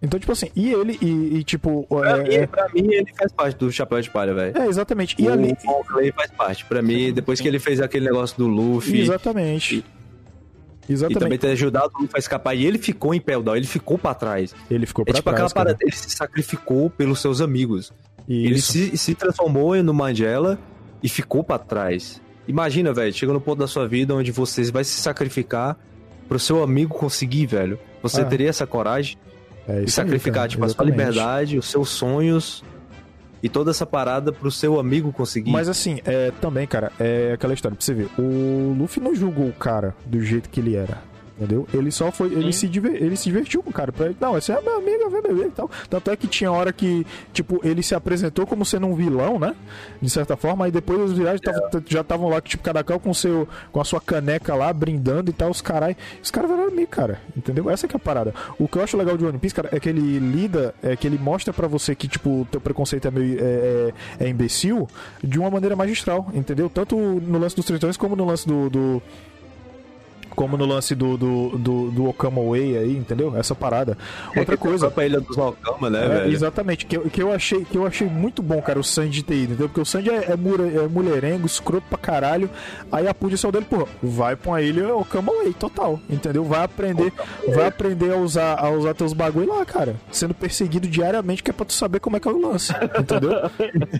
Então, tipo assim, e ele, e, e, tipo. Pra, É, mim, pra mim, ele faz parte do Chapéu de Palha, velho. é, exatamente. E ali. O Clay faz parte. Pra mim, depois que ele fez aquele negócio do Luffy, Exatamente. E também Exatamente. ter ajudado o Luffy a escapar. E ele ficou em Peldal, ele ficou pra trás. Ele ficou É pra tipo aquela trás. cara. parada, ele se sacrificou pelos seus amigos. Ele Isso. se, se transformou no Mandela e ficou pra trás. Imagina, velho, chega no ponto da sua vida onde você vai se sacrificar pro seu amigo conseguir, velho. Você Ah. teria essa coragem É aí, sacrificar, cara, tipo, a sua exatamente. liberdade, os seus sonhos e toda essa parada pro seu amigo conseguir. Mas assim, é, também, cara, é aquela história, pra você ver. O Luffy não julgou o cara do jeito que ele era. Entendeu? Ele só foi. Ele se, diver- ele se divertiu com o cara. Pra ele, não, esse é meu amigo, vem beber e tal. Tanto é que tinha hora que, tipo, ele se apresentou como sendo um vilão, né? De certa forma. Aí depois os virais já estavam lá, tipo, cada qual com, seu, com a sua caneca lá, brindando e tal. Os carai. Os caras viraram amigo, cara. Entendeu? Essa que é a parada. O que eu acho legal de One Piece, cara, é que ele lida, é que ele mostra pra você que, tipo, o teu preconceito é meio. É, é, é imbecil de uma maneira magistral, entendeu? Tanto no lance dos tritões como no lance do. do como no lance do, do, do, do Okama Way aí, entendeu? Essa parada. Outra coisa. Pra ilha dos Valkama, né, É, velho? exatamente, que eu, que, eu achei, que eu achei muito bom, cara, o Sanji ter ido, entendeu? Porque o Sanji é, é, mura- é mulherengo, escroto pra caralho. Aí a punição dele, pô, vai pra uma ilha Okama Way, total, entendeu? Vai aprender, vai aprender a usar, a usar teus bagulho lá, cara. Sendo perseguido diariamente, que é pra tu saber como é que é o lance, entendeu? (laughs)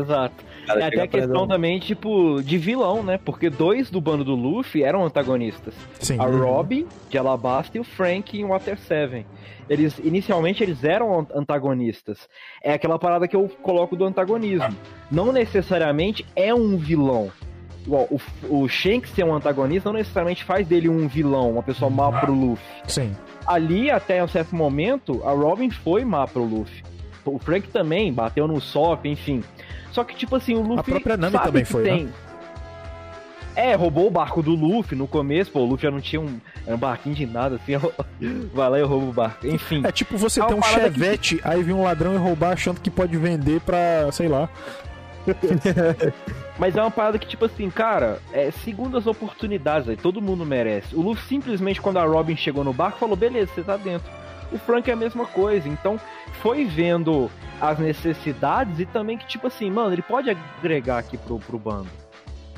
Exato. Cara, é até a questão também, tipo, de vilão, né? Porque dois do bando do Luffy eram antagonistas. Sim. A Robin, de Alabasta, e o Frank em Water 7. Eles, inicialmente, eles eram an- antagonistas. É aquela parada que eu coloco do antagonismo. Não necessariamente é um vilão. o, o Shanks ser um antagonista não necessariamente faz dele um vilão, uma pessoa má pro Luffy. Sim. Ali, até um certo momento, a Robin foi má pro Luffy. O Frank também bateu no Sop, enfim. Só que, tipo assim, o Luffy. A própria Nami sabe também foi, tem... né? É, roubou o barco do Luffy no começo, pô, o Luffy já não tinha um, um barquinho de nada, assim, (laughs) vai lá e rouba o barco. Enfim. É tipo você É ter um parada que- chevette, aí vem um ladrão e roubar achando que pode vender pra, sei lá. (laughs) Mas é uma parada que, tipo assim, cara, é segundas oportunidades aí, todo mundo merece. O Luffy simplesmente, quando a Robin chegou no barco, falou: beleza, você tá dentro. O Frank é a mesma coisa. Então, foi vendo as necessidades e também que, tipo assim, mano, ele pode agregar aqui pro, pro bando.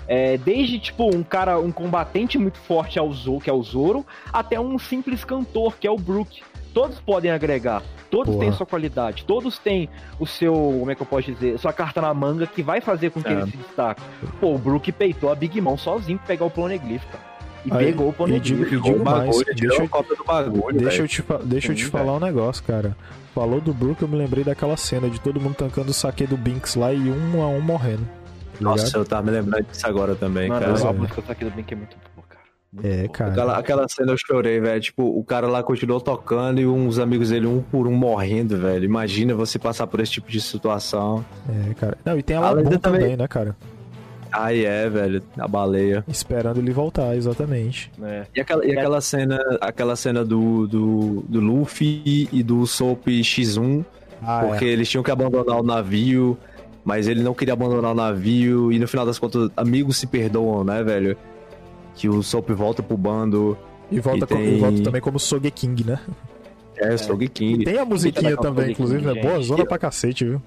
É, desde, tipo, um cara, um combatente muito forte ao Zoro, que é o Zoro, até um simples cantor, que é o Brook. Todos podem agregar. Todos Porra. têm sua qualidade. Todos têm o seu, como é que eu posso dizer, sua carta na manga que vai fazer com que É. ele se destaque. Pô, o Brook peitou a Big Mom sozinho pra pegar o Poneglyph, cara. E Aí, pegou o e digo- Poneglyph. e digo o mais, bagulho, deixa eu- cópia do bagulho, Deixa eu te, deixa eu Sim, te falar um negócio, cara. Falou do Brook, eu me lembrei daquela cena de todo mundo tancando o saque do Binks lá e um a um morrendo. Nossa, ligado? eu tava me lembrando disso agora também, Mano, cara. a é. música aqui do Blink é muito boa, cara. Muito É, boa. cara. Aquela, aquela cena eu chorei, velho. Tipo, o cara lá continuou tocando e uns amigos dele, um por um, morrendo, velho. Imagina você passar por esse tipo de situação. É, cara. Não, e tem a A Labum também, também. né, cara? Ai, é, velho. A baleia. Esperando ele voltar, exatamente. É. E aquela, e aquela cena, aquela cena do, do, do Luffy e do Soap X1, Ah, porque eles tinham que abandonar o navio, mas ele não queria abandonar o navio, e no final das contas, amigos se perdoam, né, velho? Que o Soap volta pro bando, E volta, E com- tem- e volta também como Sogeking, né? é, o Sogeking. Tem a musiquinha também, Sogeking, inclusive, né? Boa zona pra cacete, viu?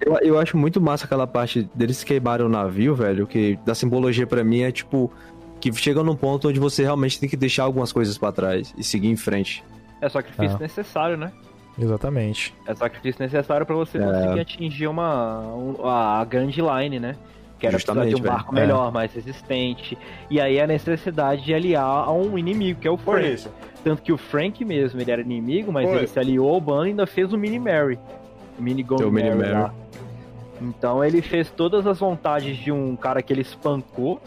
Eu, eu acho muito massa aquela parte deles queimarem o navio, velho, que da simbologia pra mim é tipo que chega num ponto onde você realmente tem que deixar algumas coisas pra trás e seguir em frente. É sacrifício Ah. necessário, né? Exatamente. É sacrifício necessário pra você É. conseguir atingir uma um- a, grande line, né? Que era precisar de Justamente, um barco velho. melhor, mais resistente. E aí a necessidade de aliar a um inimigo, que é o Frank. Tanto que o Frank mesmo, ele era inimigo, mas Foi. ele se aliou ao bando e ainda fez o Mini Mary. O Mini Gone Mini Mary. lá. Então ele fez todas as vontades de um cara que ele espancou,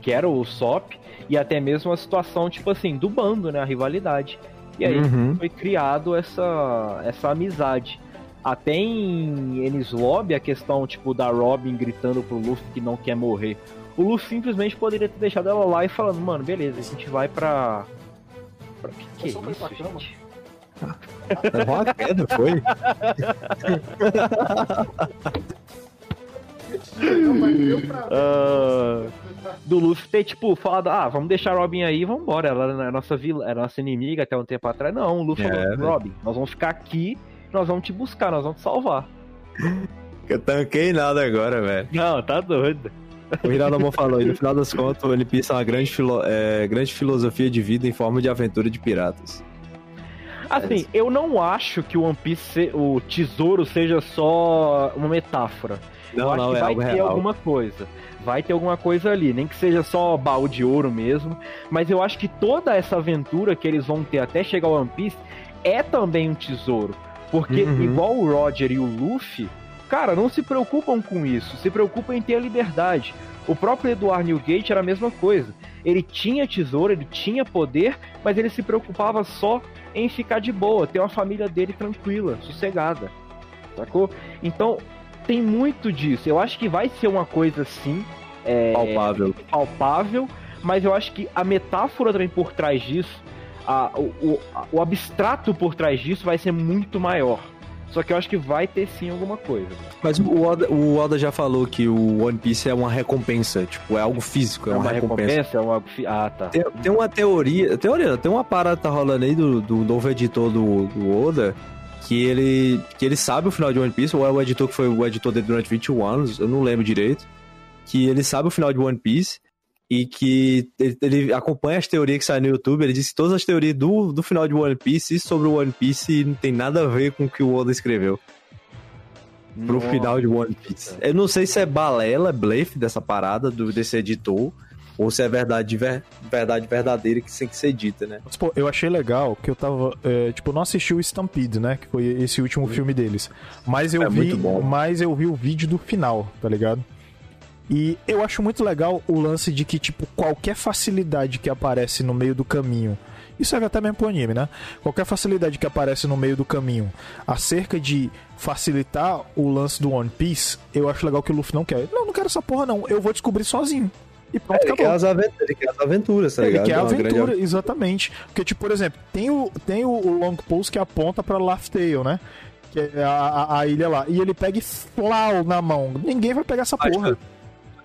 que era o Sop, e até mesmo a situação, tipo assim, do bando, né? A rivalidade. E aí Uhum. foi criado essa, essa amizade. Até em Ennis Lobby, a questão, tipo, da Robin gritando pro Luffy que não quer morrer. O Luffy simplesmente poderia ter deixado ela lá e falando, mano, beleza, a gente vai pra... pra... Que que é isso, gente? Levou uma queda, foi? (laughs) Ah, do Luffy ter, tipo, falado, ah, vamos deixar a Robin aí e vambora. Ela era a nossa vila, era nossa inimiga até um tempo atrás. Não, o Luffy É, falou. Robin, nós vamos ficar aqui, nós vamos te buscar, nós vamos te salvar. Eu tanquei nada agora, velho. Não, tá doido. O Hiranuma falou, e no final das contas, o One Piece é uma grande, filo- é, grande filosofia de vida em forma de aventura de piratas. Assim, eu não acho que o One Piece, o tesouro, seja só uma metáfora. eu Não, acho não, que é vai algo ter real. alguma coisa. Vai ter alguma coisa ali, nem que seja só baú de ouro mesmo. Mas eu acho que toda essa aventura que eles vão ter até chegar ao One Piece é também um tesouro. Porque, Uhum. igual o Roger e o Luffy, cara, não se preocupam com isso. Se preocupam em ter a liberdade. O próprio Eduardo Newgate era a mesma coisa. Ele tinha tesouro, ele tinha poder, mas ele se preocupava só em ficar de boa, ter uma família dele tranquila, sossegada. Sacou? Então, tem muito disso. Eu acho que vai ser uma coisa assim, é, Palpável. palpável, mas eu acho que a metáfora também por trás disso, a- o, o- o abstrato por trás disso vai ser muito maior. Só que eu acho que vai ter sim alguma coisa. Mas o Oda, o Oda já falou que o One Piece é uma recompensa, tipo, é algo físico, é, uma, recompensa. É uma... Ah, tá. Tem, tem uma teoria, teoria, tem uma parada tá rolando aí do, do novo editor do, do Oda, que ele, que ele sabe o final de One Piece, ou é o editor que foi o editor dele durante 21 anos, eu não lembro direito, que ele sabe o final de One Piece e que ele, ele acompanha as teorias que saem no YouTube, ele disse que todas as teorias do, do final de One Piece e sobre o One Piece não tem nada a ver com o que o Oda escreveu pro Nossa. final de One Piece. Eu não sei se é balela, blefe dessa parada do, desse editor, ou se é verdade, de ver- verdade verdadeira que tem que ser dita, né? Pô, eu achei legal que eu tava. é, tipo, não assisti o Stampede, né? Que foi esse último filme deles. Mas eu É vi. Mas eu vi o vídeo do final, tá ligado? E eu acho muito legal o lance de que, tipo, qualquer facilidade que aparece no meio do caminho. Isso serve até mesmo pro anime, né? Qualquer facilidade que aparece no meio do caminho acerca de facilitar o lance do One Piece, eu acho legal que o Luffy não quer. Não, não quero essa porra, não. Eu vou descobrir sozinho. E pronto, ele, acabou. quer as aventuras, ele quer as aventuras, tá Ele ligado? quer a grande aventura, exatamente. Porque, tipo, por exemplo, tem o, tem o, o Long Pulse que aponta pra Laugh Tale, né? Que é a, a, a ilha lá. E ele pega e flau na mão. Ninguém vai pegar essa Mas, porra. Tu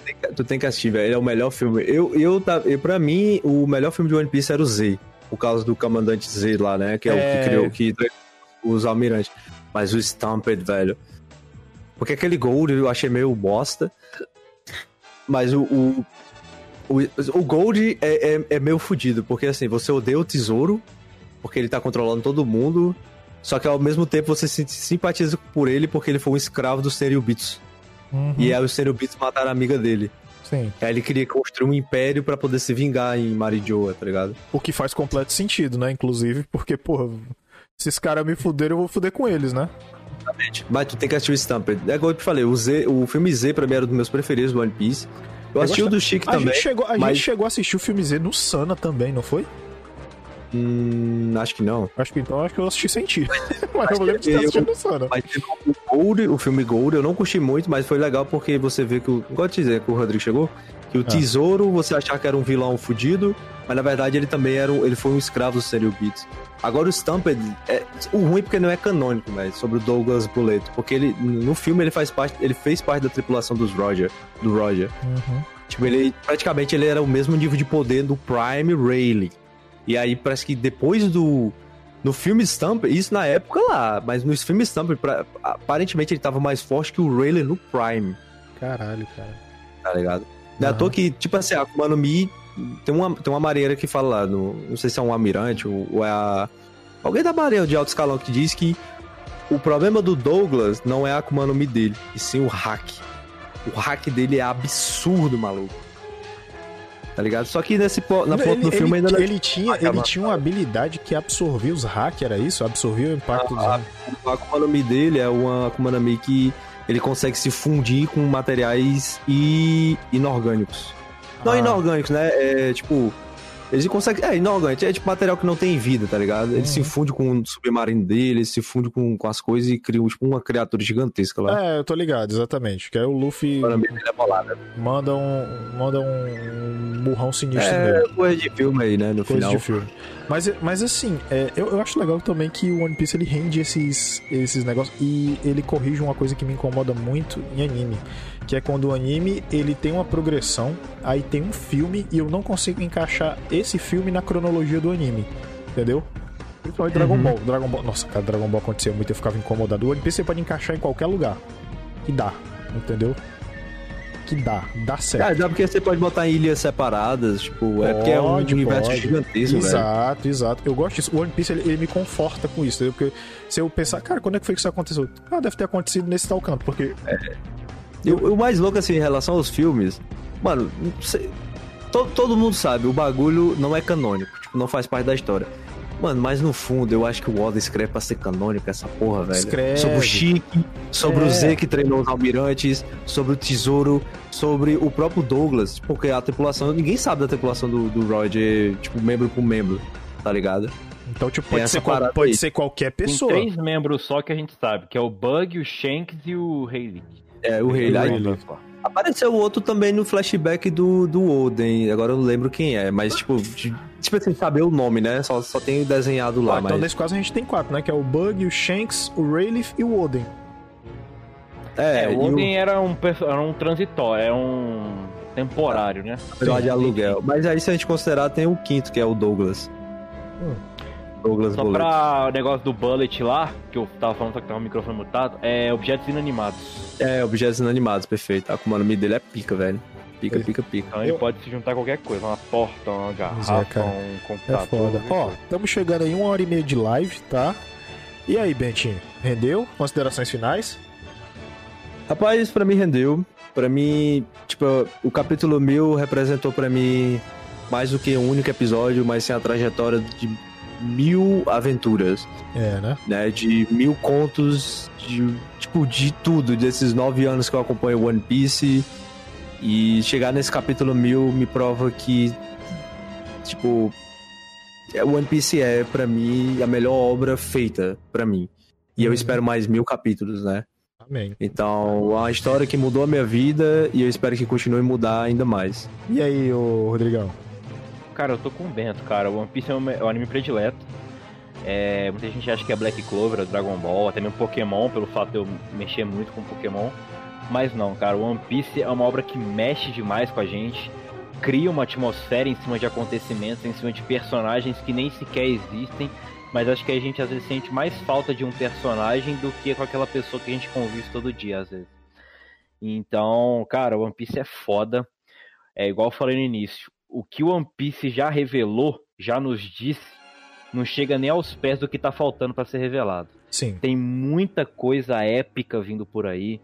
tem que- Tu tem que assistir, velho. Ele é o melhor filme. Eu, eu, eu, pra mim, o melhor filme de One Piece era o Z. Por causa do comandante Z lá, né? Que é, o É. que criou, que os almirantes. Mas o Stampede, velho. Porque aquele Gold eu achei meio bosta. Mas o. O, o, o Gold é, é, é meio fudido. Porque assim, você odeia o tesouro. Porque ele tá controlando todo mundo. Só que ao mesmo tempo você se simpatiza por ele porque ele foi um escravo dos Seriobits. Uhum, E aí os Seriobits mataram a amiga dele. Sim. Aí ele queria construir um império pra poder se vingar em Marijoa, tá ligado? O que faz completo sentido, né? Inclusive, porque, porra, se esses caras me fuderem, eu vou fuder com eles, né? Mas tu tem que assistir o Stampede. É igual eu te falei, o, Z, o filme Z pra mim era um dos meus preferidos do One Piece. Eu Eu assisti o gosto- do Chique A, também. gente chegou, a mas- gente chegou a assistir o filme Z no Sana também, não foi? Hum, acho que não. Acho que então acho que eu assisti sem ti. (laughs) Mas eu lembro de ter eu- assistido no Sana. Mas o Gold, o filme Gold, eu não curti muito, mas foi legal porque você vê que o. Eu te dizer que o Rodrigo chegou, que o Ah. Tesouro você achar que era um vilão fudido, mas na verdade ele também era um, ele foi um escravo do Serial Beats. Agora o Stampede, é, o ruim porque não é canônico, velho, sobre o Douglas Bulleto, porque ele no filme ele faz parte, ele fez parte da tripulação dos Roger, do Roger. Uhum. Tipo, ele praticamente ele era o mesmo nível de poder do Prime Rayleigh. E aí parece que depois do no filme Stamp, isso na época lá, mas no filme Stamp, pra- aparentemente ele tava mais forte que o Rayleigh no Prime, Caralho, cara. tá ligado? Não é Aham. toa que, tipo assim, a Akuma no Mi tem uma, tem uma marinheira que fala lá, no, não sei se é um almirante ou, ou é a. Alguém da marinha de alto escalão que diz que o problema do Douglas não é a Akuma no Mi dele, e sim o hack. O hack dele é absurdo, maluco. Tá ligado? Só que nesse, po- na ele, do filme ele, ainda não ele tinha, Acaba. ele tinha uma habilidade que absorvia os hackers, era isso? Absorvia o impacto dos Ah, hackers. O Akuma no Mi dele é uma Akuma no Mi que ele consegue se fundir com materiais i- inorgânicos. Não Ah. inorgânicos, né? É tipo. Ele consegue. É, inorgânico. É tipo material que não tem vida, tá ligado? Ele se Uhum. funde com o submarino dele, ele se funde com, com as coisas e cria tipo, uma criatura gigantesca lá. É, eu tô ligado, exatamente. Que aí o Luffy é bolada. manda um, manda um murrão sinistro É, nele. coisa de filme aí, né? No Coisa final. de filme. Mas, mas assim, é, eu, eu acho legal também que o One Piece ele rende esses, esses negócios e ele corrige uma coisa que me incomoda muito em anime. Que é quando o anime ele tem uma progressão, aí tem um filme e eu não consigo encaixar esse filme na cronologia do anime. Entendeu? Principalmente Dragon Uhum. Ball. Dragon Ball. Nossa, cara, Dragon Ball acontecia muito, eu ficava incomodado. O One Piece você pode encaixar em qualquer lugar. Que dá. Entendeu? Que dá. Dá certo. Cara, dá porque você pode botar em ilhas separadas, tipo, é porque é um Pode, universo pode. gigantesco, velho. Exato, exato. Eu gosto disso. O One Piece ele, ele me conforta com isso, entendeu? Porque se eu pensar, cara, quando é que foi que isso aconteceu? Ah, deve ter acontecido nesse tal canto, porque E o o mais louco, assim, em relação aos filmes, mano, não sei- todo, todo mundo sabe, o bagulho não é canônico, tipo, não faz parte da história. Mano, mas no fundo, eu acho que o Oda escreve pra ser canônico essa porra, velho. Escreve. Sobre o Chique, sobre É. o Z que treinou os almirantes, sobre o Tesouro, sobre o próprio Douglas, porque a tripulação, ninguém sabe da tripulação do, do Roger, tipo, membro por membro, tá ligado? então tipo Tem pode ser qual- pode ser qualquer Tem pessoa. três membros só que a gente sabe, que é o Bug, o Shanks e o Rayleigh. É, o rei. Rayleigh. Apareceu outro também no flashback do, do Oden, agora eu não lembro quem é, mas tipo, tipo assim, saber o nome, né? Só, só tem desenhado lá, Ah, então mas... nesse caso a gente tem quatro, né? Que é o Bug, o Shanks, o Rayleigh e o Oden. É, É, o Oden era um, era um transitório, é um temporário, né? o melhor de aluguel. Mas aí se a gente considerar, tem o quinto, que é o Douglas. Hum. Douglas Só Bullet. pra o negócio do Bullet lá, que eu tava falando só que tava o microfone mutado, é objetos inanimados. É, objetos inanimados, perfeito. A Akuma no Mi dele é pica, velho. Pica, Ele- pica, pica. Então ele Eu- pode se juntar a qualquer coisa, uma porta, uma é, garrafa, cara. um É computador. foda. qualquer Ó, estamos chegando aí uma hora e meia de live, tá? E aí, Bentinho? Rendeu? Considerações finais? Rapaz, pra mim rendeu. Pra mim, tipo, o capítulo mil representou pra mim mais do que um único episódio, mas sim a trajetória de mil aventuras. É, né? né, de mil contos, de, tipo, de tudo, desses nove anos que eu acompanho One Piece. E chegar nesse capítulo 1000 me prova que, tipo, é, One Piece é, para mim, a melhor obra feita para mim. E eu Uhum. espero mais mil capítulos, né? Amém. Então, é uma história que mudou a minha vida e eu espero que continue a mudar ainda mais. E aí, ô Rodrigão? Cara, eu tô com o Bento, cara. One Piece é o é anime predileto. É, muita gente acha que é Black Clover, Dragon Ball, até mesmo Pokémon, pelo fato de eu mexer muito com Pokémon. Mas não, cara, One Piece é uma obra que mexe demais com a gente, cria uma atmosfera em cima de acontecimentos, em cima de personagens que nem sequer existem, mas acho que a gente às vezes sente mais falta de um personagem do que com aquela pessoa que a gente convive todo dia, às vezes. Então, cara, One Piece é foda. É igual eu falei no início, o que o One Piece já revelou, já nos disse, não chega nem aos pés do que tá faltando pra ser revelado. Sim. Tem muita coisa épica vindo por aí.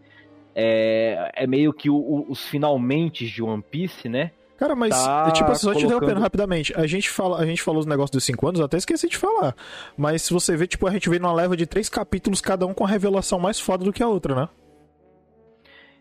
É, é meio que o- o- os finalmente de One Piece, né? Cara, mas, Tá tipo, só te colocando- interrompendo rapidamente. A gente, fala, a gente falou os negócios dos 5 anos, eu até esqueci de falar. Mas se você vê, tipo, a gente vê numa leva de três capítulos, cada um com a revelação mais foda do que a outra, né?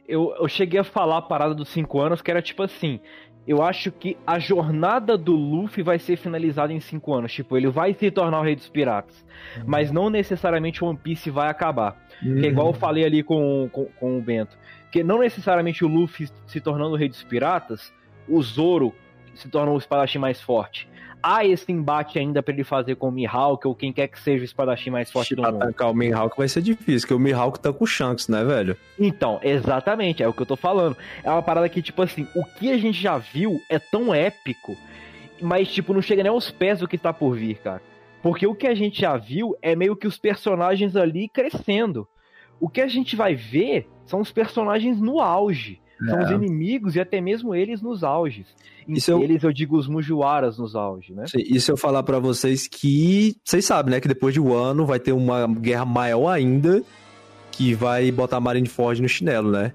Eu, eu cheguei a falar a parada dos 5 anos, que era tipo assim. Eu acho que a jornada do Luffy vai ser finalizada em 5 anos. Tipo, ele vai se tornar o rei dos piratas. Mas não necessariamente o One Piece vai acabar. Que é igual eu falei ali com, com, com o Bento. Que não necessariamente o Luffy se tornando o rei dos piratas, o Zoro se torna o espadachim mais forte. Há esse embate ainda pra ele fazer com o Mihawk ou quem quer que seja o espadachim mais forte do mundo. atacar o Mihawk vai ser difícil, porque o Mihawk tá com o Shanks, né, velho? Então, exatamente, é o que eu tô falando. É uma parada que, tipo assim, o que a gente já viu é tão épico, mas, tipo, não chega nem aos pés do que tá por vir, cara. Porque o que a gente já viu é meio que os personagens ali crescendo. O que a gente vai ver são os personagens no auge. São os É. inimigos e até mesmo eles nos auges. Eu- Eles, eu digo, os Mugiwaras nos auges, né? Sim, E se eu falar pra vocês que. Vocês sabem, né? Que depois de um ano vai ter uma guerra maior ainda que vai botar a Marineford no chinelo, né?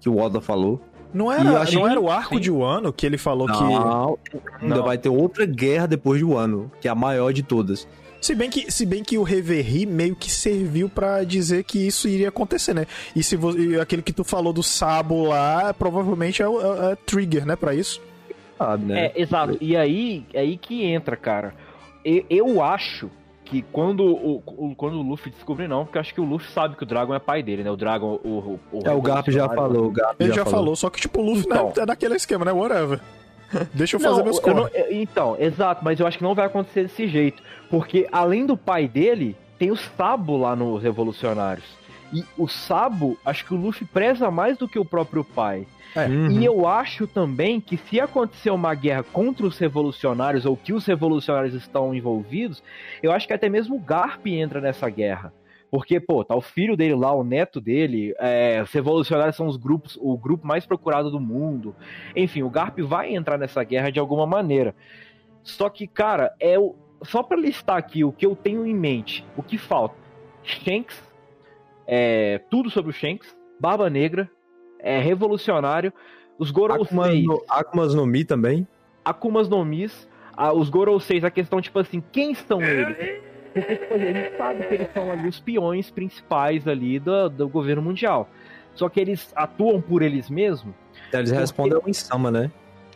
Que o Oda falou. Não era, achei não que- era o arco sim. de Wano que ele falou que. Não, ainda Não. vai ter outra guerra depois de um ano, que é a maior de todas. Se bem que, se bem que o Reverie meio que serviu pra dizer que isso iria acontecer, né? E se e aquele que tu falou do Sabo lá, provavelmente é, o- é- é trigger, né, pra isso. Sabe, né? É, exato. E aí, é aí que entra, cara. E- Eu acho que quando o, o- quando o Luffy descobre, não, porque eu acho que o Luffy sabe que o Dragon é pai dele, né? O Dragon, o. o, o É, o Garp já falou. O Garp Ele já, falou. só que tipo, o Luffy Então. né, é daquele esquema, né? Whatever. Deixa eu fazer Não, meus corres. Então, exato, mas eu acho que não vai acontecer desse jeito. Porque além do pai dele, tem o Sabo lá nos Revolucionários. E o Sabo, acho que o Luffy preza mais do que o próprio pai. Uhum. E eu acho também que se acontecer uma guerra contra os revolucionários ou que os revolucionários estão envolvidos, eu acho que até mesmo o Garp entra nessa guerra. Porque, pô, tá o filho dele lá, o neto dele, é, os revolucionários são os grupos, o grupo mais procurado do mundo. Enfim, o Garp vai entrar nessa guerra de alguma maneira. Só que, cara, é o, só pra listar aqui o que eu tenho em mente, o que falta. Shanks, é, tudo sobre o Shanks, Barba Negra, é, Revolucionário, os 6, no, Akumas no Mi também. Akumas no Mis, a- os Gorou 6, a questão, tipo assim, quem são eles? A gente sabe que eles são ali os peões principais ali do, do governo mundial. Só que eles atuam por eles mesmos. Eles Porque- respondem ao Insama, né?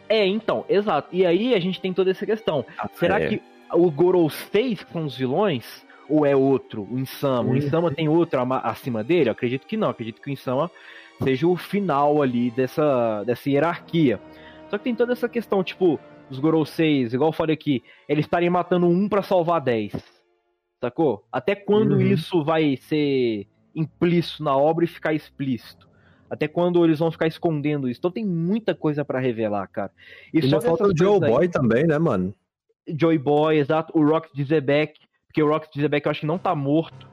É, então, exato. E aí a gente tem toda essa questão. Será é. que o Gorou 6 que são os vilões? Ou é outro, o Insama? O Uhum. Insama tem outro acima dele? Eu acredito que não. Acredito que o Insama seja o final ali dessa, dessa hierarquia. Só que tem toda essa questão, tipo, os Gorou 6, igual eu falei aqui, eles estarem matando um pra salvar 10. Sacou? Até quando Uhum. isso vai ser implícito na obra e ficar explícito? Até quando eles vão ficar escondendo isso? Então tem muita coisa pra revelar, cara. E E só falta o Joe coisas aí- Boy também, né, mano? Joy Boy, exato. O Rocket de Zebek, porque o Rocket de Zebek eu acho que não tá morto.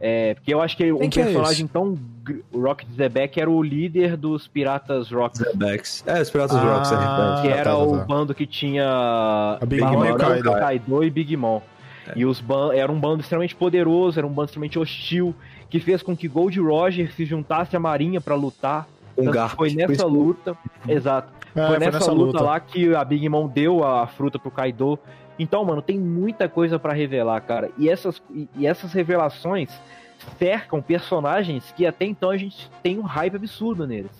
É, porque eu acho que um que é personagem tão. gr- O Rocket de Zebek era o líder dos piratas Rock. Zebex. É, os Piratas Ah, Rocks, é verdade. Que tá, era tá, o tá. bando que tinha. A Big Mom e o Negra, Kaido. Kaido e Big Mom. E os ban era um bando extremamente poderoso, era um bando extremamente hostil, que fez com que Gold Roger se juntasse à marinha pra lutar. Que Garp. foi nessa Por isso- luta. Exato. É, foi nessa luta, lá que a Big Mom deu a fruta pro Kaido. Então, mano, tem muita coisa pra revelar, cara. E essas, e, e essas revelações cercam personagens que até então a gente tem um hype absurdo neles.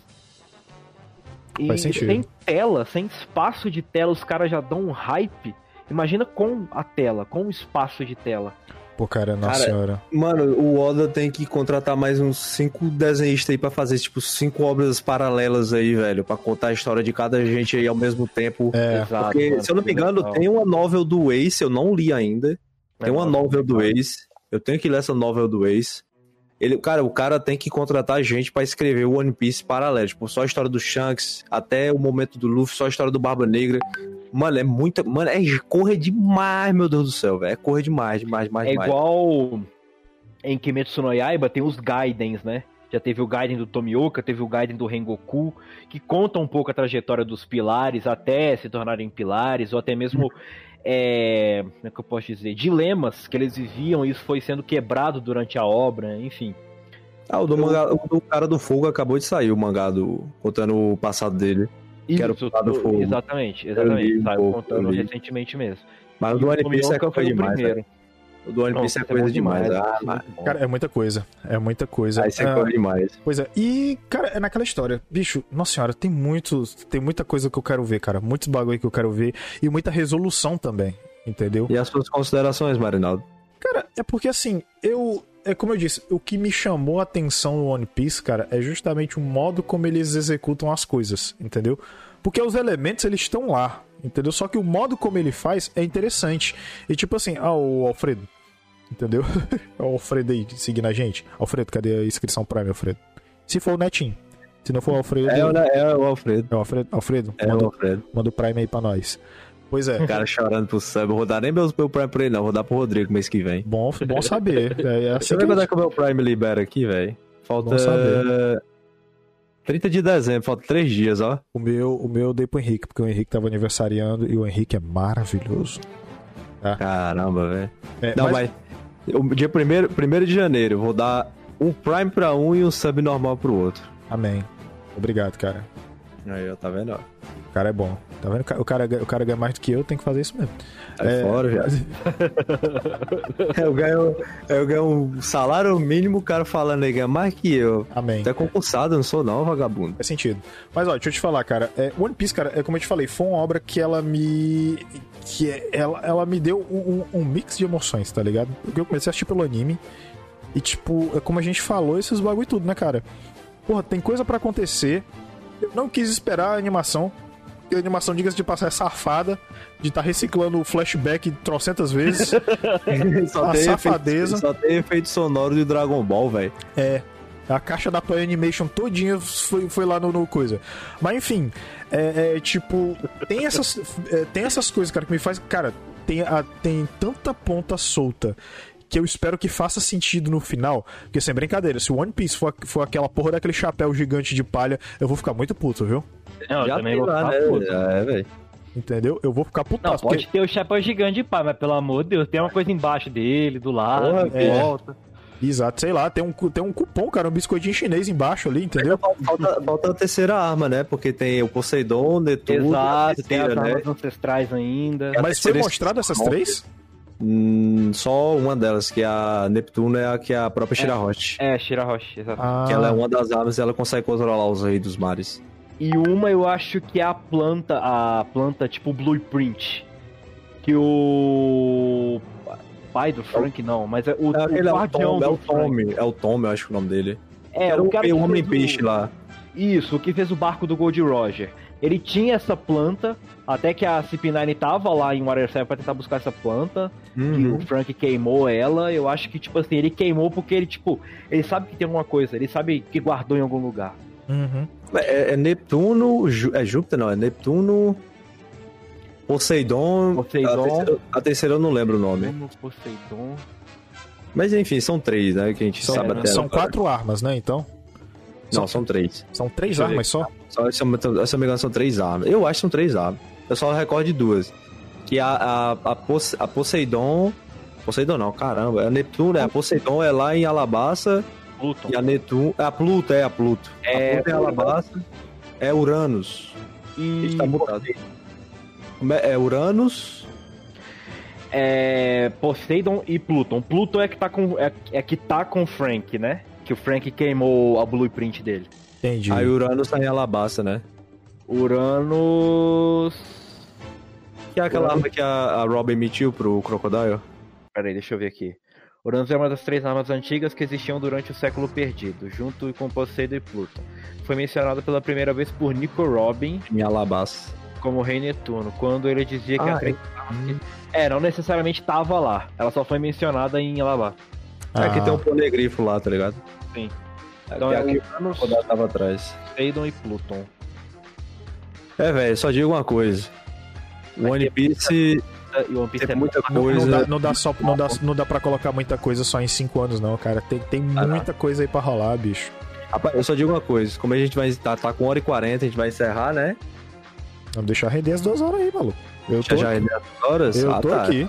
E Faz sentido. sem tela, sem espaço de tela, os caras já dão um hype. Imagina com a tela, com o espaço de tela. Pô, cara, nossa Cara, senhora. Mano, o Oda tem que contratar mais uns cinco desenhistas aí pra fazer, tipo, cinco obras paralelas aí, velho, pra contar a história de cada gente aí ao mesmo tempo. É, Exato, Porque, mano, se eu não me que engano, legal. tem uma novel do Ace, eu não li ainda. Tem É, uma novel do. Ace. Eu tenho que ler essa novel do Ace. Ele, cara, o cara tem que contratar gente pra escrever o One Piece paralelo. Tipo, só a história do Shanks, até o momento do Luffy, só a história do Barba Negra. Mano, é muita. Mano, é correr demais, meu Deus do céu, velho. É correr demais, demais, demais, É demais. igual em Kimetsu no Yaiba tem os Gaidens, né? Já teve o Gaiden do Tomioka, teve o Gaiden do Rengoku, que conta um pouco a trajetória dos pilares até se tornarem pilares, ou até mesmo, é, como é que eu posso dizer, dilemas que eles viviam e isso foi sendo quebrado durante a obra, enfim. Ah, o do, mangá, o cara do fogo acabou de sair, o mangá do. contando o passado dele. Quero Isso, pular do fogo. Exatamente, exatamente. um Saiu pouco, contando recentemente mesmo. Mas o do One Piece é coisa o demais. primeiro. velho. O do One Piece é é coisa demais. demais, Ah, é. Cara, é muita coisa. É muita coisa. Aí você Ah, corre demais. Pois é, e, cara, é naquela história. Bicho, nossa senhora, tem muito, tem muita coisa que eu quero ver, cara. Muitos bagulho que eu quero ver. E muita resolução também, entendeu? E as suas considerações, Marinaldo? Cara, é porque assim, eu. É como eu disse, o que me chamou a atenção no One Piece, cara, é justamente o modo como eles executam as coisas, entendeu? Porque os elementos, eles estão lá, entendeu? Só que o modo como ele faz é interessante. E tipo assim, ah, o Alfredo, entendeu? (laughs) É o Alfredo aí seguindo a gente. Alfredo, cadê a inscrição Prime, Alfredo? Se for o Netinho. Se não for o Alfredo. É, o- é o Alfredo. É o Alfredo, Alfredo É o manda, Alfredo. manda o Prime aí pra nós. Pois é. O cara chorando pro sub. Vou dar nem meus, meu Prime pra ele, não. Vou dar pro Rodrigo mês que vem. Bom, bom saber. É, é assim Deixa eu que ver a quando é que o meu Prime libera aqui, velho. Falta. Bom saber. 30 de dezembro, falta 3 dias, ó. O meu, o meu eu dei pro Henrique, porque o Henrique tava aniversariando e o Henrique é maravilhoso. Caramba, velho. É, Não, mas- mas. O dia 1 primeiro de janeiro, vou dar um Prime pra um e um sub normal pro outro. Amém. Obrigado, cara. Aí, ó, tá vendo? ó? O cara é bom. Tá vendo? O cara, o cara ganha mais do que eu, tem que fazer isso mesmo. Sai É, fora, viado. (laughs) eu, ganho, eu ganho um salário mínimo, o cara falando aí, ganha mais que eu. Amém. Tu é concursado, eu não sou não, vagabundo. Faz sentido. Mas ó, deixa eu te falar, cara. É, One Piece, cara, é como eu te falei, foi uma obra que ela me. que é- ela, ela me deu um, um- um mix de emoções, tá ligado? Porque eu comecei a assistir pelo anime. E, tipo, é como a gente falou, esses bagulho e tudo, né, cara? Porra, tem coisa pra acontecer. Eu não quis esperar a animação. A animação, diga-se de passar, é safada. De estar reciclando o flashback trocentas vezes. (laughs) só, A tem safadeza. efeito, só tem efeito sonoro de Dragon Ball, velho. É. A caixa da Toy Animation todinha foi, foi lá no, no coisa. Mas enfim, é, é, tipo, tem essas, é, tem essas coisas, cara, que me faz. Cara, tem, a- tem tanta ponta solta que eu espero que faça sentido no final. Porque sem brincadeira, se o One Piece for, for aquela porra daquele chapéu gigante de palha, eu vou ficar muito puto, viu? Não, eu Já também tem vou lá, ficar né? puto. Já é, velho. Entendeu? Eu vou ficar Não, putaço. pode porque- ter o chapéu gigante de pai, mas pelo amor de Deus, tem uma coisa embaixo dele, do lado, Porra, em é. volta. Exato, sei lá, tem um, tem um cupom, cara, um biscoitinho chinês embaixo ali, entendeu? Falta, falta a terceira arma, né? Porque tem o Poseidon, Netuno a Exato, tem as terceira, né? armas ancestrais ainda. Mas foi terceira mostrado essas três? Hum, só uma delas, que é a Neptuno, é a que é a própria Shirahoshi. É, Shirahoshi, exato. Ah, Que ela é uma das armas e ela consegue controlar os reis dos mares. E uma eu acho que é a planta, a planta tipo Blueprint. Que o pai do Frank não, mas é o, É, aquele é o o guardião Tom, é o do Frank. Tommy, é o Tommy, eu acho que é o nome dele. É, Era o o, cara que o Homem Peixe o- lá. Isso, o que fez o barco do Gold Roger. Ele tinha essa planta, até que a CP9 tava lá em Water 7 pra tentar buscar essa planta. E Uhum. o Frank queimou ela. Eu acho que, tipo assim, ele queimou porque ele, tipo, ele sabe que tem alguma coisa, ele sabe que guardou em algum lugar. Uhum. É, é Neptuno, é Júpiter não, é Neptuno, Poseidon, Poseidon. A, terceira, a terceira eu não lembro o nome. Poseidon. Mas enfim, são três, né, que a gente São, sabe até são quatro armas, né, então? Não, são três. São três Deixa armas só? Só, se eu me engano, são três armas. Eu acho que são três armas. Eu só recordo de duas. Que a, a, a, Pos- a Poseidon... Poseidon não, caramba. A Neptuno, é a Poseidon é lá em Alabasta Pluton. e a Neptuno... É a Pluto, é a Pluto. É, a Pluto é Alabasta. É Uranus. E Está mutado. É é Uranus... é, Poseidon e Pluton. Pluton é que tá com é, é que tá com o Frank, né? Que o Frank queimou a blueprint dele. Entendi. Aí Uranus tá em Alabasta, né? Uranus. Que é aquela arma que a, a Robin emitiu pro Crocodile? Peraí, deixa eu ver aqui. Uranus é uma das três armas antigas que existiam durante o século perdido, junto com Poseidon e Pluton. Foi mencionado pela primeira vez por Nico Robin Em Alabasta. como Rei Netuno, quando ele dizia que Ah, a três É, não necessariamente tava lá. Ela só foi mencionada em Alabá. É que Ah. tem um ponegrifo lá, tá ligado? Sim. É, Então que é aqui Uranus, tava atrás. Poseidon e Pluton. É, velho, só digo uma coisa. O One Piece E One Piece tem é muita Não, coisa. não dá, não, dá só, não, dá, não dá pra colocar muita coisa só em 5 anos, não, cara. Tem, tem Ah, não. muita coisa aí pra rolar, bicho. Rapaz, eu só digo uma coisa. Como a gente vai estar tá, com 1 hora e 40, a gente vai encerrar, né? Vamos deixar render as duas horas aí, maluco. Eu Já tô já aqui. é 10 horas. Eu ah, tô tá. aqui.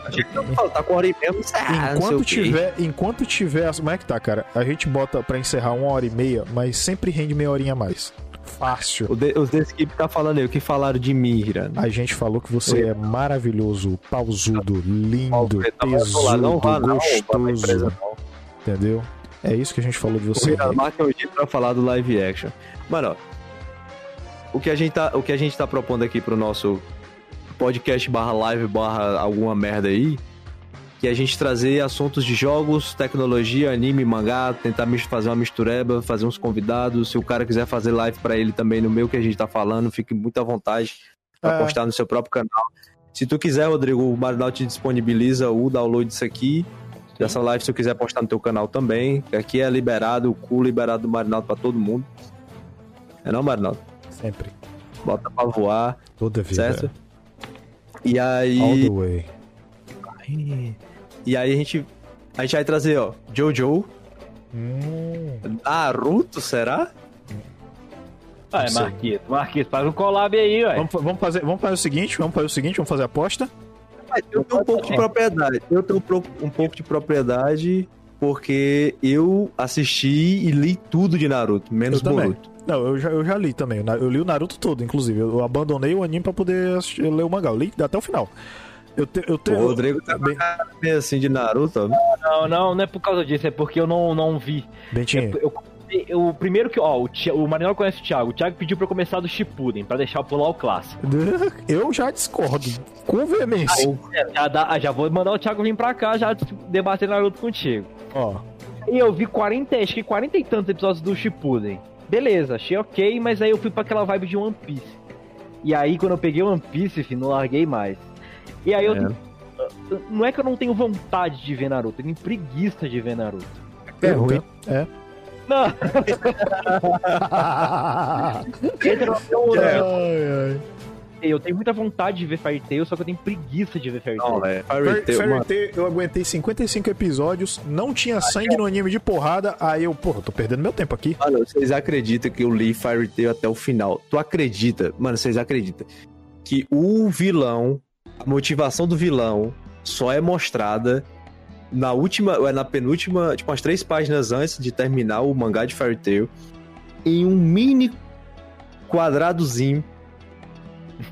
Falo, tá com hora e meia, sei Enquanto o quê. tiver, enquanto tiver. Como é que tá, cara? A gente bota pra encerrar uma hora e meia, mas sempre rende meia horinha a mais. Fácil. O de, os desse equipe tá falando aí, o que falaram de mim, Hirano? A gente falou que você é maravilhoso, pausudo, lindo, falar, tesudo, não vá não, pra uma empresa gostoso. Entendeu? É isso que a gente falou de O você. Hirano marca um dia pra falar do live action. Mano, ó, o que a gente tá, o que a gente tá propondo aqui pro nosso podcast barra live barra alguma merda aí, que é a gente trazer assuntos de jogos, tecnologia, anime, mangá, tentar fazer uma mistureba, fazer uns convidados. Se o cara quiser fazer live pra ele também no meio que a gente tá falando, fique muito à vontade pra É. postar no seu próprio canal. Se tu quiser, Rodrigo, o Marinal te disponibiliza o download disso aqui. Dessa live, se tu quiser postar no teu canal também. Aqui é liberado, o cu liberado do Marinaldo pra todo mundo. É não, Marinaldo? Sempre. Bota pra voar, Toda vida. certo? E All aí. the way. E aí a gente. A gente vai trazer, ó, Jojo, Hum, Naruto, será? Ah, é. Marquito. Marquito, faz um collab aí, ué. vamos, vamos fazer, vamos fazer o seguinte, vamos fazer o seguinte, vamos fazer a aposta. Eu tenho um pouco de propriedade. Eu tenho um pouco de propriedade porque eu assisti e li tudo de Naruto, menos. Boruto. Não, eu já, eu já li também. Eu li o Naruto todo, inclusive. Eu abandonei o anime pra poder assistir- ler o mangá. Eu li até o final. Eu, te, eu O tenho. Rodrigo tá Bem- meio assim de Naruto, ó. Não, não, não é por causa disso, é porque eu não, não vi. Bentinho, Eu, eu, o primeiro que, ó, o, Thi- o conhece o Thiago. O Thiago pediu pra eu começar do Shippuden, pra deixar eu pular o clássico. (laughs) eu já discordo. Com veemência. É, já, dá- já vou mandar o Thiago vir pra cá, já debater Naruto contigo. Ó, E eu vi 40, acho que 40 e tantos episódios do Shippuden. Beleza, achei ok, mas aí eu fui pra aquela vibe de One Piece. E aí quando eu peguei One Piece, filho, não larguei mais. E aí eu É. não é que eu não tenho vontade de ver Naruto, eu tenho preguiça de ver Naruto. é ruim. É. Não, esse não é ai. Eu tenho muita vontade de ver Fairy Tail, só que eu tenho preguiça de ver Fairy Tail. Não, velho. Fairy, Tail, Fairy. Tail, eu aguentei 55 episódios, não tinha sangue no anime de porrada, aí eu, porra, tô perdendo meu tempo aqui. Mano, vocês acreditam que eu li Fairy Tail até o final? Tu acredita? Mano, vocês acreditam que o vilão, a motivação do vilão só é mostrada na última, é na penúltima, tipo umas três páginas antes de terminar o mangá de Fairy Tail, em um mini quadradozinho,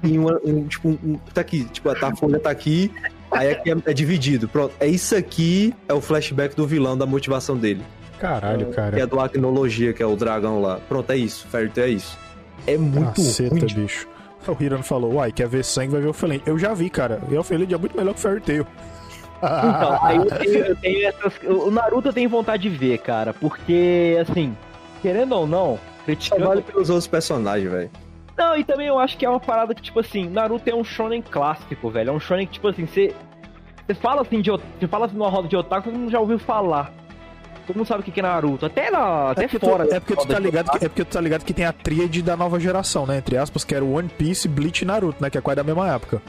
em uma, um, tipo, um, tá aqui, tipo, tá, a folha tá aqui, aí aqui é, é dividido, pronto, é isso aqui, é o flashback do vilão, da motivação dele Caralho, que cara. é do Acnologia, que é o dragão lá. Pronto, é isso. Fairy Tail é isso. É muito Caceta, ruim. de- bicho. O Hiran falou, uai, quer ver sangue, vai ver o Felin. Eu já vi, cara. E o Felin é muito melhor que o Fairy Tail. Então, (laughs) aí eu tenho, eu tenho essas. O Naruto eu tenho vontade de ver, cara, porque, assim, querendo ou não, Só criticando. vale pelos outros personagens, velho. Não, e também eu acho que é uma parada que, tipo assim, Naruto é um shonen clássico, velho. É um shonen que, tipo assim, você. Você fala assim de. Você fala assim numa roda de otaku, todo mundo já ouviu falar. Todo mundo sabe o que que é Naruto. Até, na, até É porque, fora. tu, é, porque tu tá ligado que, é porque tu tá ligado que tem a tríade da nova geração, né? Entre aspas, que era o One Piece, Bleach e Naruto, né? Que é quase da mesma época.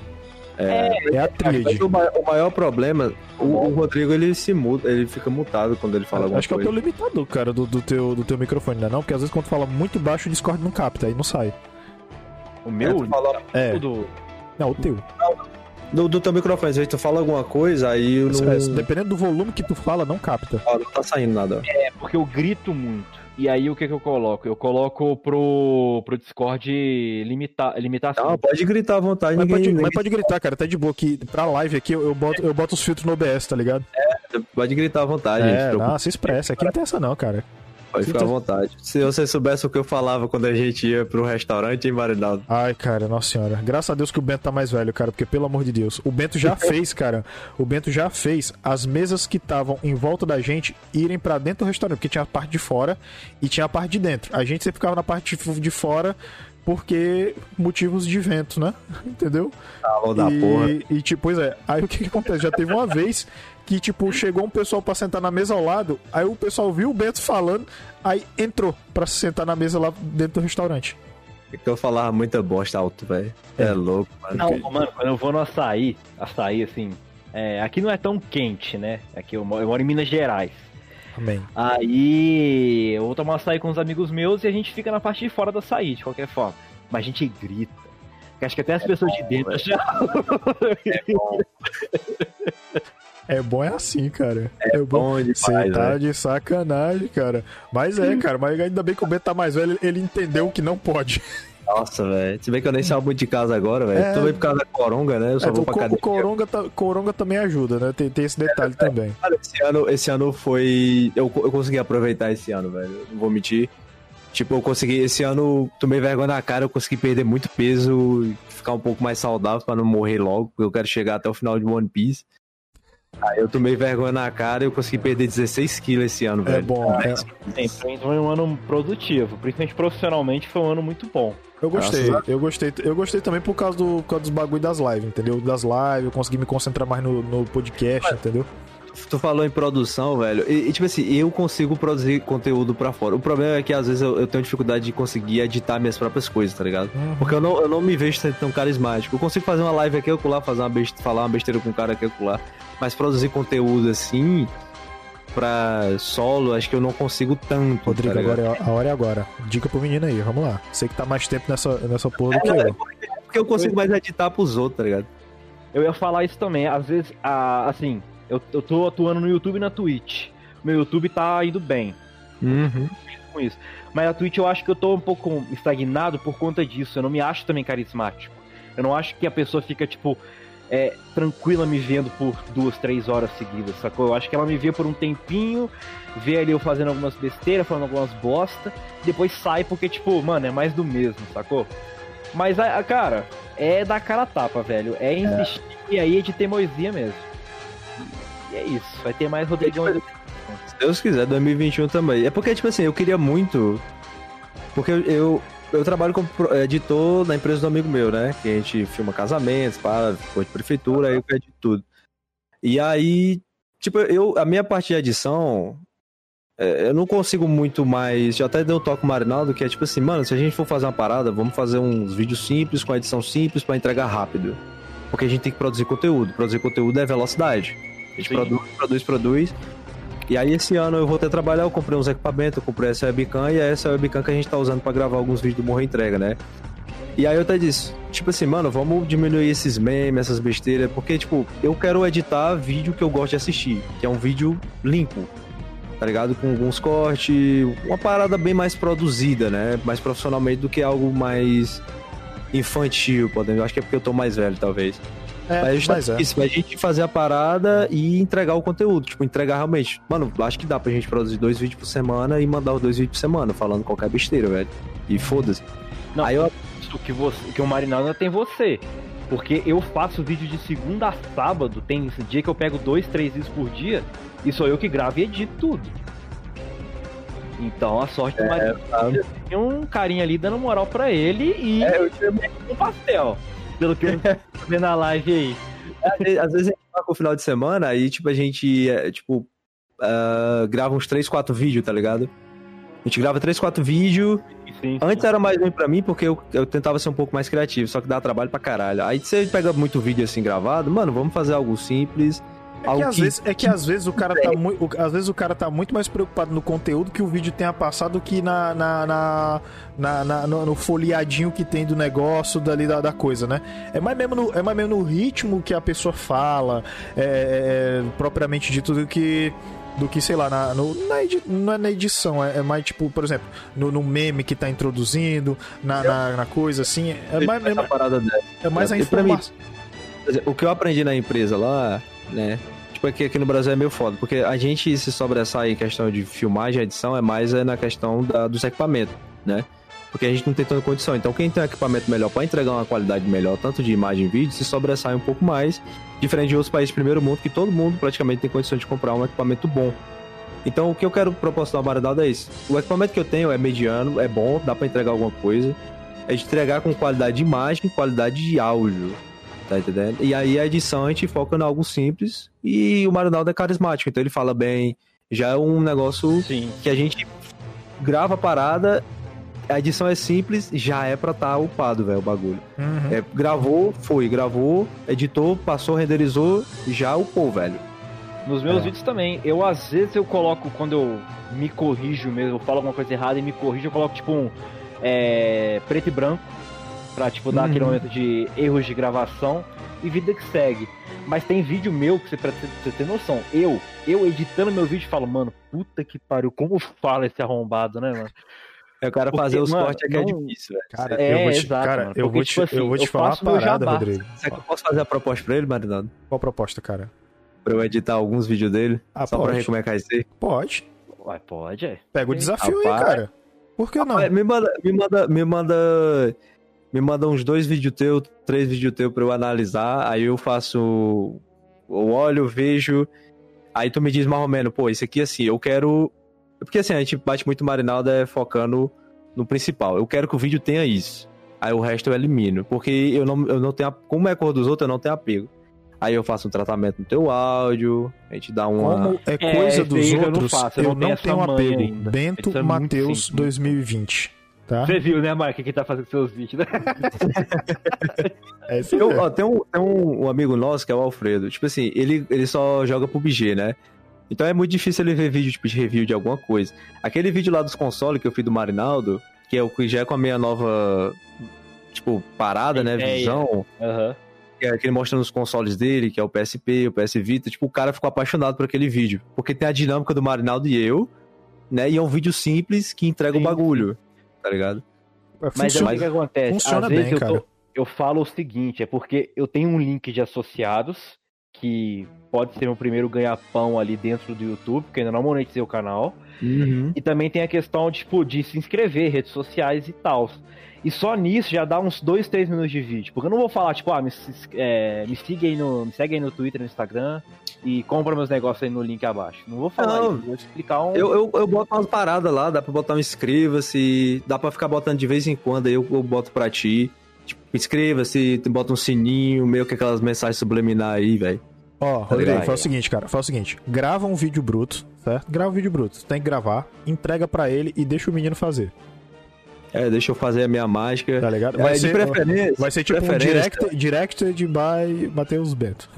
É, É a mas tríade. o, ma- o maior problema, o, o Rodrigo ele se muda, ele fica mutado quando ele fala alguma Acho que é o coisa. teu limitador, cara, do, do teu, do teu microfone, né? Não? Porque às vezes quando tu fala muito baixo, o Discord não capta, aí não sai. O É, meu. fala- É, tudo. não, o teu. do, do teu microfone, às vezes tu fala alguma coisa, aí não, É, dependendo do volume que tu fala, não capta. ó, não tá saindo nada. É porque eu grito muito. E aí o que que eu coloco? Eu coloco pro, pro Discord limitar, limitação. Não, pode gritar à vontade, Mas ninguém, pode, ninguém mas pode gritar, cara, tá de boa. Que pra live aqui eu, eu boto, eu boto os filtros no OBS, tá ligado? pode gritar à vontade, gente. É, preocupa. não, se expressa. Aqui não tem essa não, cara. Pode ficar à vontade. Se você soubesse o que eu falava quando a gente ia pro restaurante em Marinaldo. Ai, cara, nossa senhora. Graças a Deus que o Bento tá mais velho, cara, porque pelo amor de Deus. O Bento já (laughs) fez, cara. O Bento já fez as mesas que estavam em volta da gente irem para dentro do restaurante, porque tinha a parte de fora e tinha a parte de dentro. A gente sempre ficava na parte de fora porque motivos de vento, né? (laughs) Entendeu? Ah, da e, porra. E, tipo, pois é. Aí o que, que acontece? Já teve uma vez que, tipo, chegou um pessoal para sentar na mesa ao lado, aí o pessoal viu o Beto falando, aí entrou para se sentar na mesa lá dentro do restaurante. É que eu falava muita bosta alto, velho. É. é. louco, mano. Não, mano, quando eu vou no açaí, açaí, assim, é, aqui não é tão quente, né? Aqui eu moro, eu moro em Minas Gerais. Amém. Aí eu vou tomar açaí com os amigos meus e a gente fica na parte de fora do açaí, de qualquer forma. Mas a gente grita. Acho que até as é pessoas bom, de dentro já. É bom. (laughs) É bom é assim, cara. É, é bom, bom demais, Você tá né? de sacanagem, cara. Mas é, (laughs) cara, mas ainda bem que o Beto tá mais velho, ele entendeu que não pode. Nossa, velho. Se bem que eu nem saio muito de casa agora, velho. É... Também por causa da coronga, né? Eu só é, vou pra academia. O coronga, tá, coronga também ajuda, né? Tem, tem esse detalhe é, também. Cara, esse ano, esse ano foi... Eu, eu consegui aproveitar esse ano, velho. Não vou mentir. Tipo, eu consegui... Esse ano, tomei vergonha na cara, eu consegui perder muito peso, ficar um pouco mais saudável pra não morrer logo, porque eu quero chegar até o final de One Piece. Aí eu tomei vergonha na cara e eu consegui perder 16 quilos esse ano, é velho. Bom, é bom. foi um ano produtivo, principalmente profissionalmente foi um ano muito bom. Eu gostei, Nossa. eu gostei, eu gostei também por causa, do, por causa dos bagulho das lives, entendeu? Das lives, eu consegui me concentrar mais no, no podcast, Mas, entendeu? Tu falou em produção, velho. E, e, tipo assim, eu consigo produzir conteúdo pra fora. O problema é que às vezes eu, eu tenho dificuldade de conseguir editar minhas próprias coisas, tá ligado? Uhum. Porque eu não, eu não me vejo sendo tão carismático. Eu consigo fazer uma live aqui, eu lá, fazer uma besteira, falar uma besteira com um cara aqui, lá. Mas produzir conteúdo assim, pra solo, acho que eu não consigo tanto. Rodrigo, tá agora é a hora é agora. Dica pro menino aí, vamos lá. Você que tá mais tempo nessa, nessa porra do que é, eu. Porque eu consigo mais editar pros outros, tá ligado? Eu ia falar isso também. Às vezes, assim, eu, eu tô atuando no YouTube e na Twitch. Meu YouTube tá indo bem. Uhum. Com isso. Mas a Twitch eu acho que eu tô um pouco estagnado por conta disso. Eu não me acho também carismático. Eu não acho que a pessoa fica, tipo, é, tranquila me vendo por duas, três horas seguidas, sacou? Eu acho que ela me vê por um tempinho, vê ali eu fazendo algumas besteiras, falando algumas bosta, depois sai porque, tipo, mano, é mais do mesmo, sacou? Mas, a, cara, é da cara tapa, velho. É insistir é. aí é de teimosia mesmo. E é isso. Vai ter mais Rodrigão. Se Deus quiser, 2021 também. É porque, tipo assim, eu queria muito. Porque eu, eu trabalho como editor na empresa do amigo meu, né? Que a gente filma casamentos, para, de prefeitura, aí eu edito tudo. E aí, tipo, eu, a minha parte de edição, é, eu não consigo muito mais. Já até deu um toque Marinaldo, que é tipo assim, mano, se a gente for fazer uma parada, vamos fazer uns vídeos simples, com edição simples, para entregar rápido. Porque a gente tem que produzir conteúdo. Produzir conteúdo é velocidade. A gente Sim. produz, produz, produz. E aí esse ano eu vou ter trabalhar, eu comprei uns equipamentos, eu comprei essa webcam e é essa webcam que a gente tá usando para gravar alguns vídeos do Morro Entrega, né? E aí eu até disse, tipo assim, mano, vamos diminuir esses memes, essas besteiras, porque, tipo, eu quero editar vídeo que eu gosto de assistir, que é um vídeo limpo, tá ligado? Com alguns cortes, uma parada bem mais produzida, né? Mais profissionalmente do que algo mais infantil, podemos. Eu acho que é porque eu tô mais velho, talvez. É, mas, mas é. isso, a gente fazer a parada e entregar o conteúdo. Tipo, entregar realmente. Mano, acho que dá pra gente produzir dois vídeos por semana e mandar os dois vídeos por semana, falando qualquer besteira, velho. E foda-se. Não, Aí eu... que, você, que o Marinaldo tem você. Porque eu faço vídeo de segunda a sábado, tem dia que eu pego dois, três vídeos por dia, e sou eu que gravo e edito tudo. Então a sorte é, do Marinaldo tá. tem um carinha ali dando moral pra ele e é, eu tinha um pastel. Pelo que eu (laughs) ver na live aí. Às vezes a gente com o final de semana e, tipo, a gente, é, tipo, uh, grava uns 3, 4 vídeos, tá ligado? A gente grava 3, 4 vídeos. Sim, sim. Antes era mais ruim pra mim porque eu, eu tentava ser um pouco mais criativo, só que dá trabalho pra caralho. Aí você pega muito vídeo assim gravado, mano, vamos fazer algo simples é que, às que... Vezes, é que às vezes o cara tá muito. Às vezes o cara tá muito mais preocupado no conteúdo que o vídeo tenha passado do que na, na, na, na, na no, no, folheadinho que tem do negócio dali da, da coisa, né? É mais, mesmo no, é mais mesmo no ritmo que a pessoa fala, é, é, é propriamente dito, do que do que, sei lá, na, no, na edi, não é na edição, é, é, mais tipo, por exemplo, no, no, meme que tá introduzindo, na, na, na coisa assim, é mais, é, é mais a informação. o que eu aprendi na empresa lá né? tipo, aqui, aqui no Brasil é meio foda, porque a gente se sobressai em questão de filmagem, edição, é mais é na questão da, dos equipamentos, né? Porque a gente não tem tanta condição. Então, quem tem um equipamento melhor para entregar uma qualidade melhor, tanto de imagem e vídeo, se sobressai um pouco mais, diferente de outros países primeiro mundo, que todo mundo praticamente tem condição de comprar um equipamento bom. Então, o que eu quero proporcionar ao Marinaldo é isso. O equipamento que eu tenho é mediano, é bom, dá para entregar alguma coisa. É de entregar com qualidade de imagem, qualidade de áudio. Tá entendendo? E aí a edição a gente foca em algo simples e o Marinaldo é carismático, então ele fala bem. Já é um negócio Sim. que a gente grava a parada, a edição é simples, já é pra estar tá upado, velho, o bagulho. Uhum. É, gravou, foi, gravou, editou, passou, renderizou, já upou, velho. Nos meus É. vídeos também, eu às vezes eu coloco, quando eu me corrijo mesmo, eu falo alguma coisa errada e me corrijo, eu coloco tipo um é, preto e branco, pra tipo dar Uhum. aquele momento de erros de gravação e vida que segue. Mas tem vídeo meu que você, pra você ter noção, eu, eu editando meu vídeo falo, mano, puta que pariu, como fala esse arrombado, né, mano? É o cara Porque, fazer os mano, cortes é que é não- difícil, velho. Cara, É, eu vou te, exato, cara, mano. eu Porque, vou te, tipo assim, eu vou te eu falar uma parada, jabá. Rodrigo. Será que eu posso fazer a proposta pra ele, Marinaldo? Qual a proposta, cara? Pra eu editar alguns vídeos dele? Ah, só pra pode. ver como é que vai ser? Pode. Ué, pode, é. Pega o desafio aí, Rapaz. cara. Por que não? Rapaz, Me manda, me manda, me manda, me manda uns dois vídeos teus, três vídeos teus pra eu analisar. Aí eu faço, eu olho, vejo. Aí tu me diz mais ou menos, pô, isso aqui assim, eu quero. Porque assim, a gente bate muito Marinaldo é focando no principal. Eu quero que o vídeo tenha isso. Aí o resto eu elimino. Porque eu não, eu não tenho. Como é a cor dos outros, eu não tenho apego. Aí eu faço um tratamento no teu áudio, a gente dá uma. Como é É, coisa esse dos aí eu não outros, faço, eu eu não tenho não apego. ainda. Bento é Mateus simples. 2020. Tá? Você viu, né, Marco, que tá fazendo seus vídeos, né? (laughs) É isso Eu, ó, tem um, tem um, um amigo nosso que é o Alfredo. Tipo assim, ele, ele só joga PUBG, né? Então é muito difícil ele ver vídeo tipo, de review de alguma coisa. Aquele vídeo lá dos consoles que eu fiz do Marinaldo, que é o que já é com a minha nova, tipo, parada, né? Visão. Aham. Que é que ele mostra nos consoles dele, que é o PSP, o PS Vita. Tipo, o cara ficou apaixonado por aquele vídeo. Porque tem a dinâmica do Marinaldo e eu, né? E é um vídeo simples que entrega Sim, o bagulho. Tá ligado? Mas é Funciona- o que, que acontece? funciona Às vezes bem, eu, cara. tô- eu falo o seguinte, é porque eu tenho um link de associados que pode ser o primeiro ganha-pão ali dentro do YouTube, porque ainda não monetizei o canal. Uhum. E também tem a questão, tipo, de se inscrever, redes sociais e tal. E só nisso já dá uns 2, 3 minutos de vídeo. Porque eu não vou falar, tipo, ah, me, é, me siga aí no. Me segue aí no Twitter, no Instagram e compra meus negócios aí no link abaixo. Não vou falar Não. isso, vou explicar um. Eu, eu, eu boto umas paradas lá, dá pra botar um inscreva-se, dá pra ficar botando de vez em quando, aí eu, eu boto pra ti. Tipo, inscreva-se, bota um sininho, meio que aquelas mensagens subliminares aí, velho. Ó, Rodrigo, ligado? faz o seguinte, cara. Faz o seguinte. Grava um vídeo bruto, certo? Grava um vídeo bruto. Tem que gravar, entrega pra ele e deixa o menino fazer. É, deixa eu fazer a minha mágica. Tá ligado? É, Vai de ser, preferência. vai ser tipo um direct, directed by Matheus Bento.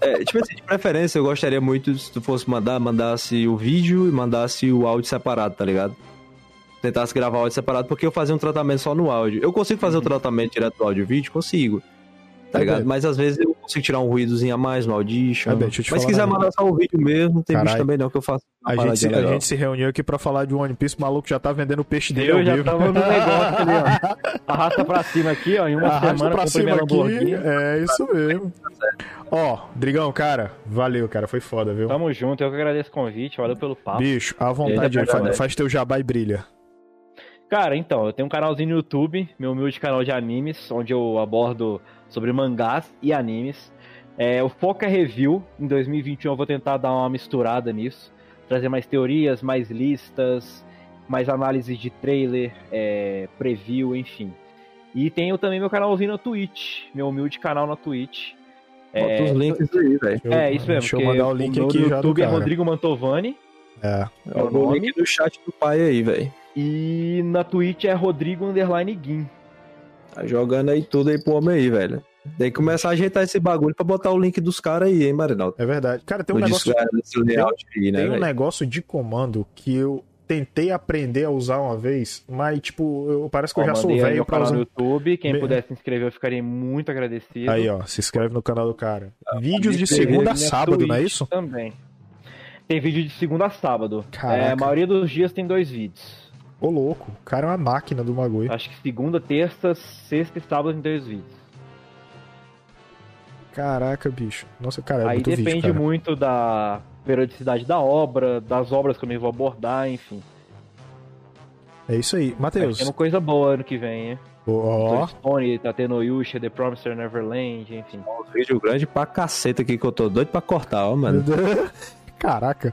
É, tipo assim, de preferência, eu gostaria muito se tu fosse mandar, mandasse o vídeo e mandasse o áudio separado, tá ligado? Tentasse gravar o áudio separado, porque eu fazia um tratamento só no áudio. Eu consigo fazer o tratamento direto do áudio e vídeo? Consigo. Tá ligado? Mas às vezes eu consigo tirar um ruídozinho a mais no Audition. É, Beto, deixa eu te Mas se quiser mandar só o vídeo mesmo, não tem bicho Caralho. também não que eu faço. A gente, se, a gente se reuniu aqui pra falar de One Piece, o maluco já tá vendendo o peixe dele Eu ao já vivo. tava no negócio (laughs) ali, ó. Arrasta pra cima aqui, ó. Em uma Arrasta semana pra cima aqui. É isso mesmo. Ó, Drigão, cara, valeu, cara. Foi foda, viu? Tamo junto, eu que agradeço o convite, valeu pelo papo. Bicho, à vontade aí. Fa- verdade. faz teu jabá e brilha. Cara, então, eu tenho um canalzinho no YouTube, meu humilde canal de animes, onde eu abordo sobre mangás e animes. É, o foco é review. Em 2021 eu vou tentar dar uma misturada nisso, trazer mais teorias, mais listas, mais análise de trailer, é, preview, enfim. E tenho também meu canalzinho na Twitch, meu humilde canal na Twitch. Bota É, os links aí, velho. Eu- é, isso mesmo. Deixa eu mandar o link meu aqui já do YouTube é. Rodrigo Mantovani. É. É o link no chat do pai aí, velho. E na Twitch é Rodrigo Underline Guim. Tá jogando aí tudo aí pro homem aí, velho. Tem que começar a ajeitar esse bagulho pra botar o link dos caras aí, hein, Marinaldo? É verdade. Cara, tem um No negócio, layout aí, né, tem um negócio de comando que eu tentei aprender a usar uma vez, mas, tipo, eu, parece que eu já sou velho pra canal no usar. YouTube. Quem Me- puder se inscrever, eu ficaria muito agradecido. Aí, ó, se inscreve no canal do cara. Vídeos de segunda a sábado, não é isso? Também. Tem vídeo de segunda a sábado. Caraca. É, a maioria dos dias tem dois vídeos. Ô, louco, o cara é uma máquina do bagulho. Acho que segunda, terça, sexta e sábado tem dois vídeos. Caraca, bicho. Nossa, cara, é Aí muito depende vídeo, cara. muito da periodicidade da obra, das obras que eu me vou abordar, enfim. É isso aí. Matheus. tendo coisa boa ano que vem, hein? Ó, Stone, tá tendo Yusha, The Promised Neverland, enfim. Um vídeo grande pra caceta aqui que eu tô doido pra cortar, ó, mano. (laughs) Caraca.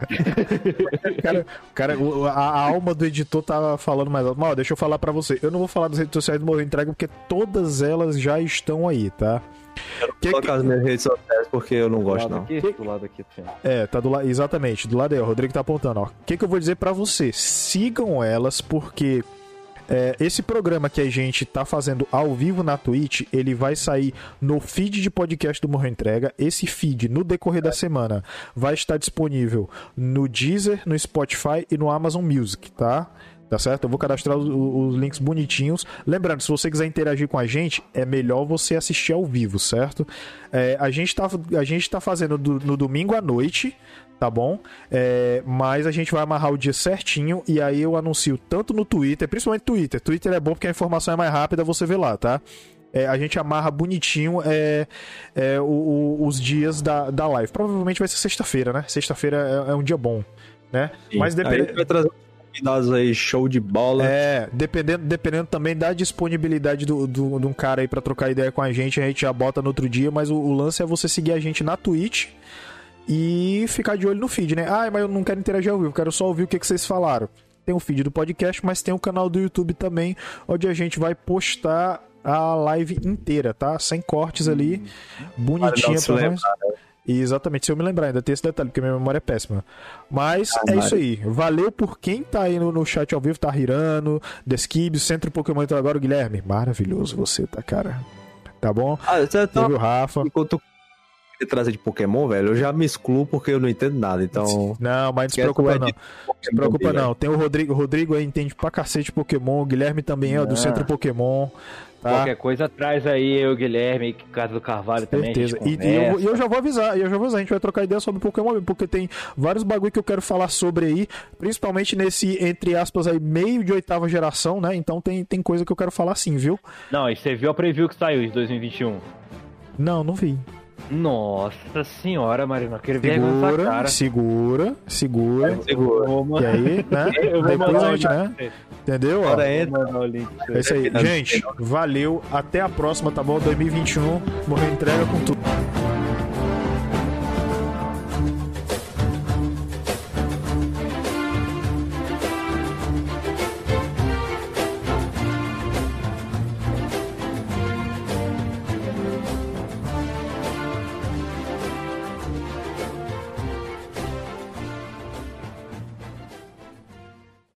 (laughs) cara, cara o- a, a alma do editor tava falando mais alto. Mal, deixa eu falar pra você. Eu não vou falar das redes sociais do Morro Entrega porque todas elas já estão aí, tá? Que Vou que- colocar as minhas redes sociais porque eu não Do gosto, lado não. aqui, do lado aqui, assim. É, tá do lado. Exatamente, do lado aí. O Rodrigo tá apontando, ó. O que, que eu vou dizer pra você? Sigam elas, porque é, esse programa que a gente tá fazendo ao vivo na Twitch, ele vai sair no feed de podcast do Morro Entrega. Esse feed, no decorrer da semana, vai estar disponível no Deezer, no Spotify e no Amazon Music, tá? Tá certo? Eu vou cadastrar os, os links bonitinhos. Lembrando, se você quiser interagir com a gente, é melhor você assistir ao vivo, certo? É, a, gente tá, a gente tá fazendo do- no domingo à noite, tá bom? É, mas a gente vai amarrar o dia certinho e aí eu anuncio tanto no Twitter, principalmente Twitter. Twitter é bom porque a informação é mais rápida, você vê lá, tá? É, a gente amarra bonitinho é, é, o- o- os dias da, da live. Provavelmente vai ser sexta-feira, né? Sexta-feira é, é um dia bom, né? Mas dependendo. vai trazer convidados aí, show de bola. É, dependendo, dependendo também da disponibilidade do, do, de um cara aí pra trocar ideia com a gente, a gente já bota no outro dia, mas o, o lance é você seguir a gente na Twitch e ficar de olho no feed, né? Ah, mas eu não quero interagir ao vivo, quero só ouvir o que, que vocês falaram. Tem o feed do podcast, mas tem o canal do YouTube também, onde a gente vai postar a live inteira, tá? Sem cortes ali, bonitinha Para não se pra lembrar, nós. Exatamente, se eu me lembrar, ainda tem esse detalhe, porque minha memória é péssima. Mas Ah, é Mari. isso aí. Valeu por quem tá aí no, no chat ao vivo, tá Hirano, Deskib, Centro Pokémon entrou agora, o Guilherme. Maravilhoso você, tá, cara? Tá bom? Ah, você tá... Teve o Rafa. Enquanto você trazer de Pokémon, velho, eu já me excluo porque eu não entendo nada, então... Não, mas não se Quer preocupa não. Se preocupa não. Tem o Rodrigo. O Rodrigo aí entende pra cacete Pokémon. O Guilherme também é do. Centro Pokémon. Tá? Qualquer coisa traz aí eu, Guilherme, Casa do Carvalho também. Certeza. E, e eu, eu já vou avisar, e eu já vou avisar, a gente vai trocar ideia sobre Pokémon, porque tem vários bagulho que eu quero falar sobre aí, principalmente nesse, entre aspas, aí, meio de oitava geração, né? Então tem, tem coisa que eu quero falar sim, viu? Não, e você viu a preview que saiu de 2021? Não, não vi. Nossa senhora, Marina, aquele Segura, cara. segura, segura. Segura. E aí, né? (laughs) Depois a gente, né? Entendeu? Ó, é isso aí. Gente, valeu. Até a próxima, tá bom? 2021. Morreu entrega com tudo.